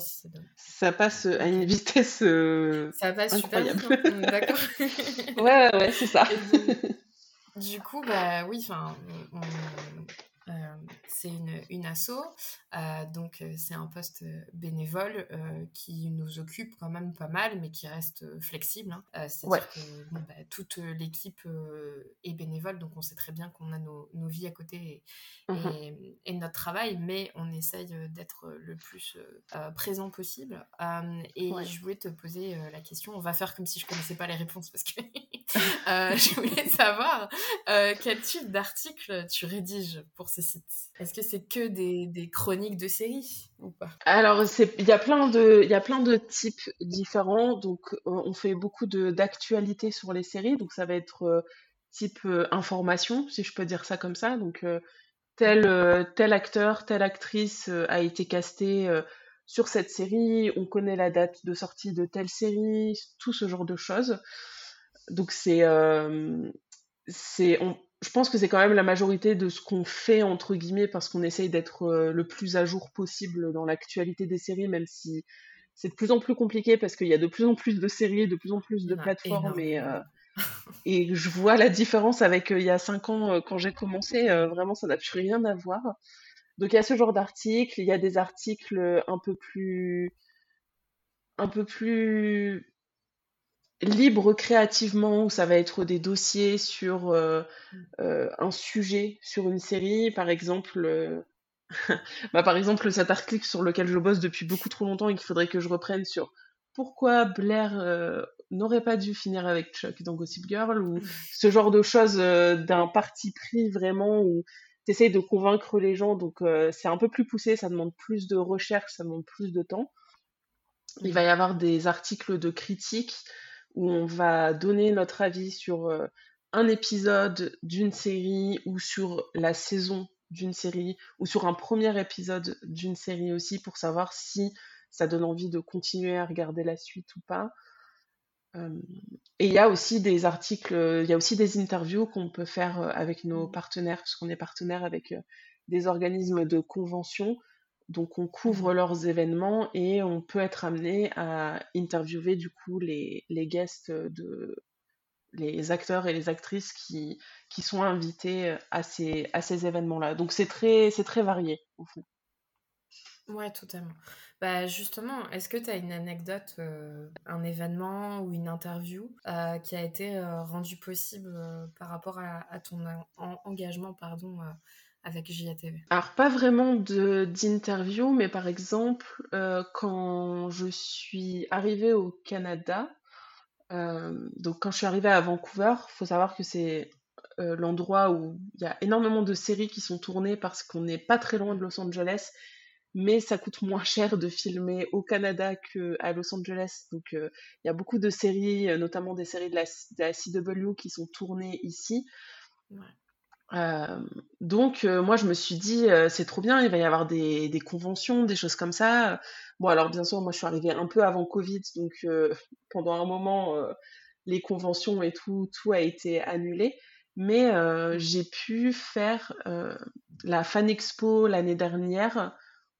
[SPEAKER 2] ça passe à une vitesse euh, ça va incroyable. super D'accord. ouais, ouais, c'est ça.
[SPEAKER 1] Du, coup, bah oui, enfin, c'est une, une asso, euh, donc c'est un poste bénévole qui nous occupe quand même pas mal, mais qui reste flexible. Hein. C'est-à-dire que bah, toute l'équipe est bénévole, donc on sait très bien qu'on a nos, nos, vies à côté et, mmh et, notre travail, mais on essaye d'être le plus présent possible. et je voulais te poser la question, on va faire comme si je connaissais pas les réponses parce que je voulais savoir quel type d'article tu rédiges pour ces sites. Est-ce que c'est que des, chroniques de séries ou pas?
[SPEAKER 2] Alors, il y, a plein de, types différents. Donc, euh, on fait beaucoup d'actualités sur les séries. Donc, ça va être euh, type euh, information, si je peux dire ça comme ça. Donc, tel, tel acteur, telle actrice a été casté sur cette série. On connaît la date de sortie de telle série, tout ce genre de choses. Donc, c'est. Je pense que c'est quand même la majorité de ce qu'on fait, entre guillemets, parce qu'on essaye d'être euh, le plus à jour possible dans l'actualité des séries, même si c'est de plus en plus compliqué parce qu'il y a de plus en plus de séries, de plus en plus de plateformes. Et, euh, et, je vois la différence avec euh, il y a cinq ans, quand j'ai commencé, vraiment, ça n'a plus rien à voir. Donc il y a ce genre d'articles, il y a des articles un peu plus un peu plus libre créativement, où ça va être des dossiers sur euh, mmh. euh, un sujet, sur une série, par exemple. Euh, bah, par exemple, cet article sur lequel je bosse depuis beaucoup trop longtemps et qu'il faudrait que je reprenne sur pourquoi Blair n'aurait pas dû finir avec Chuck dans Gossip Girl, ou mmh. ce genre de choses d'un parti pris vraiment où tu essayes de convaincre les gens, donc c'est un peu plus poussé, ça demande plus de recherche, ça demande plus de temps. Il mmh. va y avoir des articles de critique où on va donner notre avis sur euh, un épisode d'une série ou sur la saison d'une série ou sur un premier épisode d'une série aussi pour savoir si ça donne envie de continuer à regarder la suite ou pas. Euh, et il y a aussi des articles, il y a aussi des interviews qu'on peut faire euh, avec nos mmh. partenaires, parce qu'on est partenaire avec des organismes de convention donc on couvre mmh. leurs événements et on peut être amené à interviewer du coup les, les guests de les acteurs et les actrices qui, qui sont invités à ces, à ces événements-là. Donc c'est très, c'est très varié au fond.
[SPEAKER 1] Ouais, totalement. Bah justement, est-ce que tu as une anecdote, euh, un événement ou une interview euh, qui a été euh, rendu possible par rapport à, à ton engagement pardon, avec JATV
[SPEAKER 2] Alors, pas vraiment d'interview, mais par exemple, euh, quand je suis arrivée au Canada, euh, donc quand je suis arrivée à Vancouver, il faut savoir que c'est l'endroit où il y a énormément de séries qui sont tournées parce qu'on n'est pas très loin de Los Angeles mais ça coûte moins cher de filmer au Canada qu'à Los Angeles. Donc il y a beaucoup de séries, notamment des séries de la, CW qui sont tournées ici. Donc moi je me suis dit c'est trop bien, il va y avoir des, des, conventions, des choses comme ça. Bon alors bien sûr moi je suis arrivée un peu avant Covid, donc pendant un moment les conventions et tout, tout a été annulé. Mais j'ai pu faire la Fan Expo l'année dernière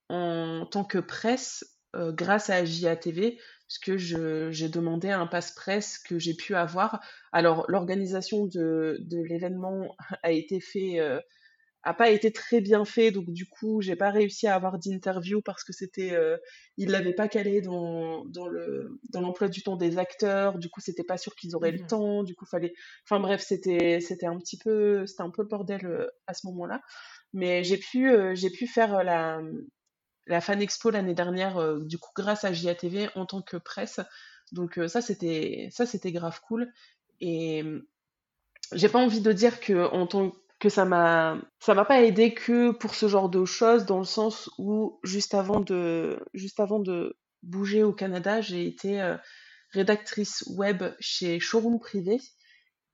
[SPEAKER 2] en tant que presse euh, grâce à JATV, puisque j'ai demandé un passe-presse que j'ai pu avoir. Alors, l'organisation de, de l'événement a été fait, euh, a pas été très bien fait, donc du coup, j'ai pas réussi à avoir d'interview parce que c'était, euh, il l'avait pas calé dans, dans le dans l'emploi du temps des acteurs. Du coup, c'était pas sûr qu'ils auraient le mmh temps. Du coup, fallait, enfin bref, c'était c'était un petit peu, c'était un peu le bordel euh, à ce moment-là. Mais j'ai pu j'ai pu faire la la Fan Expo l'année dernière, euh, du coup, grâce à JATV en tant que presse. Donc euh, ça, c'était ça, c'était grave cool. Et j'ai pas envie de dire que en tant que ça m'a ça m'a pas aidé que pour ce genre de choses dans le sens où juste avant de juste avant de bouger au Canada j'ai été euh, rédactrice web chez Showroom Privé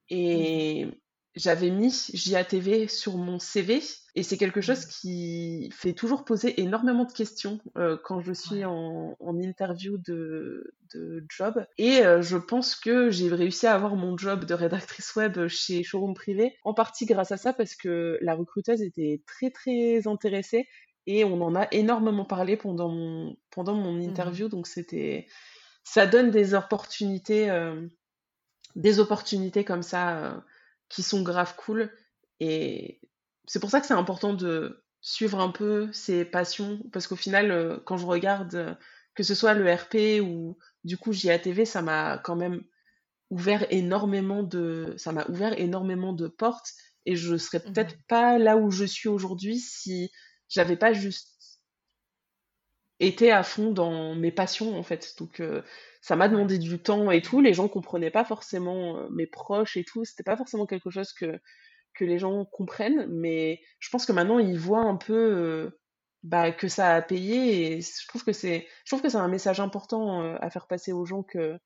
[SPEAKER 2] et j'avais mis JATV sur mon CV et c'est quelque chose qui fait toujours poser énormément de questions euh, quand je suis en, en, interview de, de job. Et euh, je pense que j'ai réussi à avoir mon job de rédactrice web chez Showroom Privé, en partie grâce à ça parce que la recruteuse était très très intéressée et on en a énormément parlé pendant mon, pendant mon mmh interview. Donc c'était, ça donne des opportunités, euh, des opportunités comme ça qui sont grave cool. Et c'est pour ça que c'est important de suivre un peu ses passions, parce qu'au final, euh, quand je regarde, euh, que ce soit le RP ou du coup JATV, ça m'a quand même ouvert énormément de, ça m'a ouvert énormément de portes, et je serais mmh peut-être pas là où je suis aujourd'hui si j'avais pas juste été à fond dans mes passions en fait. Donc euh, ça m'a demandé du temps et tout. Les gens comprenaient pas forcément euh, mes proches et tout. C'était pas forcément quelque chose que, les gens comprennent. Mais je pense que maintenant, ils voient un peu euh, bah, que ça a payé. Et je trouve que c'est, je trouve que c'est un message important à faire passer aux gens que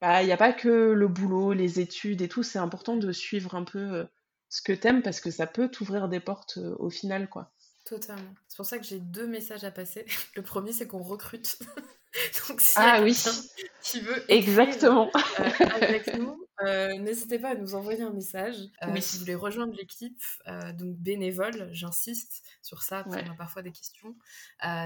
[SPEAKER 2] bah, il n'y a pas que le boulot, les études et tout. C'est important de suivre un peu ce que t'aimes parce que ça peut t'ouvrir des portes au final, quoi.
[SPEAKER 1] Totalement. C'est pour ça que j'ai deux messages à passer. Le premier, c'est qu'on recrute.
[SPEAKER 2] Donc, si ah oui.
[SPEAKER 1] qui veut
[SPEAKER 2] exactement
[SPEAKER 1] euh, avec nous, euh, n'hésitez pas à nous envoyer un message euh, si vous voulez rejoindre l'équipe. donc bénévole, j'insiste sur ça, parce qu'on a parfois des questions.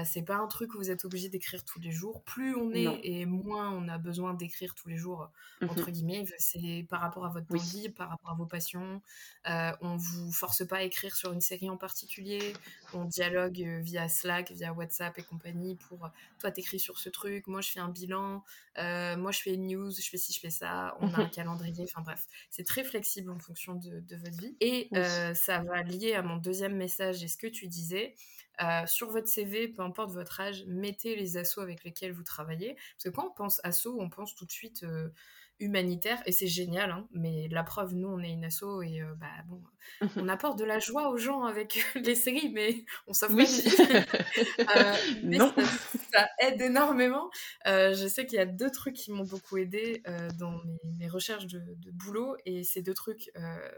[SPEAKER 1] c'est pas un truc où vous êtes obligé d'écrire tous les jours. Plus on est et moins on a besoin d'écrire tous les jours, mmh entre guillemets. C'est par rapport à votre vie, par rapport à vos passions. on vous force pas à écrire sur une série en particulier. On dialogue via Slack, via WhatsApp et compagnie pour toi t'écris sur ce truc, moi je fais un bilan, euh, moi je fais une news, je fais ci, je fais ça, on a un calendrier, enfin bref, c'est très flexible en fonction de, votre vie. Et euh, ça va lier à mon deuxième message et ce que tu disais. Euh, sur votre CV, peu importe votre âge, mettez les assos avec lesquels vous travaillez. Parce que quand on pense asso, on pense tout de suite humanitaire et c'est génial hein, mais la preuve nous on est une asso et euh, bah bon on apporte de la joie aux gens avec les séries mais on sauve oui. euh, mais non. Ça, aide énormément. Euh, je sais qu'il y a deux trucs qui m'ont beaucoup aidé dans mes, recherches de, boulot et ces deux trucs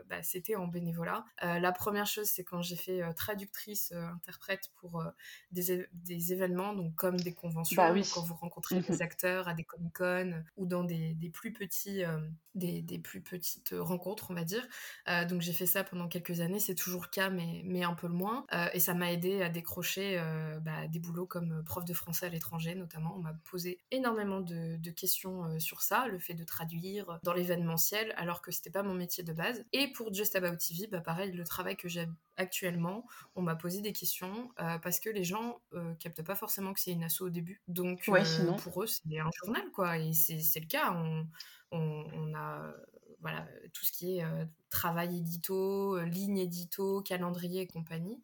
[SPEAKER 1] bah, c'était en bénévolat. La première chose c'est quand j'ai fait traductrice interprète pour des, des, événements donc comme des conventions bah quand vous rencontrez des acteurs à des comic con ou dans des, des plus petits euh, des, plus petites rencontres, on va dire. Euh, donc j'ai fait ça pendant quelques années, c'est toujours le cas, mais, un peu le moins. Euh, et ça m'a aidé à décrocher bah, des boulots comme prof de français à l'étranger, notamment. On m'a posé énormément de, questions sur ça, le fait de traduire dans l'événementiel, alors que c'était pas mon métier de base. Et pour Just About TV, bah, pareil, le travail que j'ai actuellement, on m'a posé des questions parce que les gens captent pas forcément que c'est une asso au début. Donc pour eux, c'est un journal, quoi. Et c'est le cas. On, on, a voilà, tout ce qui est travail édito, ligne édito, calendrier et compagnie.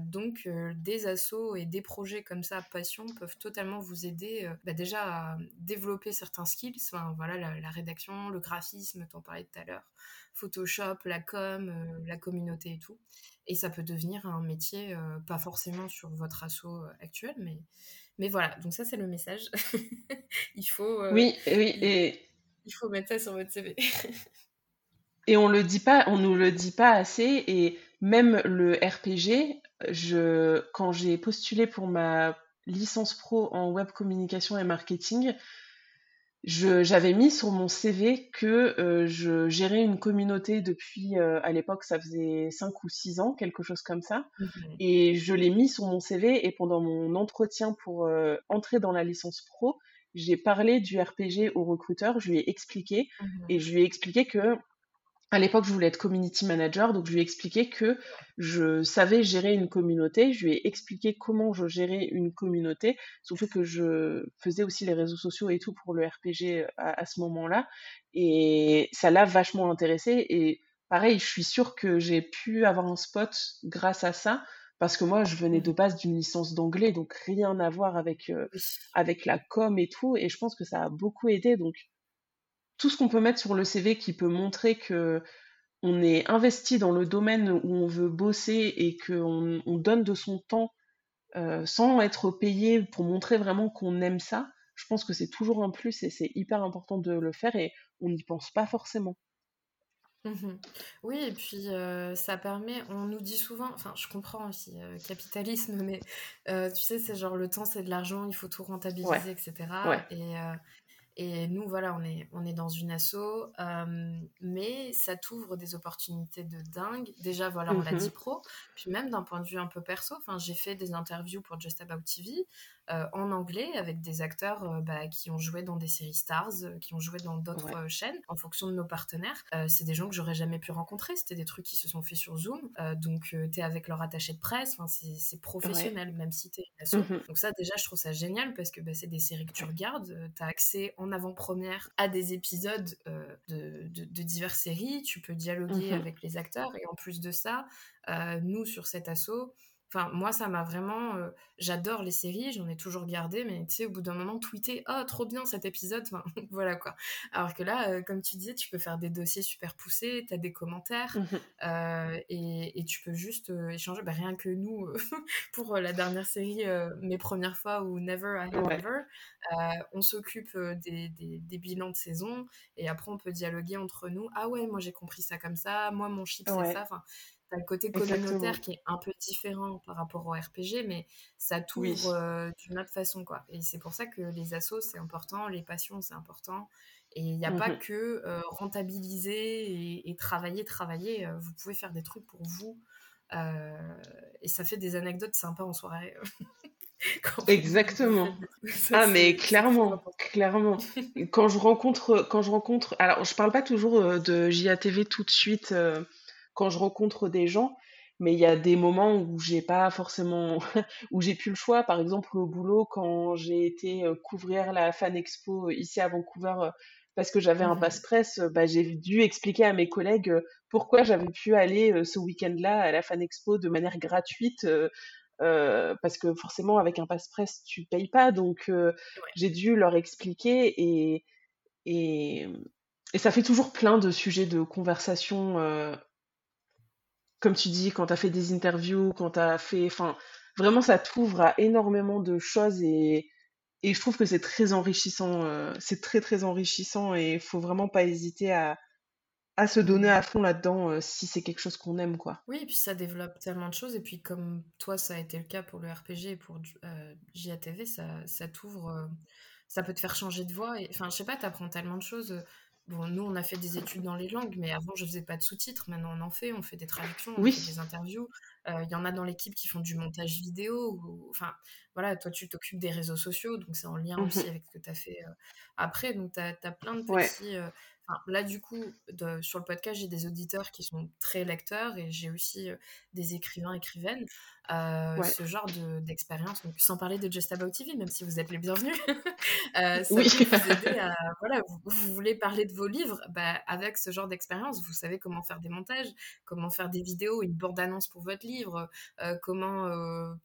[SPEAKER 1] donc des assos et des projets comme ça, passion, peuvent totalement vous aider bah, déjà à développer certains skills, enfin, voilà, la, rédaction, le graphisme, t'en parlais tout à l'heure, Photoshop, la com, la communauté et tout. Et ça peut devenir un métier, pas forcément sur votre asso actuel, mais, mais voilà, donc ça c'est le message. il faut...
[SPEAKER 2] oui, oui, et...
[SPEAKER 1] Il faut mettre ça sur votre CV.
[SPEAKER 2] et on le dit pas, on nous le dit pas assez, et même le RPG, je, quand j'ai postulé pour ma licence pro en web communication et marketing, j'avais mis sur mon CV que euh, je gérais une communauté depuis, euh, à l'époque, ça faisait 5 ou 6 ans, quelque chose comme ça. Mmh et je l'ai mis sur mon CV et pendant mon entretien pour euh, entrer dans la licence pro, j'ai parlé du RPG au recruteur, je lui ai expliqué mmh et je lui ai expliqué que à l'époque, je voulais être community manager, donc je lui ai expliqué que je savais gérer une communauté. Je lui ai expliqué comment je gérais une communauté, surtout que je faisais aussi les réseaux sociaux et tout pour le RPG à, ce moment-là. Et ça l'a vachement intéressé. Et pareil, je suis sûre que j'ai pu avoir un spot grâce à ça, parce que moi, je venais de base d'une licence d'anglais, donc rien à voir avec, euh, avec la com et tout. Et je pense que ça a beaucoup aidé. Donc, tout ce qu'on peut mettre sur le CV qui peut montrer que on est investi dans le domaine où on veut bosser et qu'on on donne de son temps euh, sans être payé pour montrer vraiment qu'on aime ça, je pense que c'est toujours un plus et c'est hyper important de le faire et on n'y pense pas forcément.
[SPEAKER 1] Mmh oui, et puis euh, ça permet, on nous dit souvent, enfin je comprends aussi, euh, capitalisme, mais tu sais, c'est genre le temps c'est de l'argent, il faut tout rentabiliser, etc. Et, et nous, voilà, on est, on est dans une asso, euh, mais ça t'ouvre des opportunités de dingue. Déjà, voilà, on l'a dit mmh pro, puis même d'un point de vue un peu perso, j'ai fait des interviews pour Just About TV, en anglais avec des acteurs euh, bah, qui ont joué dans des séries Stars, euh, qui ont joué dans d'autres chaînes en fonction de nos partenaires. c'est des gens que j'aurais jamais pu rencontrer. C'était des trucs qui se sont faits sur Zoom. donc, tu es avec leur attaché de presse. c'est professionnel, même si tu es une asso. Mmh donc, ça, déjà, je trouve ça génial parce que bah, c'est des séries que tu regardes. tu as accès en avant-première à des épisodes de, de, diverses séries. Tu peux dialoguer mmh avec les acteurs. Et en plus de ça, nous, sur cet assaut, Enfin, moi, ça m'a vraiment. Euh, j'adore les séries, j'en ai toujours regardé, mais tu sais, au bout d'un moment, tweeter Oh, trop bien cet épisode. Enfin, voilà quoi. Alors que là, euh, comme tu disais, tu peux faire des dossiers super poussés, tu as des commentaires mmh euh, et, tu peux juste échanger. Bah, rien que nous, pour la dernière série, Mes premières fois ou Never I Have Ever, on s'occupe des, des, bilans de saison et après, on peut dialoguer entre nous Ah ouais, moi j'ai compris ça comme ça, moi mon chip c'est ça. Enfin, le côté communautaire qui est un peu différent par rapport au RPG, mais ça t'ouvre euh, d'une autre façon, quoi. Et c'est pour ça que les assos, c'est important, les passions, c'est important. Et il n'y a pas mmh que euh, rentabiliser et, travailler, travailler. Euh, vous pouvez faire des trucs pour vous. et ça fait des anecdotes sympas en soirée.
[SPEAKER 2] Exactement. ah mais clairement, clairement. Quand je rencontre, quand je rencontre, alors je parle pas toujours de JATV tout de suite quand je rencontre des gens, mais il y a des moments où j'ai pas forcément où j'ai plus le choix. Par exemple au boulot quand j'ai été couvrir la Fan Expo ici à Vancouver parce que j'avais un mmh passe presse bah, j'ai dû expliquer à mes collègues pourquoi j'avais pu aller ce week-end-là à la Fan Expo de manière gratuite parce que forcément avec un passe presse tu payes pas. Donc j'ai dû leur expliquer et, et et ça fait toujours plein de sujets de conversation comme tu dis, quand tu as fait des interviews, quand tu as fait. Enfin, vraiment, ça t'ouvre à énormément de choses et, je trouve que c'est très enrichissant. Euh, c'est très, très enrichissant et il faut vraiment pas hésiter à, se donner à fond là-dedans euh, si c'est quelque chose qu'on aime, quoi.
[SPEAKER 1] Oui, et puis ça développe tellement de choses. Et puis, comme toi, ça a été le cas pour le RPG et pour euh, JATV, ça, ça t'ouvre. ça peut te faire changer de voix. Enfin, je sais pas, tu apprends tellement de choses. Bon, nous, on a fait des études dans les langues, mais avant, je faisais pas de sous-titres. Maintenant, on en fait. On fait des traductions, on fait des interviews. Euh, il y en a dans l'équipe qui font du montage vidéo. Enfin, voilà, toi, tu t'occupes des réseaux sociaux, donc c'est en lien mmh aussi avec ce que tu as fait euh, après. Donc, tu as, plein de petits, euh, là, du coup, sur le podcast, j'ai des auditeurs qui sont très lecteurs et j'ai aussi des écrivains, écrivaines. Ce genre d'expérience, donc sans parler de Just About TV, même si vous êtes les bienvenus, ça oui. peut vous aider à. Voilà, vous, voulez parler de vos livres, bah, avec ce genre d'expérience, vous savez comment faire des montages, comment faire des vidéos, une bande-annonce pour votre livre, comment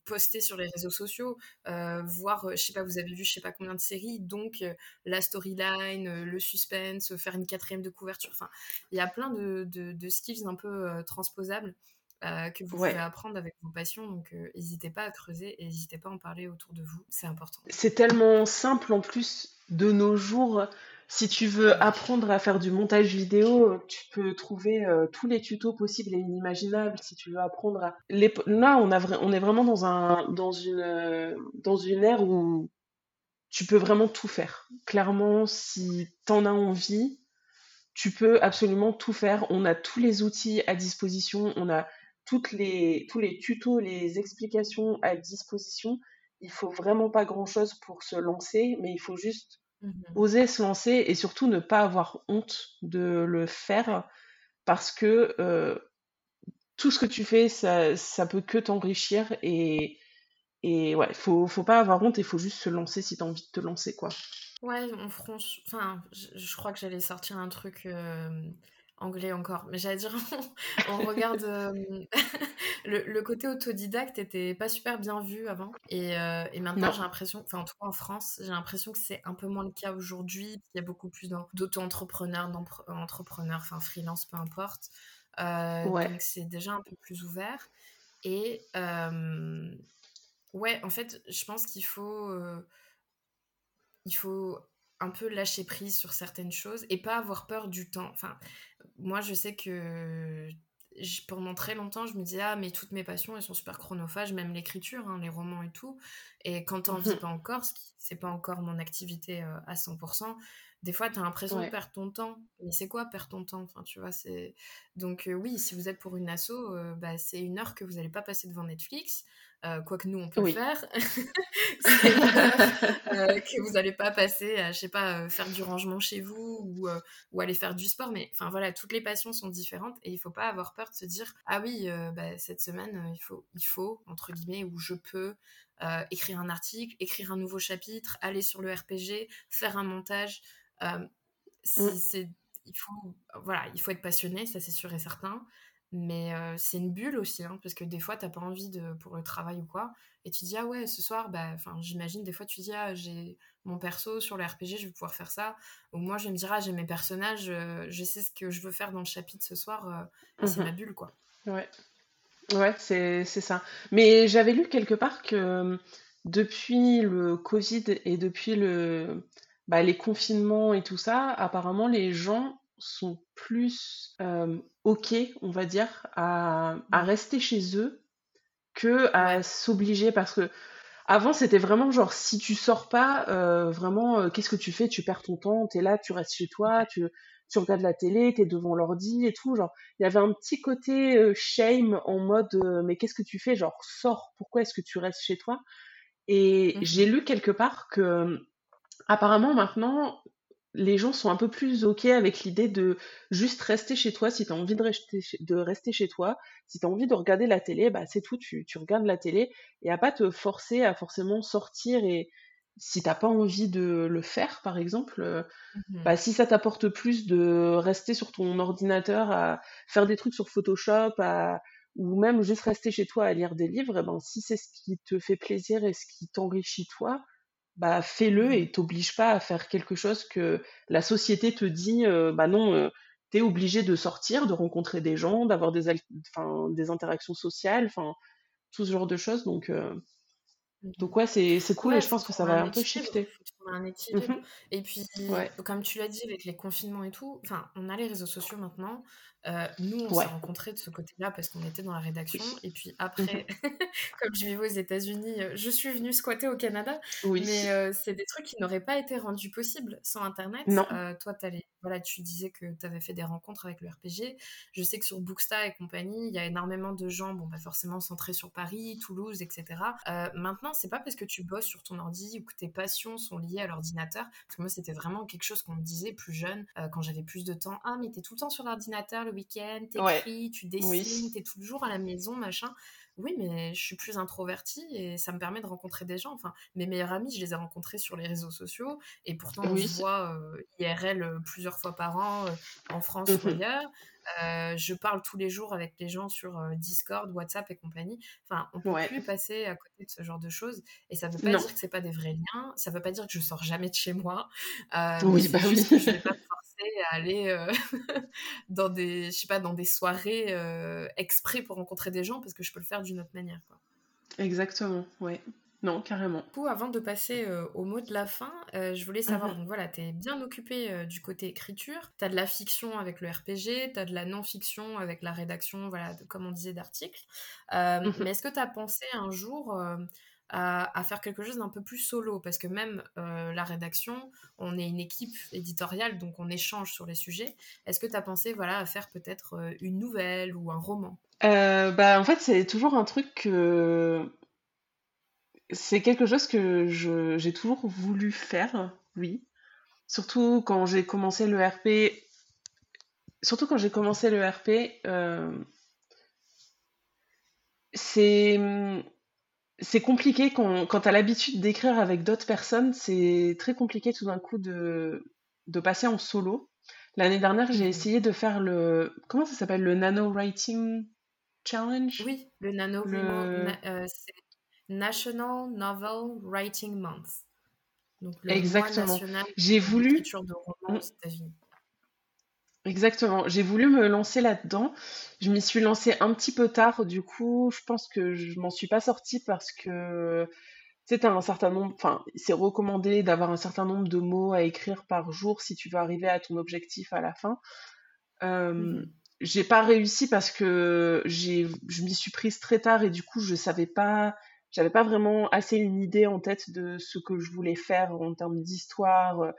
[SPEAKER 1] poster sur les réseaux sociaux, voir, je sais pas, vous avez vu je sais pas combien de séries, donc la storyline, le suspense, faire une quatrième de couverture. Enfin, il y a plein de, de, skills un peu euh, transposables euh, que vous pouvez apprendre avec vos passions. Donc, euh, n'hésitez pas à creuser et n'hésitez pas à en parler autour de vous. C'est important.
[SPEAKER 2] C'est tellement simple en plus de nos jours. Si tu veux apprendre à faire du montage vidéo, tu peux trouver tous les tutos possibles et inimaginables. Si tu veux apprendre à... Là, on, a on est vraiment dans, un, dans, une, dans une ère où tu peux vraiment tout faire. Clairement, si tu en as envie, tu peux absolument tout faire. On a tous les outils à disposition, on a toutes les, tous les tutos, les explications à disposition. Il faut vraiment pas grand-chose pour se lancer, mais il faut juste mmh oser se lancer et surtout ne pas avoir honte de le faire parce que euh, tout ce que tu fais, ça, ça peut que t'enrichir et, et ouais, faut, faut pas avoir honte, il faut juste se lancer si tu as envie de te lancer, quoi.
[SPEAKER 1] Ouais, on franchement, enfin, je, crois que j'allais sortir un truc euh, anglais encore, mais j'allais dire, on, regarde euh, le, côté autodidacte était pas super bien vu avant, et, euh, et maintenant j'ai l'impression, enfin en tout cas en France, j'ai l'impression que c'est un peu moins le cas aujourd'hui. Il y a beaucoup plus d'auto-entrepreneurs, d'entrepreneurs, enfin freelance, peu importe. Ouais. Donc c'est déjà un peu plus ouvert. Et ouais, en fait, je pense qu'il faut il faut un peu lâcher prise sur certaines choses et pas avoir peur du temps. Enfin, moi, je sais que pendant très longtemps, je me disais, ah, mais toutes mes passions, elles sont super chronophages, même l'écriture, hein, les romans et tout. Et quand t'en vis pas encore, ce c'est pas encore mon activité euh, à 100%, des fois, tu as l'impression de perdre ton temps. Mais c'est quoi perdre ton temps? Enfin, tu vois, c'est... Donc euh, oui, si vous êtes pour une asso, euh, bah, c'est une heure que vous n'allez pas passer devant Netflix. Euh, quoi que nous on peut faire, euh, que vous n'allez pas passer à, je sais pas, euh, faire du rangement chez vous ou, ou aller faire du sport. Mais enfin voilà, toutes les passions sont différentes et il faut pas avoir peur de se dire ah oui, bah, cette semaine il faut, il faut entre guillemets ou je peux écrire un article, écrire un nouveau chapitre, aller sur le RPG, faire un montage. C'est, il faut, voilà, il faut être passionné, ça c'est sûr et certain. Mais c'est une bulle aussi, hein, parce que des fois, t'as pas envie de, pour le travail ou quoi. Et tu dis, ah ouais, ce soir, bah, j'imagine, des fois, tu dis, ah, j'ai mon perso sur le RPG, je vais pouvoir faire ça. Ou moi, je vais me dire, ah, j'ai mes personnages, je sais ce que je veux faire dans le chapitre ce soir, c'est ma mmh bulle, quoi.
[SPEAKER 2] Ouais, ouais c'est ça. Mais j'avais lu quelque part que depuis le Covid et depuis le, bah, les confinements et tout ça, apparemment, les gens sont plus OK, on va dire, à, à, rester chez eux que à s'obliger parce que avant c'était vraiment genre si tu sors pas vraiment qu'est-ce que tu fais? Tu perds ton temps t'es là tu restes chez toi tu, tu regardes la télé t'es devant l'ordi et tout genre il y avait un petit côté shame en mode mais qu'est-ce que tu fais? Genre sors pourquoi est-ce que tu restes chez toi? Et mmh. j'ai lu quelque part que apparemment maintenant les gens sont un peu plus OK avec l'idée de juste rester chez toi si tu as envie de rester, de rester chez toi. Si tu as envie de regarder la télé, bah c'est tout, tu, tu, regardes la télé et à pas te forcer à forcément sortir et si t'as pas envie de le faire, par exemple, euh, mmh bah, si ça t'apporte plus de rester sur ton ordinateur à faire des trucs sur Photoshop, à, ou même juste rester chez toi à lire des livres, eh ben, si c'est ce qui te fait plaisir et ce qui t'enrichit toi, bah fais-le et t'oblige pas à faire quelque chose que la société te dit bah non tu es obligé de sortir de rencontrer des gens d'avoir des enfin des interactions sociales enfin tout ce genre de choses. Donc mmh. donc ouais c'est cool et je pense que ça va un, peu shifter.
[SPEAKER 1] un équilibre. Mmh et puis, comme tu l'as dit, avec les confinements et tout, enfin, on a les réseaux sociaux maintenant. Euh, nous, on s'est rencontrés de ce côté-là parce qu'on était dans la rédaction. Et puis après, comme je vivais aux États-Unis, euh, je suis venue squatter au Canada. Mais euh, c'est des trucs qui n'auraient pas été rendus possibles sans Internet. Non. toi, voilà, tu disais que tu avais fait des rencontres avec le RPG. Je sais que sur Booksta et compagnie, il y a énormément de gens, bon, bah forcément centrés sur Paris, Toulouse, etc. maintenant, c'est pas parce que tu bosses sur ton ordi ou que tes passions sont liées à l'ordinateur. Parce que moi, c'était vraiment quelque chose qu'on me disait plus jeune, quand j'avais plus de temps. Ah, mais t'es tout le temps sur l'ordinateur, le week-end, t'écris, tu dessines, t'es toujours à la maison, machin. Oui, mais je suis plus introvertie et ça me permet de rencontrer des gens. Enfin, mes meilleurs amis, je les ai rencontrés sur les réseaux sociaux et pourtant on se voit euh, IRL euh, plusieurs fois par an euh, en France ou mmh ailleurs. je parle tous les jours avec les gens sur Discord, WhatsApp et compagnie. Enfin, on peut plus passer à côté de ce genre de choses. Et ça veut pas dire que c'est pas des vrais liens. Ça veut pas dire que je sors jamais de chez moi. oui, bah oui. je vais pas à aller euh, dans des, je sais pas, dans des soirées euh, exprès pour rencontrer des gens parce que je peux le faire d'une autre manière. Quoi.
[SPEAKER 2] Exactement, ouais. Non, carrément.
[SPEAKER 1] Du coup, avant de passer euh, au mot de la fin, je voulais savoir, mhm. donc voilà, tu es bien occupé du côté écriture, tu as de la fiction avec le RPG, tu as de la non-fiction avec la rédaction, voilà, comme on disait, d'articles. Mhm. Mais est-ce que tu as pensé un jour à, faire quelque chose d'un peu plus solo, parce que même euh, la rédaction, on est une équipe éditoriale, donc on échange sur les sujets. Est-ce que tu as pensé voilà, à faire peut-être euh, une nouvelle ou un roman?
[SPEAKER 2] Euh, bah, En fait, c'est toujours un truc que... C'est quelque chose que j'ai toujours voulu faire, oui. Surtout quand j'ai commencé le RP. Surtout quand j'ai commencé le RP, c'est c'est compliqué quand, quand tu as l'habitude d'écrire avec d'autres personnes, c'est très compliqué tout d'un coup de, de passer en solo. L'année dernière, j'ai mmh. essayé de faire le. Comment ça s'appelle Le Nano Writing Challenge?
[SPEAKER 1] Oui, le Nano. Euh, National Novel Writing Month.
[SPEAKER 2] Donc le Exactement. J'ai voulu. De romans aux États-Unis. Exactement. J'ai voulu me lancer là-dedans. Je m'y suis lancée un petit peu tard, du coup, je pense que je m'en suis pas sortie parce que c'est un certain nombre, enfin, c'est recommandé d'avoir un certain nombre de mots à écrire par jour si tu veux arriver à ton objectif à la fin. Euh, mmh j'ai pas réussi parce que j'ai, je m'y suis prise très tard et du coup, je savais pas, j'avais pas vraiment assez une idée en tête de ce que je voulais faire en termes d'histoire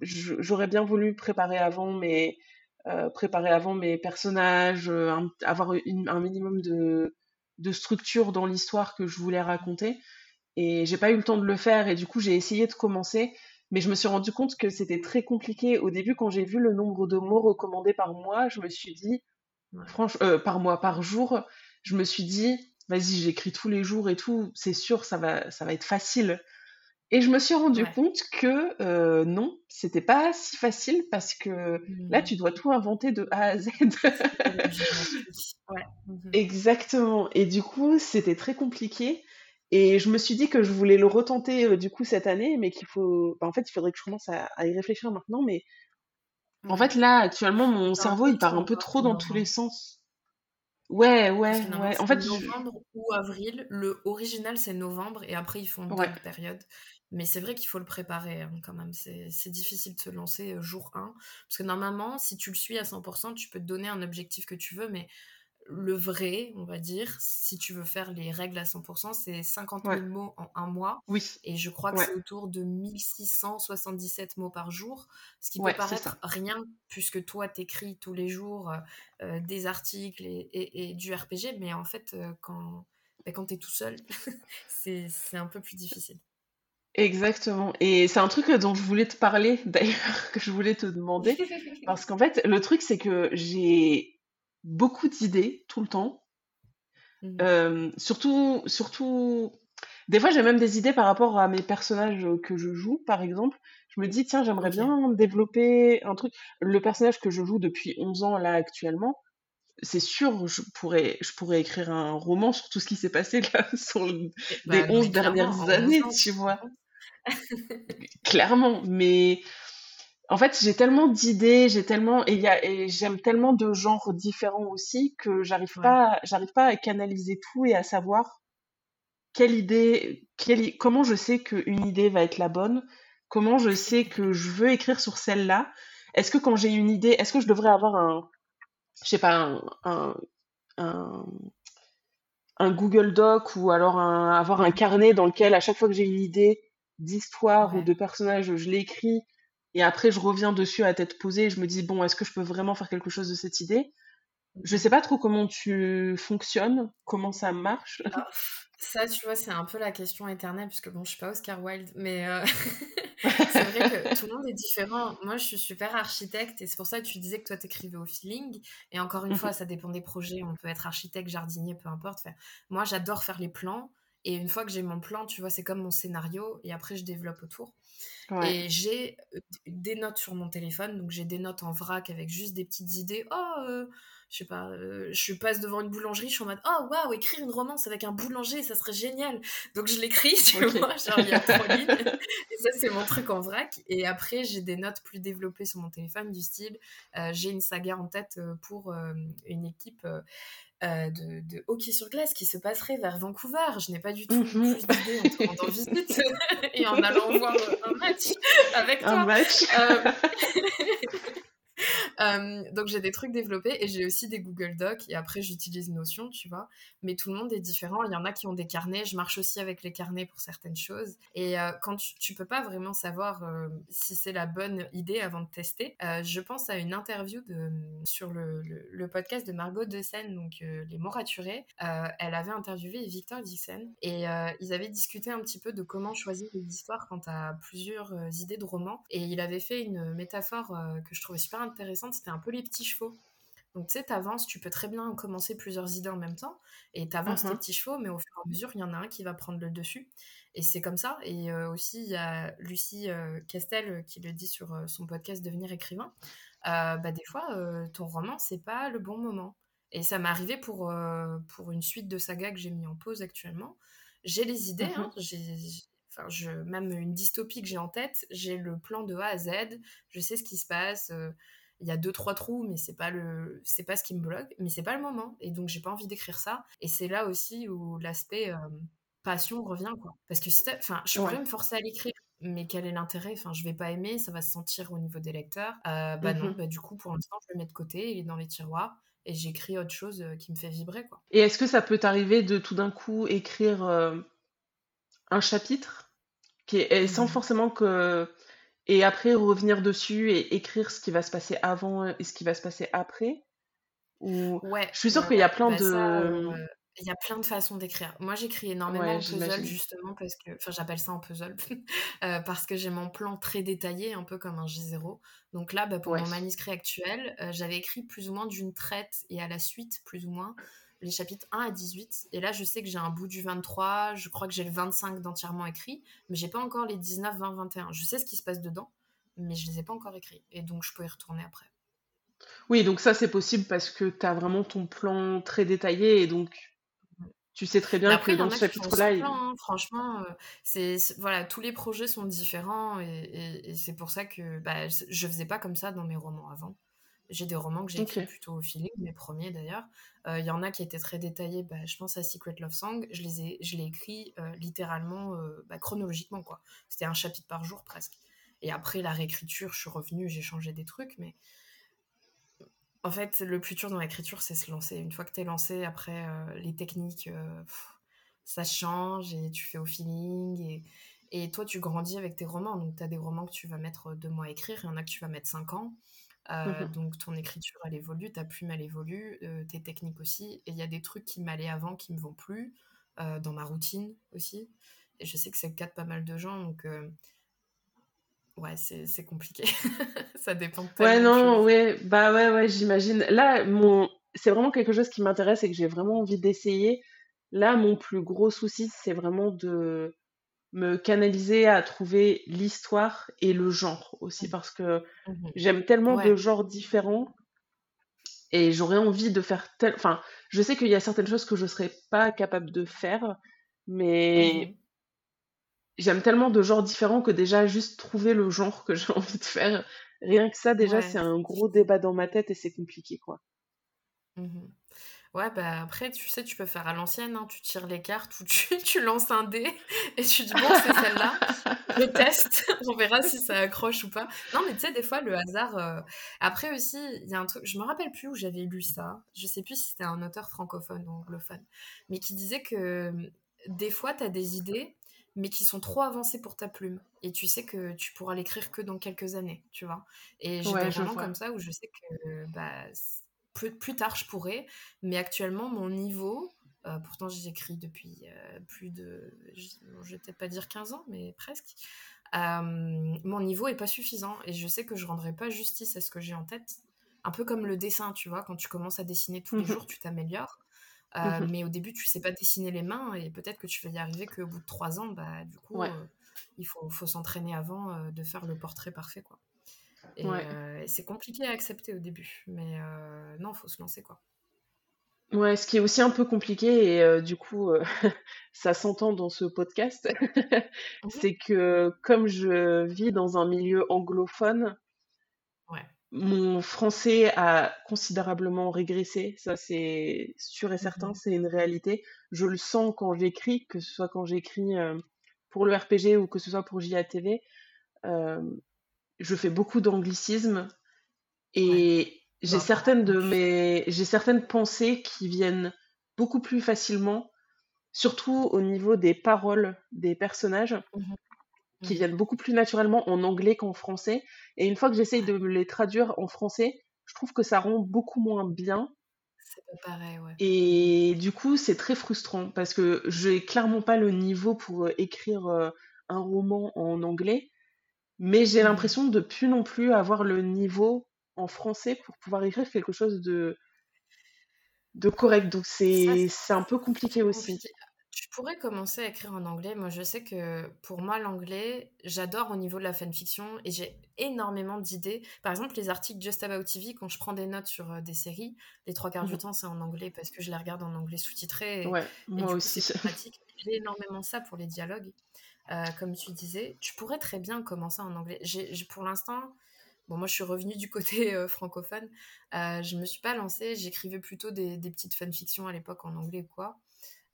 [SPEAKER 2] j'aurais bien voulu préparer avant mes euh, préparer avant mes personnages, euh, avoir un minimum de, de structure dans l'histoire que je voulais raconter. Et j'ai pas eu le temps de le faire et du coup j'ai essayé de commencer, mais je me suis rendu compte que c'était très compliqué. Au début, quand j'ai vu le nombre de mots recommandés par mois, je me suis dit, franchement, euh, par mois, par jour, je me suis dit, vas-y, j'écris tous les jours et tout, c'est sûr, ça va, ça va être facile. Et je me suis rendu compte que euh, non, c'était pas si facile parce que là, mmh. tu dois tout inventer de A à Z. Mmh Exactement. Et du coup, c'était très compliqué. Et je me suis dit que je voulais le retenter euh, du coup cette année, mais qu'il faut. Bah, en fait, il faudrait que je commence à, y réfléchir maintenant. Mais en fait, là, actuellement, mon cerveau, il part un peu trop dans tous les sens. Ouais, ouais, ouais. En fait,
[SPEAKER 1] novembre ou avril. Le original, c'est novembre, et après, ils font une période. Mais c'est vrai qu'il faut le préparer hein, quand même. C'est difficile de se lancer euh, jour 1. Parce que normalement, si tu le suis à 100%, tu peux te donner un objectif que tu veux, mais le vrai, on va dire, si tu veux faire les règles à 100%, c'est 50 000 mots en un mois. Oui. Et je crois que c'est autour de 1677 mots par jour, ce qui peut paraître rien, puisque toi, t'écris tous les jours euh, euh, des articles et, du RPG, mais en fait, quand, bah, quand t'es tout seul, c'est un peu plus difficile.
[SPEAKER 2] Exactement. Et c'est un truc dont je voulais te parler, d'ailleurs, que je voulais te demander. Parce qu'en fait, le truc, c'est que j'ai beaucoup d'idées tout le temps. Mmh. Euh, surtout, surtout, des fois, j'ai même des idées par rapport à mes personnages que je joue, par exemple. Je me dis, tiens, j'aimerais bien développer un truc. Le personnage que je joue depuis 11 ans, là, actuellement, c'est sûr, je pourrais, je pourrais écrire un roman sur tout ce qui s'est passé là, sur les bah, 11 dernières années, tu vois. Clairement, mais en fait, j'ai tellement d'idées, j'ai tellement et, j'aime tellement de genres différents aussi que j'arrive pas, j'arrive pas à canaliser tout et à savoir quelle idée, quelle, comment je sais qu'une idée va être la bonne, comment je sais que je veux écrire sur celle-là. Est-ce que quand j'ai une idée, est-ce que je devrais avoir un, je sais pas, un, un, un, Google Doc ou alors avoir un carnet dans lequel à chaque fois que j'ai une idée d'histoire ou de personnage, je l'écris et après je reviens dessus à tête posée et je me dis bon, est-ce que je peux vraiment faire quelque chose de cette idée? Je sais pas trop comment tu fonctionnes, comment ça marche.
[SPEAKER 1] Ah, ça, tu vois, c'est un peu la question éternelle, puisque bon, je suis pas Oscar Wilde, mais euh, c'est vrai que tout le monde est différent. Moi, je suis super architecte, et c'est pour ça que tu disais que toi, t'écrivais au feeling. Et encore une fois, mhm. ça dépend des projets. On peut être architecte, jardinier, peu importe. moi, j'adore faire les plans. Et une fois que j'ai mon plan, tu vois, c'est comme mon scénario, et après, je développe autour. Et j'ai euh, des notes sur mon téléphone, donc j'ai des notes en vrac avec juste des petites idées. Oh, euh, je sais pas, euh, je passe devant une boulangerie, je suis en mode oh waouh, écrire une romance avec un boulanger, ça serait génial. Donc je l'écris, tu vois, genre il y a trois lignes. Et ça, c'est mon truc en vrac. Et après, j'ai des notes plus développées sur mon téléphone du style euh, j'ai une saga en tête euh, pour une équipe. de, hockey sur glace qui se passerait vers Vancouver. Je n'ai pas du tout mhm. plus d'idées en te rendant visite et en allant voir un match avec toi. Un match. Euh, donc j'ai des trucs développés et j'ai aussi des Google Docs et après j'utilise Notion, tu vois. Mais tout le monde est différent. Il y en a qui ont des carnets. Je marche aussi avec les carnets pour certaines choses. Et euh, quand tu, tu, peux pas vraiment savoir euh, si c'est la bonne idée avant de tester, je pense à une interview de, sur le, podcast de Margot Dessen, donc Les mots raturés. elle avait interviewé Victor Dixon et ils avaient discuté un petit peu de comment choisir les histoires quand tu as plusieurs idées de romans. Et il avait fait une métaphore que je trouvais super intéressante, c'était un peu les petits chevaux. Donc tu sais, t'avances, tu peux très bien commencer plusieurs idées en même temps, et t'avances tes uh-huh. petits chevaux, mais au fur et à mesure, il y en a un qui va prendre le dessus. Et c'est comme ça. Et euh, aussi, il y a Lucie euh, Castel euh, qui le dit sur son podcast Devenir écrivain. bah, des fois, ton roman, c'est pas le bon moment. Et ça m'est arrivé pour, pour une suite de sagas que j'ai mis en pause actuellement. J'ai les idées, hein, uh-huh. j'ai enfin, je, même une dystopie que j'ai en tête, j'ai le plan de A à Z, je sais ce qui se passe. Euh, il y a deux trois trous, mais c'est pas le, c'est pas ce qui me bloque, mais c'est pas le moment. Et donc j'ai pas envie d'écrire ça. Et c'est là aussi où l'aspect euh, passion revient quoi. Parce que enfin, je pourrais me forcer à l'écrire, mais quel est l'intérêt? Enfin, je vais pas aimer, ça va se sentir au niveau des lecteurs. Euh, bah non, mmh bah, du coup pour l'instant je le mets de côté, il est dans les tiroirs et j'écris autre chose qui me fait vibrer quoi.
[SPEAKER 2] Et est-ce que ça peut t'arriver de tout d'un coup écrire un chapitre? Qui est, sans mmh. forcément que et après revenir dessus et écrire ce qui va se passer avant et ce qui va se passer après ou
[SPEAKER 1] ouais
[SPEAKER 2] je suis sûre qu'il y a plein bah, de
[SPEAKER 1] euh, il y a plein de façons d'écrire. Moi, j'écris énormément en puzzle justement parce que, enfin, j'appelle ça en puzzle euh, parce que j'ai mon plan très détaillé, un peu comme un J0. Donc là, bah, pour mon manuscrit actuel, euh, j'avais écrit plus ou moins d'une traite et à la suite, plus ou moins, les chapitres 1 à 18. Et là, je sais que j'ai un bout du 23, je crois que j'ai le 25 d'entièrement écrit, mais j'ai pas encore les 19, 20, 21. Je sais ce qui se passe dedans, mais je les ai pas encore écrits. Et donc, je peux y retourner après.
[SPEAKER 2] Oui, donc ça, c'est possible parce que tu as vraiment ton plan très détaillé et donc tu sais très bien que dans ce chapitre-là. Il...
[SPEAKER 1] Hein, franchement, euh, c'est voilà, tous les projets sont différents et, c'est pour ça que bah, je faisais pas comme ça dans mes romans avant. J'ai des romans que j'ai écrits plutôt au feeling, mes premiers d'ailleurs. Il euh, y en a qui étaient très détaillés, bah, je pense à Secret Love Song. Je les ai, je l'ai écrit euh, littéralement, euh, bah, chronologiquement quoi. C'était un chapitre par jour presque. Et après la réécriture, je suis revenue, j'ai changé des trucs, mais en fait, le plus dur dans l'écriture, c'est se lancer. Une fois que tu es lancé, après les techniques, ça change et tu fais au feeling et et toi, tu grandis avec tes romans. Donc, tu as des romans que tu vas mettre deux mois à écrire, il y en a que tu vas mettre cinq ans. Euh, mmh donc ton écriture elle évolue, ta plume elle évolue, euh, tes techniques aussi. Et il y a des trucs qui m'allaient avant qui me vont plus, euh, dans ma routine aussi. Et je sais que c'est le cas de pas mal de gens, donc ouais, c'est compliqué. ça dépend de
[SPEAKER 2] Ouais, non, ouais, bah ouais, ouais, j'imagine. Là, mon... c'est vraiment quelque chose qui m'intéresse et que j'ai vraiment envie d'essayer. Là, mon plus gros souci, c'est vraiment de me canaliser à trouver l'histoire et le genre aussi mmh. parce que mmh. j'aime tellement de genres différents et j'aurais envie de faire tel enfin je sais qu'il y a certaines choses que je serais pas capable de faire mais mmh j'aime tellement de genres différents que déjà juste trouver le genre que j'ai envie de faire rien que ça déjà c'est un gros débat dans ma tête et c'est compliqué quoi
[SPEAKER 1] Ouais, bah après, tu sais, tu peux faire à l'ancienne, hein. tu tires les cartes ou tu, tu lances un dé et tu dis, bon, c'est celle-là, je teste, on verra si ça accroche ou pas. Non, mais tu sais, des fois, le hasard. euh, Après aussi, il y a un truc, je me rappelle plus où j'avais lu ça, je sais plus si c'était un auteur francophone ou anglophone, mais qui disait que hum, des fois, tu as des idées, mais qui sont trop avancées pour ta plume. Et tu sais que tu pourras l'écrire que dans quelques années, tu vois. Et j'ai des
[SPEAKER 2] Ouais,
[SPEAKER 1] moments comme ça où je sais que bah, plus, plus tard je pourrais, mais actuellement mon niveau, euh, pourtant j'écris depuis euh, plus de, je, vais peut-être pas dire 15 ans, mais presque, euh, mon niveau est pas suffisant et je sais que je rendrai pas justice à ce que j'ai en tête. Un peu comme le dessin, tu vois, quand tu commences à dessiner tous les
[SPEAKER 2] Mhm,
[SPEAKER 1] jours, tu t'améliores.
[SPEAKER 2] Mhm.
[SPEAKER 1] mais au début, tu sais pas dessiner les mains et peut-être que tu vas y arriver qu'au bout de trois ans, bah, du coup,
[SPEAKER 2] Ouais,
[SPEAKER 1] il faut, faut s'entraîner avant de faire le portrait parfait, quoi. Et,
[SPEAKER 2] ouais.
[SPEAKER 1] euh, et c'est compliqué à accepter au début, mais euh, non, faut se lancer, quoi.
[SPEAKER 2] Ouais, ce qui est aussi un peu compliqué, et euh, du coup, euh, ça s'entend dans ce podcast, c'est que comme je vis dans un milieu anglophone,
[SPEAKER 1] Ouais.
[SPEAKER 2] mon français a considérablement régressé. Ça, c'est sûr et certain,
[SPEAKER 1] Mhm.
[SPEAKER 2] c'est une réalité. Je le sens quand j'écris, que ce soit quand j'écris pour le RPG ou que ce soit pour JATV. euh, je fais beaucoup d'anglicismes
[SPEAKER 1] Ouais.
[SPEAKER 2] et j'ai
[SPEAKER 1] Bah,
[SPEAKER 2] certaines de mes, j'ai certaines pensées qui viennent beaucoup plus facilement, surtout au niveau des paroles des personnages,
[SPEAKER 1] Mhm.
[SPEAKER 2] qui
[SPEAKER 1] Mhm.
[SPEAKER 2] viennent beaucoup plus naturellement en anglais qu'en français. Et une fois que j'essaye de les traduire en français, je trouve que ça rend beaucoup moins bien.
[SPEAKER 1] C'est pas pareil, ouais.
[SPEAKER 2] Et du coup, c'est très frustrant parce que j'ai clairement pas le niveau pour écrire euh, un roman en anglais, mais j'ai l'impression de plus non plus avoir le niveau en français pour pouvoir écrire quelque chose de, de correct. Donc c'est c'est un peu compliqué aussi.
[SPEAKER 1] Tu pourrais commencer à écrire en anglais. Moi, je sais que pour moi, l'anglais, j'adore au niveau de la fanfiction et j'ai énormément d'idées. Par exemple, les articles Just About TV, quand je prends des notes sur euh, des séries, les trois quarts du
[SPEAKER 2] Mhm.
[SPEAKER 1] temps, c'est en anglais parce que je les regarde en anglais sous-titré
[SPEAKER 2] Ouais, moi
[SPEAKER 1] coup,
[SPEAKER 2] aussi.
[SPEAKER 1] pratique. J'ai énormément ça pour les dialogues. Euh, comme tu disais, tu pourrais très bien commencer en anglais. J'ai, pour l'instant, bon, moi je suis revenue du côté euh, francophone. Euh, je me suis pas lancée, j'écrivais plutôt des, des petites fanfictions à l'époque en anglais ou quoi.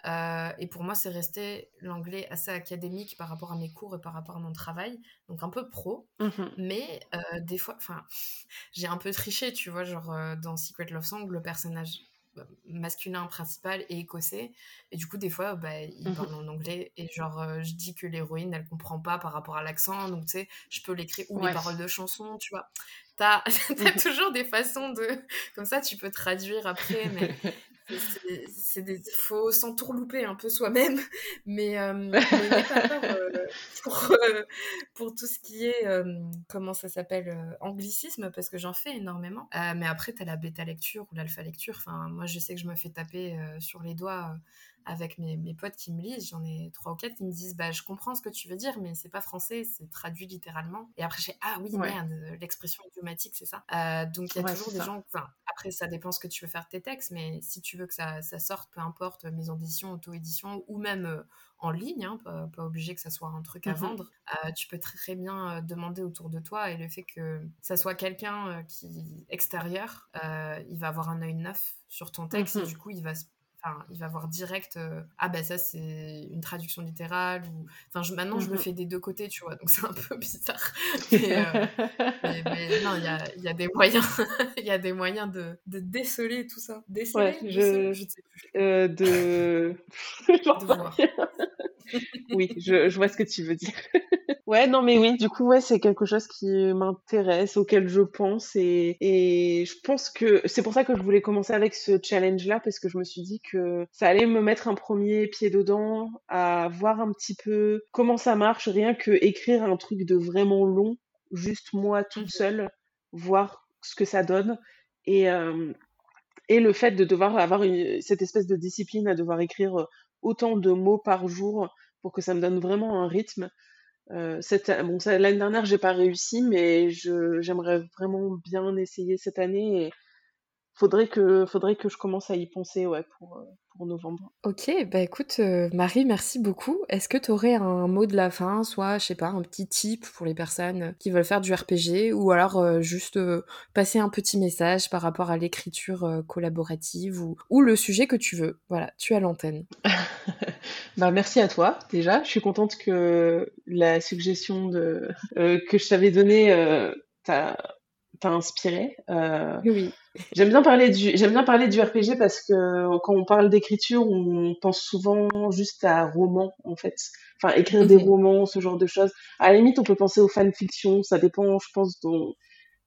[SPEAKER 1] Euh, et pour moi, c'est resté l'anglais assez académique par rapport à mes cours et par rapport à mon travail, donc un peu pro.
[SPEAKER 2] Mhm.
[SPEAKER 1] Mais des fois, enfin, j'ai un peu triché, tu vois, genre dans Secret Love Song, le personnage masculin principal est écossais, et du coup, des fois, bah, il
[SPEAKER 2] Mhm.
[SPEAKER 1] parle en anglais, et genre, euh, je dis que l'héroïne, elle comprend pas par rapport à l'accent, donc tu sais, je peux l'écrire, ou les paroles de chansons, tu vois. T'as t'as
[SPEAKER 2] Mhm.
[SPEAKER 1] toujours des façons de. Comme ça, tu peux traduire après, mais c'est- des faut s'entourlouper un peu soi-même mais euh, pas peur euh, pour euh, pour tout ce qui est comment ça s'appelle anglicisme parce que j'en fais énormément. Mais après t'as la bêta lecture ou l'alpha lecture enfin moi je sais que je me fais taper sur les doigts avec mes, mes potes qui me lisent, j'en ai trois ou quatre qui me disent bah je comprends ce que tu veux dire mais c'est pas français, c'est traduit littéralement. Et après j'ai ah oui
[SPEAKER 2] Ouais.
[SPEAKER 1] merde, l'expression idiomatique c'est ça. Euh, donc il y a
[SPEAKER 2] Ouais,
[SPEAKER 1] toujours des
[SPEAKER 2] ça.
[SPEAKER 1] gens, enfin après ça dépend ce que tu veux faire de tes textes, mais si tu veux que ça, ça sorte, peu importe maison d'édition, auto-édition ou même euh, en ligne, hein, pas, pas obligé que ça soit un truc à
[SPEAKER 2] Mhm.
[SPEAKER 1] vendre, euh, tu peux très, très bien euh, demander autour de toi et le fait que ça soit quelqu'un euh, qui extérieur, euh, il va avoir un œil neuf sur ton texte et
[SPEAKER 2] Mhm.
[SPEAKER 1] du coup il va se Enfin, il va voir direct euh, ah ben ça c'est une traduction littérale ou enfin je, maintenant je le
[SPEAKER 2] Mhm.
[SPEAKER 1] fais des deux côtés tu vois donc c'est un peu bizarre mais, euh, mais, mais non il y a, y a des moyens il y a des moyens de, de déceler tout ça déceler
[SPEAKER 2] Ouais, je,
[SPEAKER 1] je ne sais plus
[SPEAKER 2] euh, de, J'en
[SPEAKER 1] de
[SPEAKER 2] sais
[SPEAKER 1] voir.
[SPEAKER 2] Oui, je, je vois ce que tu veux dire. Ouais, non, mais oui, du coup, ouais, c'est quelque chose qui m'intéresse, auquel je pense, et, et je pense que c'est pour ça que je voulais commencer avec ce challenge-là, parce que je me suis dit que ça allait me mettre un premier pied dedans, à voir un petit peu comment ça marche, rien que écrire un truc de vraiment long, juste moi toute
[SPEAKER 1] Mhm.
[SPEAKER 2] seule, voir ce que ça donne, et, euh, et le fait de devoir avoir une- cette espèce de discipline à devoir écrire autant de mots par jour pour que ça me donne vraiment un rythme. Euh, bon, l'année dernière, j'ai pas réussi, mais j'aimerais vraiment bien essayer cette année. Et faudrait que, faudrait que je commence à y penser ouais, pour, euh, pour novembre.
[SPEAKER 1] Ok, bah écoute, euh, Marie, merci beaucoup. Est-ce que tu aurais un mot de la fin, soit, je sais pas, un petit tip pour les personnes qui veulent faire du RPG, ou alors euh, juste passer un petit message par rapport à l'écriture collaborative, ou, ou le sujet que tu veux. Voilà, tu as l'antenne.
[SPEAKER 2] bah merci à toi, déjà. Je suis contente que la suggestion de, que je t'avais donnée t'a inspiré.
[SPEAKER 1] oui.
[SPEAKER 2] J'aime bien parler du j'aime bien parler du RPG parce que quand on parle d'écriture, on pense souvent juste à romans en fait. Enfin écrire des romans, ce genre de choses. À la limite, on peut penser aux fanfictions, ça dépend je pense dont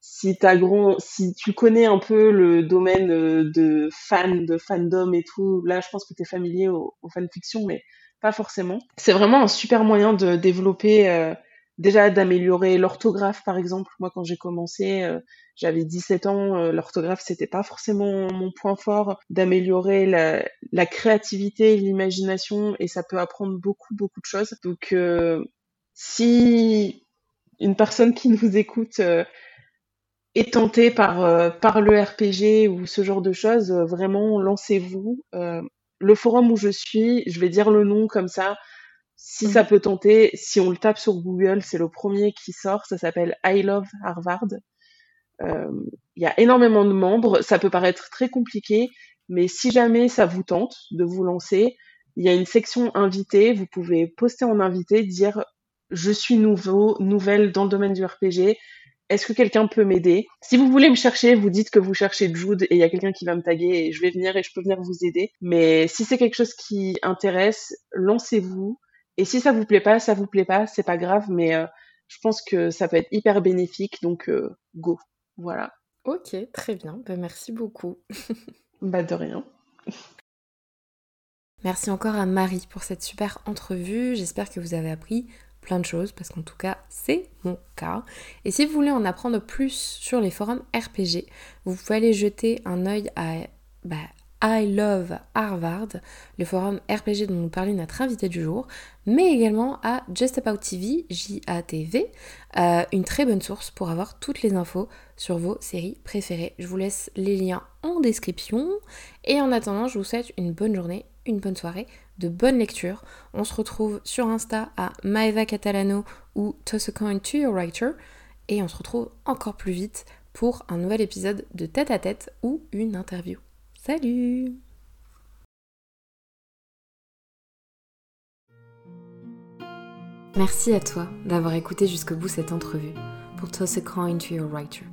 [SPEAKER 2] si t'as grand si tu connais un peu le domaine euh, de fan de fandom et tout, là je pense que tu es familier aux, aux fanfictions mais pas forcément. C'est vraiment un super moyen de développer euh, déjà d'améliorer l'orthographe par exemple. Moi quand j'ai commencé euh, j'avais 17 ans euh, l'orthographe c'était pas forcément mon point fort. D'améliorer la, créativité l'imagination et ça peut apprendre beaucoup beaucoup de choses. Donc euh, si une personne qui nous écoute est tentée par le RPG ou ce genre de choses vraiment lancez-vous. Le forum où je suis je vais dire le nom comme ça si ça peut tenter, si on le tape sur Google, c'est le premier qui sort. Ça s'appelle I Love Harvard. Euh, il y a énormément de membres. Ça peut paraître très compliqué, mais si jamais ça vous tente de vous lancer, il y a une section invité. Vous pouvez poster en invité, dire je suis nouveau, nouvelle dans le domaine du RPG. Est-ce que quelqu'un peut m'aider? Si vous voulez me chercher, vous dites que vous cherchez Jude et il y a quelqu'un qui va me taguer et je vais venir et je peux venir vous aider. Mais si c'est quelque chose qui intéresse, lancez-vous. Et si ça vous plaît pas, ça vous plaît pas, c'est pas grave, mais euh, je pense que ça peut être hyper bénéfique, donc euh, go. Voilà.
[SPEAKER 1] Ok, très bien. Ben, merci beaucoup.
[SPEAKER 2] bah de rien.
[SPEAKER 1] Merci encore à Marie pour cette super entrevue. J'espère que vous avez appris plein de choses parce qu'en tout cas c'est mon cas. Et si vous voulez en apprendre plus sur les forums RPG, vous pouvez aller jeter un œil à bah, I Love Harvard, le forum RPG dont nous parlait notre invité du jour, mais également à Just About TV, J-A-T-V, euh, une très bonne source pour avoir toutes les infos sur vos séries préférées. Je vous laisse les liens en description. Et en attendant, je vous souhaite une bonne journée, une bonne soirée, de bonnes lectures. On se retrouve sur Insta à Maeva Catalano ou Toss a Coin to Your Writer. Et on se retrouve encore plus vite pour un nouvel épisode de tête à tête ou une interview. Salut Merci à toi d'avoir écouté jusqu'au bout cette entrevue pour Toss a Coin to Your Writer.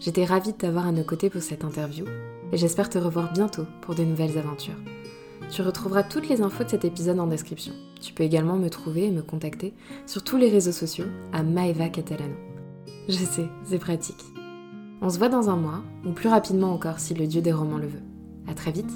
[SPEAKER 1] J'étais ravie de t'avoir à nos côtés pour cette interview et j'espère te revoir bientôt pour de nouvelles aventures. Tu retrouveras toutes les infos de cet épisode en description. Tu peux également me trouver et me contacter sur tous les réseaux sociaux à Maeva Catalano. Je sais, c'est pratique. On se voit dans un mois, ou plus rapidement encore si le dieu des romans le veut. À très vite